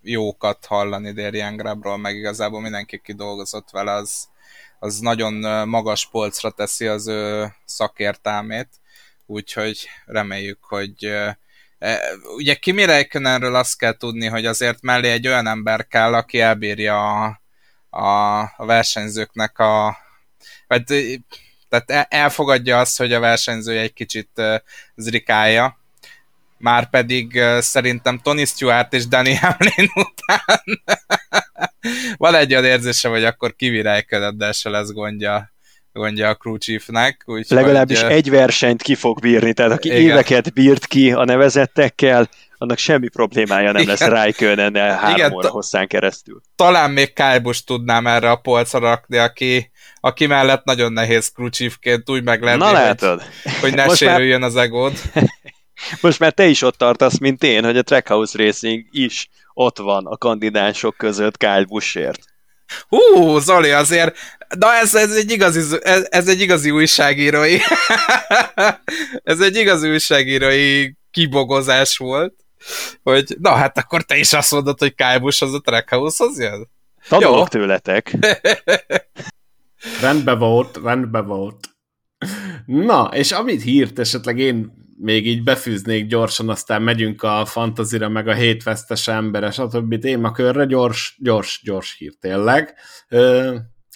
jókat hallani Darian Grabról, meg igazából mindenki kidolgozott vele, az, az nagyon magas polcra teszi az ő szakértelmét, úgyhogy reméljük, hogy ugye Kimi Räikkönenről azt kell tudni, hogy azért mellé egy olyan ember kell, aki elbírja a, a, versenyzőknek a vagy, tehát elfogadja azt, hogy a versenyzője egy kicsit zrikálja, már pedig szerintem Tony Stewart és Danny (laughs) Hamlin után. Van egy olyan érzése, hogy akkor kivirályködött, de se lesz gondja gondja a crew chiefnek. Úgy, Legalábbis hogy, egy versenyt ki fog bírni, tehát aki igen. éveket bírt ki a nevezettekkel, annak semmi problémája nem igen. lesz Raikönennel három óra hosszán keresztül. Talán még Kálbus tudnám erre a polcra rakni, aki, aki mellett nagyon nehéz crew chiefként úgy meg lenni, Na, hogy, hogy ne Most sérüljön már... az egód. (laughs) Most már te is ott tartasz, mint én, hogy a Trackhouse Racing is ott van a kandidánsok között Kyle Buschért. Hú, Zoli, azért, na ez, ez, egy igazi, ez, ez egy igazi újságírói, (laughs) ez egy igazi újságírói kibogozás volt, hogy na hát akkor te is azt mondod, hogy Kájbus az a Trackhouse-hoz jön? Tanulok tőletek. (laughs) rendbe volt, rendbe volt. Na, és amit hírt esetleg én még így befűznék gyorsan, aztán megyünk a fantazira, meg a hétvesztes embere, stb. témakörre, gyors, gyors, gyors hír tényleg.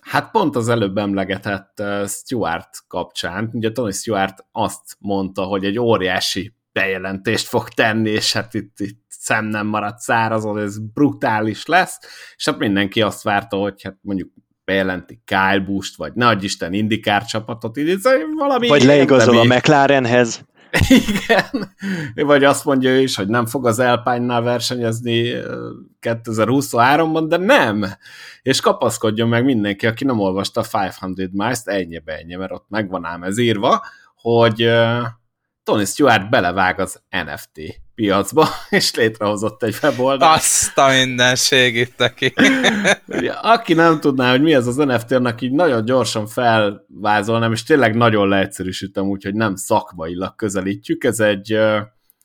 Hát pont az előbb emlegetett Stuart kapcsán, ugye Tony Stuart azt mondta, hogy egy óriási bejelentést fog tenni, és hát itt, itt szem nem maradt szárazon, ez brutális lesz, és hát mindenki azt várta, hogy hát mondjuk bejelenti Kyle Busch-t, vagy ne Isten indikár csapatot, így valami... Vagy leigazol a McLarenhez. (laughs) Igen, vagy azt mondja ő is, hogy nem fog az Alpine-nál versenyezni 2023-ban, de nem. És kapaszkodjon meg mindenki, aki nem olvasta a 500 Miles-t, ennyi ennyi, mert ott megvan ám ez írva, hogy Tony Stewart belevág az NFT piacba, (laughs) és létrehozott egy weboldalt. Azt a mindenség itt neki. Aki nem tudná, hogy mi ez az NFT, annak így nagyon gyorsan felvázolnám, és tényleg nagyon leegyszerűsítem, úgyhogy nem szakmailag közelítjük. Ez egy,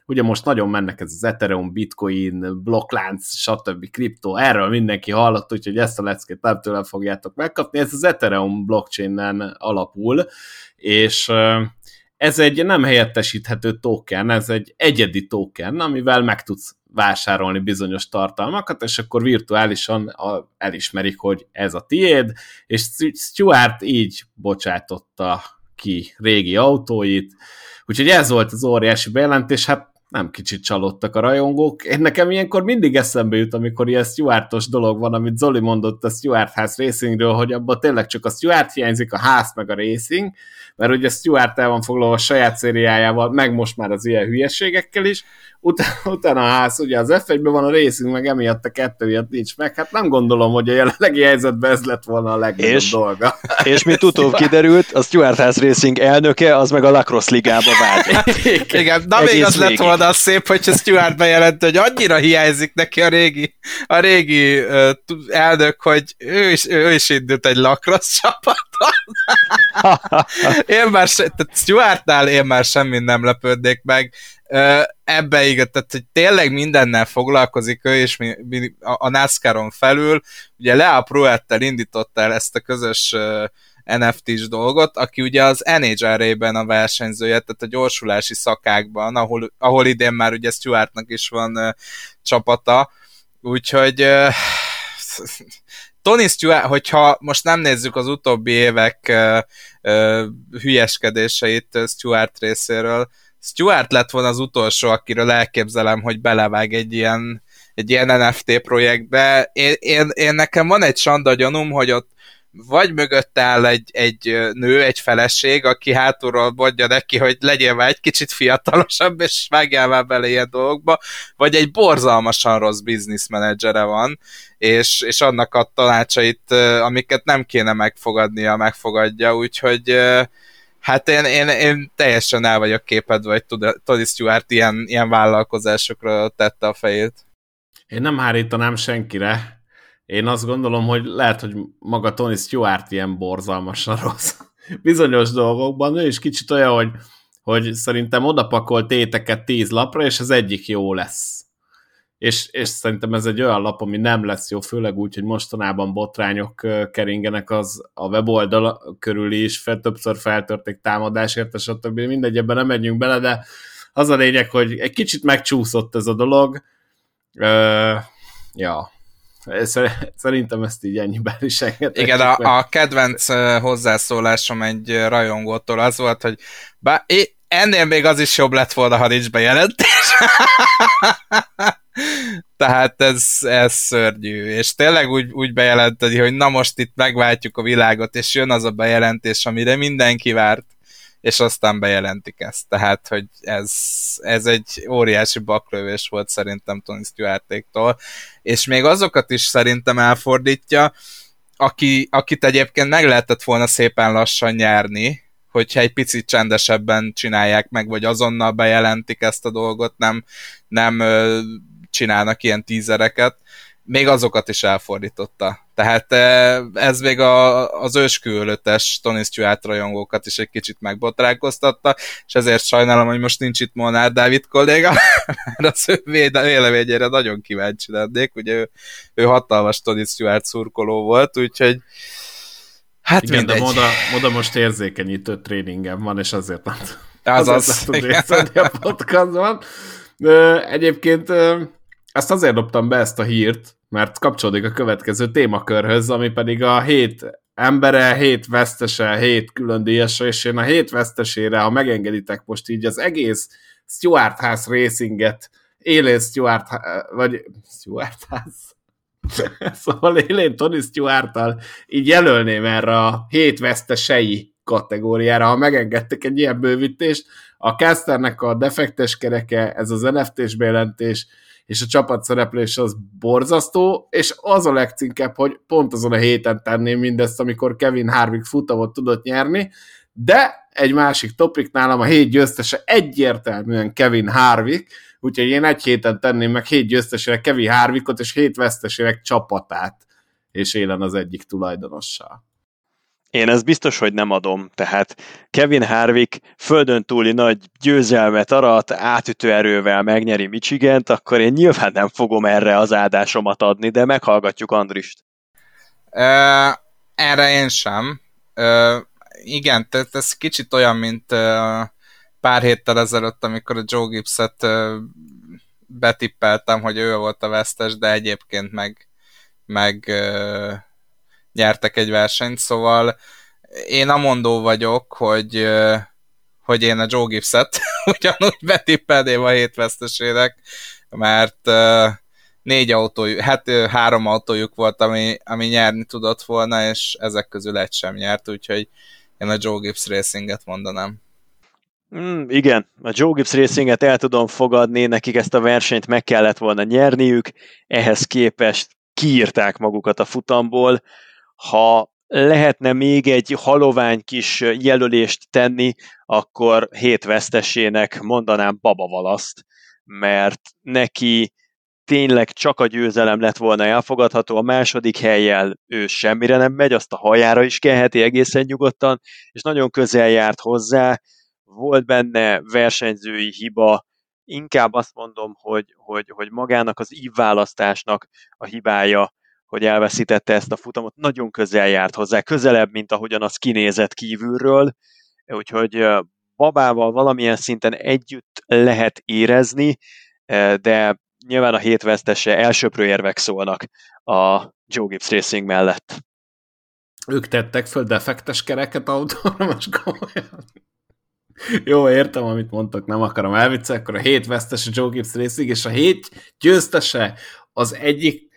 ugye most nagyon mennek ez az Ethereum, Bitcoin, blokklánc, stb. kriptó, erről mindenki hallott, úgyhogy ezt a leckét nem tőlem fogjátok megkapni. Ez az Ethereum blockchain-en alapul, és ez egy nem helyettesíthető token, ez egy egyedi token, amivel meg tudsz vásárolni bizonyos tartalmakat, és akkor virtuálisan elismerik, hogy ez a tiéd, és Stuart így bocsátotta ki régi autóit, úgyhogy ez volt az óriási bejelentés, hát nem kicsit csalódtak a rajongók. Én nekem ilyenkor mindig eszembe jut, amikor ilyen Stuartos dolog van, amit Zoli mondott a Stuart House Racingről, hogy abban tényleg csak a Stuart hiányzik, a ház meg a racing, mert ugye Stuart el van foglalva a saját szériájával, meg most már az ilyen hülyeségekkel is, utána, utána a ház, ugye az F1-ben van a részünk, meg emiatt a kettő miatt nincs meg. Hát nem gondolom, hogy a jelenlegi helyzetben ez lett volna a legnagyobb és, dolga. (laughs) És mint utóbb kiderült, a Stuart House Racing elnöke, az meg a Lacrosse ligába vágy. (laughs) Igen, na még az lett volna az szép, hogyha Stuart bejelent, hogy annyira hiányzik neki a régi, a régi uh, elnök, hogy ő is, ő is indult egy Lacrosse csapaton. (laughs) én már se, tehát Stuartnál én már semmi nem lepődnék meg ebbe igen, tehát hogy tényleg mindennel foglalkozik ő, és mi, mi, a, a NASCAR-on felül, ugye Lea Pruettel indította el ezt a közös NFT-s dolgot, aki ugye az NHRA-ben a versenyzője, tehát a gyorsulási szakákban, ahol, ahol idén már ugye Stuartnak is van uh, csapata, úgyhogy uh, (sighs) Tony Stewart, hogyha most nem nézzük az utóbbi évek uh, uh, hülyeskedéseit Stuart részéről, Stuart lett volna az utolsó, akiről elképzelem, hogy belevág egy ilyen, egy ilyen NFT projektbe. Én, én, én nekem van egy sanda gyanúm, hogy ott vagy mögött áll egy, egy nő, egy feleség, aki hátulról mondja neki, hogy legyél már egy kicsit fiatalosabb, és vágjál már bele ilyen dolgokba, vagy egy borzalmasan rossz bizniszmenedzsere van, és, és annak a tanácsait, amiket nem kéne megfogadnia, megfogadja, úgyhogy Hát én, én, én teljesen el vagyok képedve, hogy Tony Stewart ilyen, ilyen vállalkozásokra tette a fejét. Én nem hárítanám senkire. Én azt gondolom, hogy lehet, hogy maga Tony Stewart ilyen borzalmasan rossz. (laughs) Bizonyos dolgokban ő is kicsit olyan, hogy, hogy szerintem odapakolt téteket tíz lapra, és az egyik jó lesz és, és szerintem ez egy olyan lap, ami nem lesz jó, főleg úgy, hogy mostanában botrányok keringenek az a weboldal körül is, fel, többször feltörték támadásért, stb. Mindegy, ebben nem megyünk bele, de az a lényeg, hogy egy kicsit megcsúszott ez a dolog. Uh, ja, Szerintem ezt így ennyiben is engedhetjük. Igen, a, a kedvenc hozzászólásom egy rajongótól az volt, hogy bár, ennél még az is jobb lett volna, ha nincs bejelentés. (laughs) Tehát ez, ez szörnyű, és tényleg úgy, úgy bejelenteni, hogy na most itt megváltjuk a világot, és jön az a bejelentés, amire mindenki várt, és aztán bejelentik ezt. Tehát, hogy ez, ez egy óriási baklövés volt szerintem Tony Stewartéktól, és még azokat is szerintem elfordítja, aki, akit egyébként meg lehetett volna szépen lassan nyerni, hogyha egy picit csendesebben csinálják meg, vagy azonnal bejelentik ezt a dolgot, nem, nem csinálnak ilyen tízereket, még azokat is elfordította. Tehát ez még a, az őskülötes Tony Stewart rajongókat is egy kicsit megbotránkoztatta, és ezért sajnálom, hogy most nincs itt Molnár Dávid kolléga, (laughs) mert az ő véleményére nagyon kíváncsi lennék, ugye ő, ő hatalmas Tony Stewart szurkoló volt, úgyhogy Hát Igen, mindegy. de moda, moda most érzékenyítő tréningem van, és azért nem, az azért az, az, a podcastban. Egyébként ezt azért dobtam be ezt a hírt, mert kapcsolódik a következő témakörhöz, ami pedig a hét embere, hét vesztese, hét külön díjasa, és én a hét vesztesére, ha megengeditek most így az egész Stuart House Racinget, élén Stuart, vagy Stuart House, (laughs) szóval élén Tony Stewart-tal így jelölném erre a hét vesztesei kategóriára, ha megengedtek egy ilyen bővítést. A Casternek a defektes kereke, ez az NFT-s bejelentés, és a csapat szereplés az borzasztó, és az a legcinkebb, hogy pont azon a héten tenném mindezt, amikor Kevin Harvick futamot tudott nyerni, de egy másik topik nálam a hét győztese egyértelműen Kevin Harvick, úgyhogy én egy héten tenném meg hét győztesére Kevin Harvickot, és hét vesztesére csapatát, és élen az egyik tulajdonossal. Én ezt biztos, hogy nem adom. Tehát Kevin Harvick földön túli nagy győzelmet arat, átütő erővel megnyeri Michigant, akkor én nyilván nem fogom erre az áldásomat adni, de meghallgatjuk Andrist. Uh, erre én sem. Uh, igen, tehát ez kicsit olyan, mint uh, pár héttel ezelőtt, amikor a Joe Gibbs-et uh, betippeltem, hogy ő volt a vesztes, de egyébként meg, meg uh, nyertek egy versenyt, szóval én amondó vagyok, hogy, hogy én a Joe Gibbs-et (laughs) ugyanúgy betippelném a hét vesztesének, mert négy autójuk, hát három autójuk volt, ami, ami nyerni tudott volna, és ezek közül egy sem nyert, úgyhogy én a Joe Gibbs Racinget mondanám. Mm, igen, a Joe Gibbs Racinget el tudom fogadni, nekik ezt a versenyt meg kellett volna nyerniük, ehhez képest kiírták magukat a futamból. Ha lehetne még egy halovány kis jelölést tenni, akkor hét vesztesének mondanám Baba Valaszt, mert neki tényleg csak a győzelem lett volna elfogadható, a második helyjel ő semmire nem megy, azt a hajára is kelheti egészen nyugodtan, és nagyon közel járt hozzá, volt benne versenyzői hiba, inkább azt mondom, hogy, hogy, hogy magának az ívválasztásnak a hibája, hogy elveszítette ezt a futamot, nagyon közel járt hozzá, közelebb, mint ahogyan az kinézett kívülről, úgyhogy babával valamilyen szinten együtt lehet érezni, de nyilván a hét vesztese elsőprő érvek szólnak a Joe Gibbs Racing mellett. Ők tettek föl defektes kereket autóra, most komolyan. Jó, értem, amit mondtak, nem akarom elviccelni, akkor a hét vesztese Joe Gibbs Racing, és a hét győztese az egyik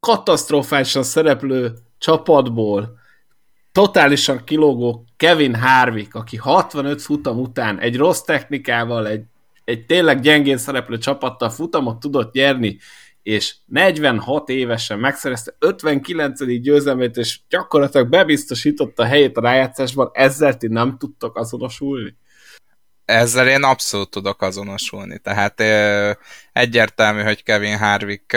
katasztrofálisan szereplő csapatból totálisan kilógó Kevin Harvick, aki 65 futam után egy rossz technikával, egy, egy tényleg gyengén szereplő csapattal futamot tudott nyerni, és 46 évesen megszerezte 59. győzelmét, és gyakorlatilag bebiztosította a helyét a rájátszásban, ezzel ti nem tudtok azonosulni? Ezzel én abszolút tudok azonosulni. Tehát egyértelmű, hogy Kevin Harvick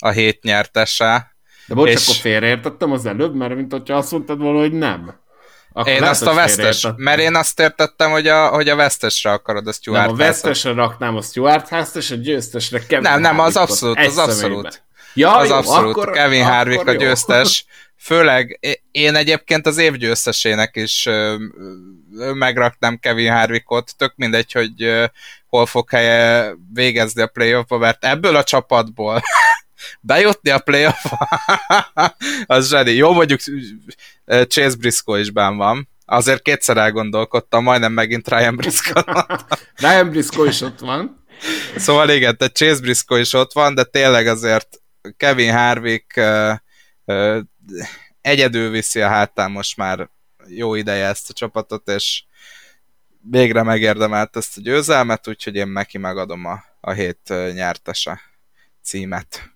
a hét nyertese. De bocs, és... akkor félreértettem az előbb, mert mint hogyha azt mondtad volna, hogy nem. Akkor én azt a vesztes, mert én azt értettem, hogy a, hogy a vesztesre akarod a Stuart Nem, a vesztesre raknám a Stuart House-t, és a győztesre Kevin Nem, nem, az abszolút, az abszolút. Ja, az jó, abszolút. Akkor, Kevin Harvick a győztes. (laughs) Főleg én egyébként az év győztesének is megraknám Kevin Harvickot, tök mindegy, hogy hol fog helye végezni a playoffba, mert ebből a csapatból (laughs) bejutni a playoff (laughs) az zseni. Jó, mondjuk Chase Briscoe is bán van. Azért kétszer elgondolkodtam, majdnem megint Ryan Briscoe. (laughs) Ryan Briscoe is ott van. Szóval igen, tehát Chase Briscoe is ott van, de tényleg azért Kevin Harvick uh, uh, egyedül viszi a hátán most már jó ideje ezt a csapatot, és végre megérdemelt ezt a győzelmet, úgyhogy én neki megadom a, a hét nyertese címet.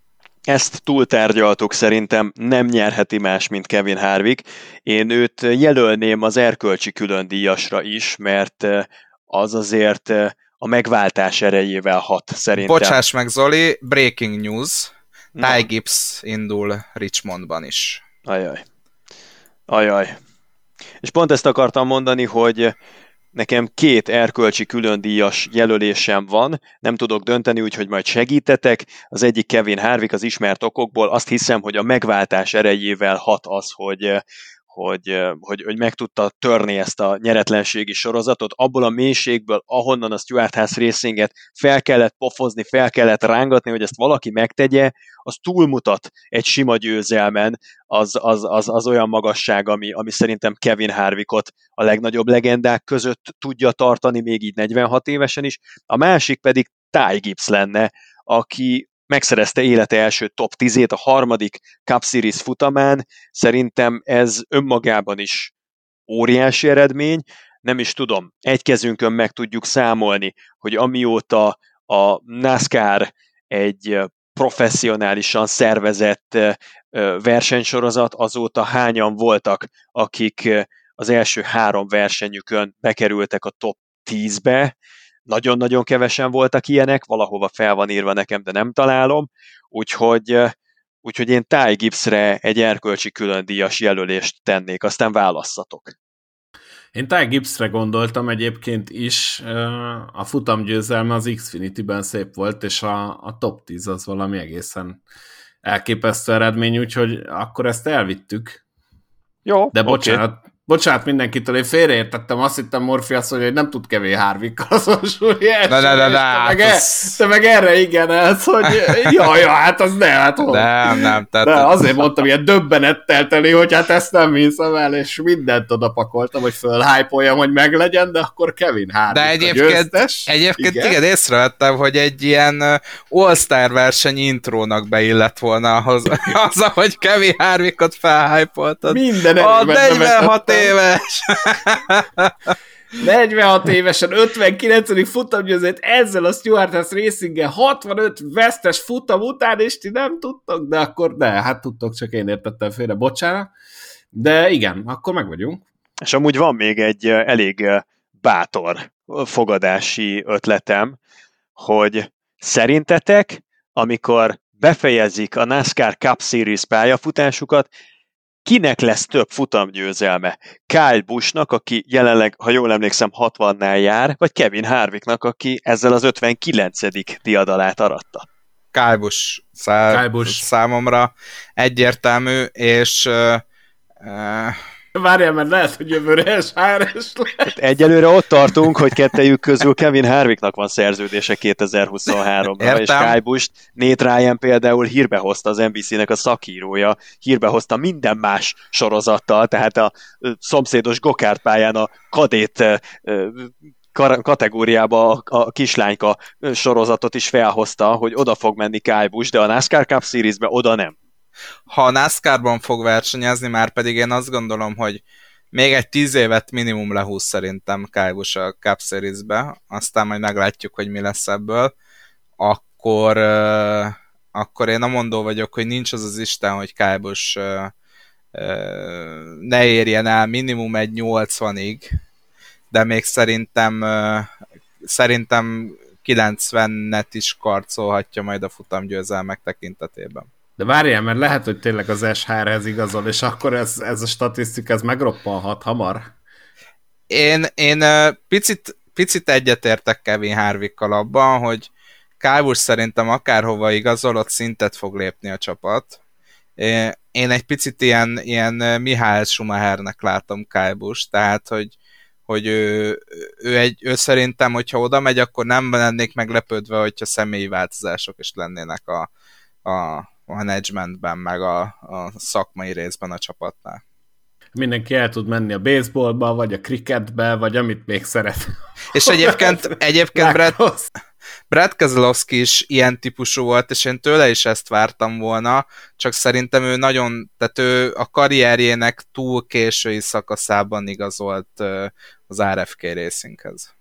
Ezt túltárgyaltuk, szerintem nem nyerheti más, mint Kevin Harvick. Én őt jelölném az erkölcsi külön díjasra is, mert az azért a megváltás erejével hat szerintem. Bocsáss meg Zoli, breaking news. Ty Gibbs indul Richmondban is. Ajaj. Ajaj. És pont ezt akartam mondani, hogy nekem két erkölcsi különdíjas jelölésem van, nem tudok dönteni, úgyhogy majd segítetek. Az egyik Kevin Harvick az ismert okokból, azt hiszem, hogy a megváltás erejével hat az, hogy hogy, hogy, hogy meg tudta törni ezt a nyeretlenségi sorozatot, abból a mélységből, ahonnan a Stuart House Racinget fel kellett pofozni, fel kellett rángatni, hogy ezt valaki megtegye, az túlmutat egy sima győzelmen, az, az, az, az olyan magasság, ami, ami szerintem Kevin Harvickot a legnagyobb legendák között tudja tartani, még így 46 évesen is. A másik pedig Ty Gibbs lenne, aki megszerezte élete első top 10-ét a harmadik Cup Series futamán. Szerintem ez önmagában is óriási eredmény. Nem is tudom, egy kezünkön meg tudjuk számolni, hogy amióta a NASCAR egy professzionálisan szervezett versenysorozat, azóta hányan voltak, akik az első három versenyükön bekerültek a top 10-be, nagyon-nagyon kevesen voltak ilyenek, valahova fel van írva nekem, de nem találom, úgyhogy, úgyhogy én Ty Gibbsre egy erkölcsi külön díjas jelölést tennék, aztán válasszatok. Én Ty Gibbsre gondoltam egyébként is, a futam győzelme az Xfinity-ben szép volt, és a, a top 10 az valami egészen elképesztő eredmény, úgyhogy akkor ezt elvittük. Jó, De bocsánat, okay. Bocsánat mindenkitől, én félreértettem, azt hittem mondja, hogy nem tud kevés Harvickkal azonosulni. Ne, ne, ne, ne, te, meg e, te meg erre igen, ez, hogy (laughs) jaj, jaj, hát az ne, hát hol. Nem, nem. Tehát... De azért mondtam, ilyen döbbenettel teli, hogy hát ezt nem hiszem el, és mindent odapakoltam, hogy fölhájpoljam, hogy meglegyen, de akkor Kevin Harvick De egyébként, győztes. egyébként igen? igen, észrevettem, hogy egy ilyen All-Star verseny intrónak beillett volna ahhoz, (laughs) az, hogy Kevin Harvickot felhájpoltad. Minden A 46 éves! (laughs) 46 évesen 59. futamgyőzőt ezzel a Stuart House racing 65 vesztes futam után, és ti nem tudtok, de akkor de, hát tudtok, csak én értettem félre, bocsánat. De igen, akkor meg vagyunk. És amúgy van még egy elég bátor fogadási ötletem, hogy szerintetek, amikor befejezik a NASCAR Cup Series pályafutásukat, kinek lesz több futamgyőzelme? Kyle Buschnak, aki jelenleg, ha jól emlékszem, 60-nál jár, vagy Kevin Harvicknak, aki ezzel az 59. diadalát aratta? Kyle Busch, szá- Kyle Busch. számomra egyértelmű, és uh, uh, Várjál, mert lehet, hogy jövőre SHRS lesz. Hát egyelőre ott tartunk, hogy kettejük közül Kevin Harvicknak van szerződése 2023-ra, és Kyle Busch, Nate Ryan például hírbe hozta az NBC-nek a szakírója, hírbe hozta minden más sorozattal, tehát a szomszédos Gokart pályán a kadét kategóriába a, a kislányka sorozatot is felhozta, hogy oda fog menni Kyle Busch, de a NASCAR Cup Series-be oda nem ha a NASCAR-ban fog versenyezni, már pedig én azt gondolom, hogy még egy tíz évet minimum lehúz szerintem Kálbus a Cup Series-be, aztán majd meglátjuk, hogy mi lesz ebből, akkor, akkor én a mondó vagyok, hogy nincs az az Isten, hogy Kálbus ne érjen el minimum egy 80-ig, de még szerintem szerintem 90-net is karcolhatja majd a futamgyőzelmek tekintetében. De várjál, mert lehet, hogy tényleg az SHR-hez igazol, és akkor ez, ez a statisztika ez megroppanhat hamar. Én, én picit, picit egyetértek Kevin Harvickkal abban, hogy Kálbus szerintem akárhova igazol, ott szintet fog lépni a csapat. Én egy picit ilyen, ilyen Mihály Schumachernek látom Kálbus, tehát hogy, hogy ő, ő, egy, ő szerintem, hogyha oda megy, akkor nem lennék meglepődve, hogyha személyi változások is lennének a, a, managementben, meg a, a szakmai részben a csapatnál. Mindenki el tud menni a baseballba, vagy a cricketbe, vagy amit még szeret. És egyébként, (laughs) egyébként Brad, Brad Keselowski is ilyen típusú volt, és én tőle is ezt vártam volna, csak szerintem ő nagyon, tehát ő a karrierjének túl késői szakaszában igazolt az RFK Racinghez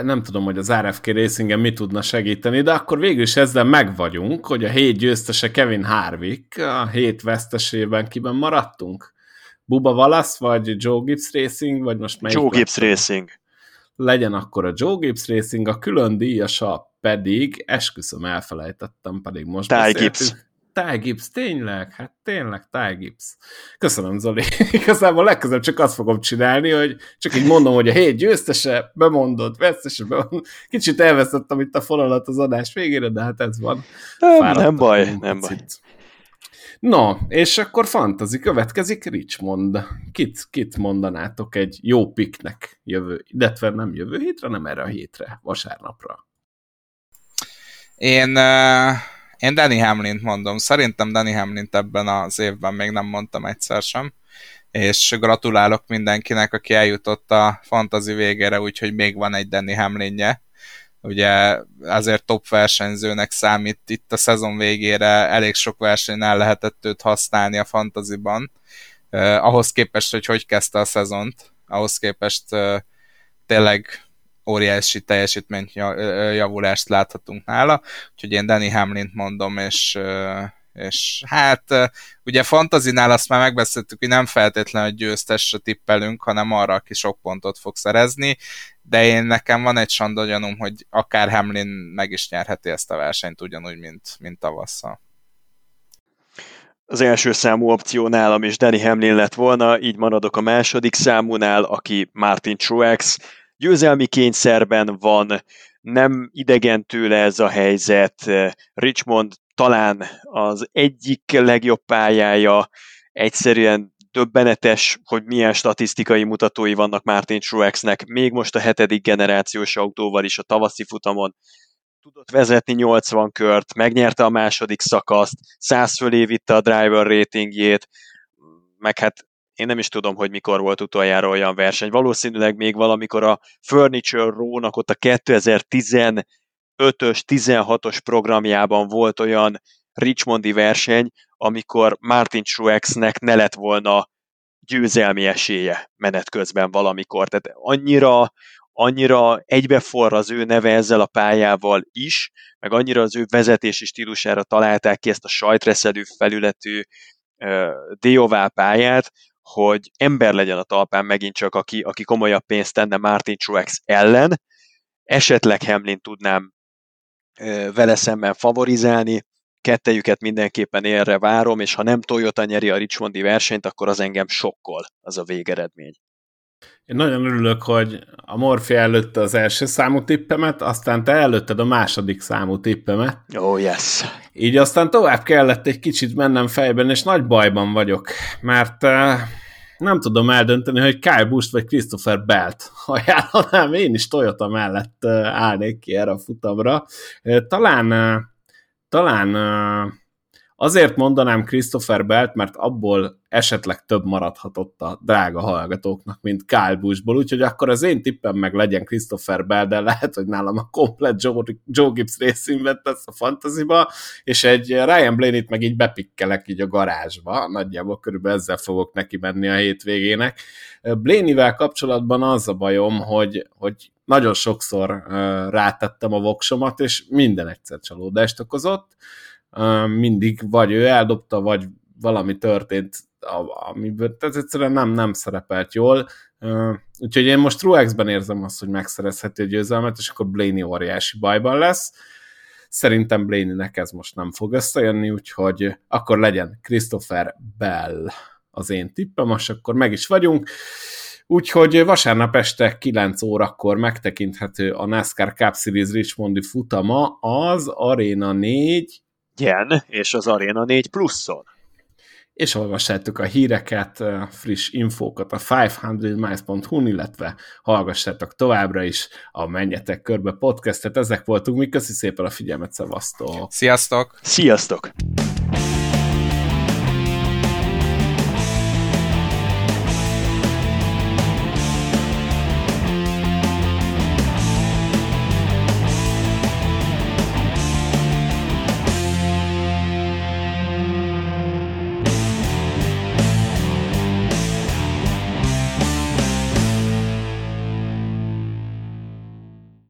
nem tudom, hogy az RFK Racingen mi tudna segíteni, de akkor végül is ezzel megvagyunk, hogy a hét győztese Kevin Harvick, a hét vesztesében kiben maradtunk? Buba Wallace, vagy Joe Gibbs Racing, vagy most melyik? Joe Gibbs Racing. Legyen akkor a Joe Gibbs Racing, a külön díjasa pedig, esküszöm elfelejtettem, pedig most Ty Gibbs. Ty Gibbs, tényleg, hát tényleg Ty Gibbs. Köszönöm, Zoli. (laughs) Igazából legközelebb csak azt fogom csinálni, hogy csak így mondom, hogy a hét győztese, bemondott, vesztese, bemondott. Kicsit elvesztettem itt a fonalat az adás végére, de hát ez van. Nem, nem baj, nem baj. No, és akkor fantazi következik Richmond. Kit, kit mondanátok egy jó piknek jövő, illetve nem jövő hétre, nem erre a hétre, vasárnapra? Én uh én Danny hamlin mondom. Szerintem Danny hamlin ebben az évben még nem mondtam egyszer sem. És gratulálok mindenkinek, aki eljutott a fantazi végére, úgyhogy még van egy Danny Hamlinje. Ugye azért top versenyzőnek számít itt a szezon végére, elég sok versenyen lehetett őt használni a fantaziban. Uh, ahhoz képest, hogy hogy kezdte a szezont, ahhoz képest uh, tényleg óriási teljesítményt javulást láthatunk nála, úgyhogy én Danny hamlin mondom, és, és hát ugye fantazinál azt már megbeszéltük, hogy nem feltétlenül hogy győztesre tippelünk, hanem arra, aki sok pontot fog szerezni, de én nekem van egy sanda gyanúm, hogy akár Hamlin meg is nyerheti ezt a versenyt ugyanúgy, mint, mint tavasszal. Az első számú opció nálam is Danny Hamlin lett volna, így maradok a második számúnál, aki Martin Truex, győzelmi kényszerben van, nem idegen tőle ez a helyzet. Richmond talán az egyik legjobb pályája, egyszerűen döbbenetes, hogy milyen statisztikai mutatói vannak Martin Truexnek, még most a hetedik generációs autóval is a tavaszi futamon tudott vezetni 80 kört, megnyerte a második szakaszt, 100 fölé vitte a driver ratingjét, meg hát én nem is tudom, hogy mikor volt utoljára olyan verseny. Valószínűleg még valamikor a Furniture Row-nak ott a 2015-ös, 16-os programjában volt olyan Richmondi verseny, amikor Martin Truexnek ne lett volna győzelmi esélye menet közben valamikor. Tehát annyira, annyira egybeforr az ő neve ezzel a pályával is, meg annyira az ő vezetési stílusára találták ki ezt a sajtreszelő felületű uh, Diová pályát, hogy ember legyen a talpán megint csak, aki, aki komolyabb pénzt tenne Martin Truex ellen, esetleg Hamlin tudnám vele szemben favorizálni, kettejüket mindenképpen érre várom, és ha nem Toyota nyeri a Richmondi versenyt, akkor az engem sokkol, az a végeredmény. Én nagyon örülök, hogy a Morfi előtte az első számú tippemet, aztán te előtted a második számú tippemet. Oh, yes. Így aztán tovább kellett egy kicsit mennem fejben, és nagy bajban vagyok, mert uh, nem tudom eldönteni, hogy Kyle Busch vagy Christopher Belt ajánlanám, én is Toyota mellett uh, állnék ki erre a futamra. Uh, talán talán azért mondanám Christopher Belt, mert abból esetleg több maradhatott a drága hallgatóknak, mint Kyle Buschból, úgyhogy akkor az én tippem meg legyen Christopher Bell, de lehet, hogy nálam a komplet Joe, Joe Gibbs részén ezt a fantaziba, és egy Ryan Blaney-t meg így bepikkelek így a garázsba, nagyjából körülbelül ezzel fogok neki menni a hétvégének. Blaney-vel kapcsolatban az a bajom, hogy, hogy nagyon sokszor rátettem a voksomat, és minden egyszer csalódást okozott. Mindig vagy ő eldobta, vagy valami történt, amiből tehát egyszerűen nem, nem szerepelt jól. Úgyhogy én most Truex-ben érzem azt, hogy megszerezheti a győzelmet, és akkor Blaney óriási bajban lesz. Szerintem Blaney-nek ez most nem fog összejönni, úgyhogy akkor legyen Christopher Bell az én tippem, most akkor meg is vagyunk. Úgyhogy vasárnap este 9 órakor megtekinthető a NASCAR Cup Series Richmondi futama az Arena 4 Igen, és az Arena 4 pluszon. És olvassátok a híreket, friss infókat a 500miles.hu, illetve hallgassátok továbbra is a Menjetek Körbe podcastet. Ezek voltunk mi, köszi szépen a figyelmet, szevasztok! Sziasztok! Sziasztok!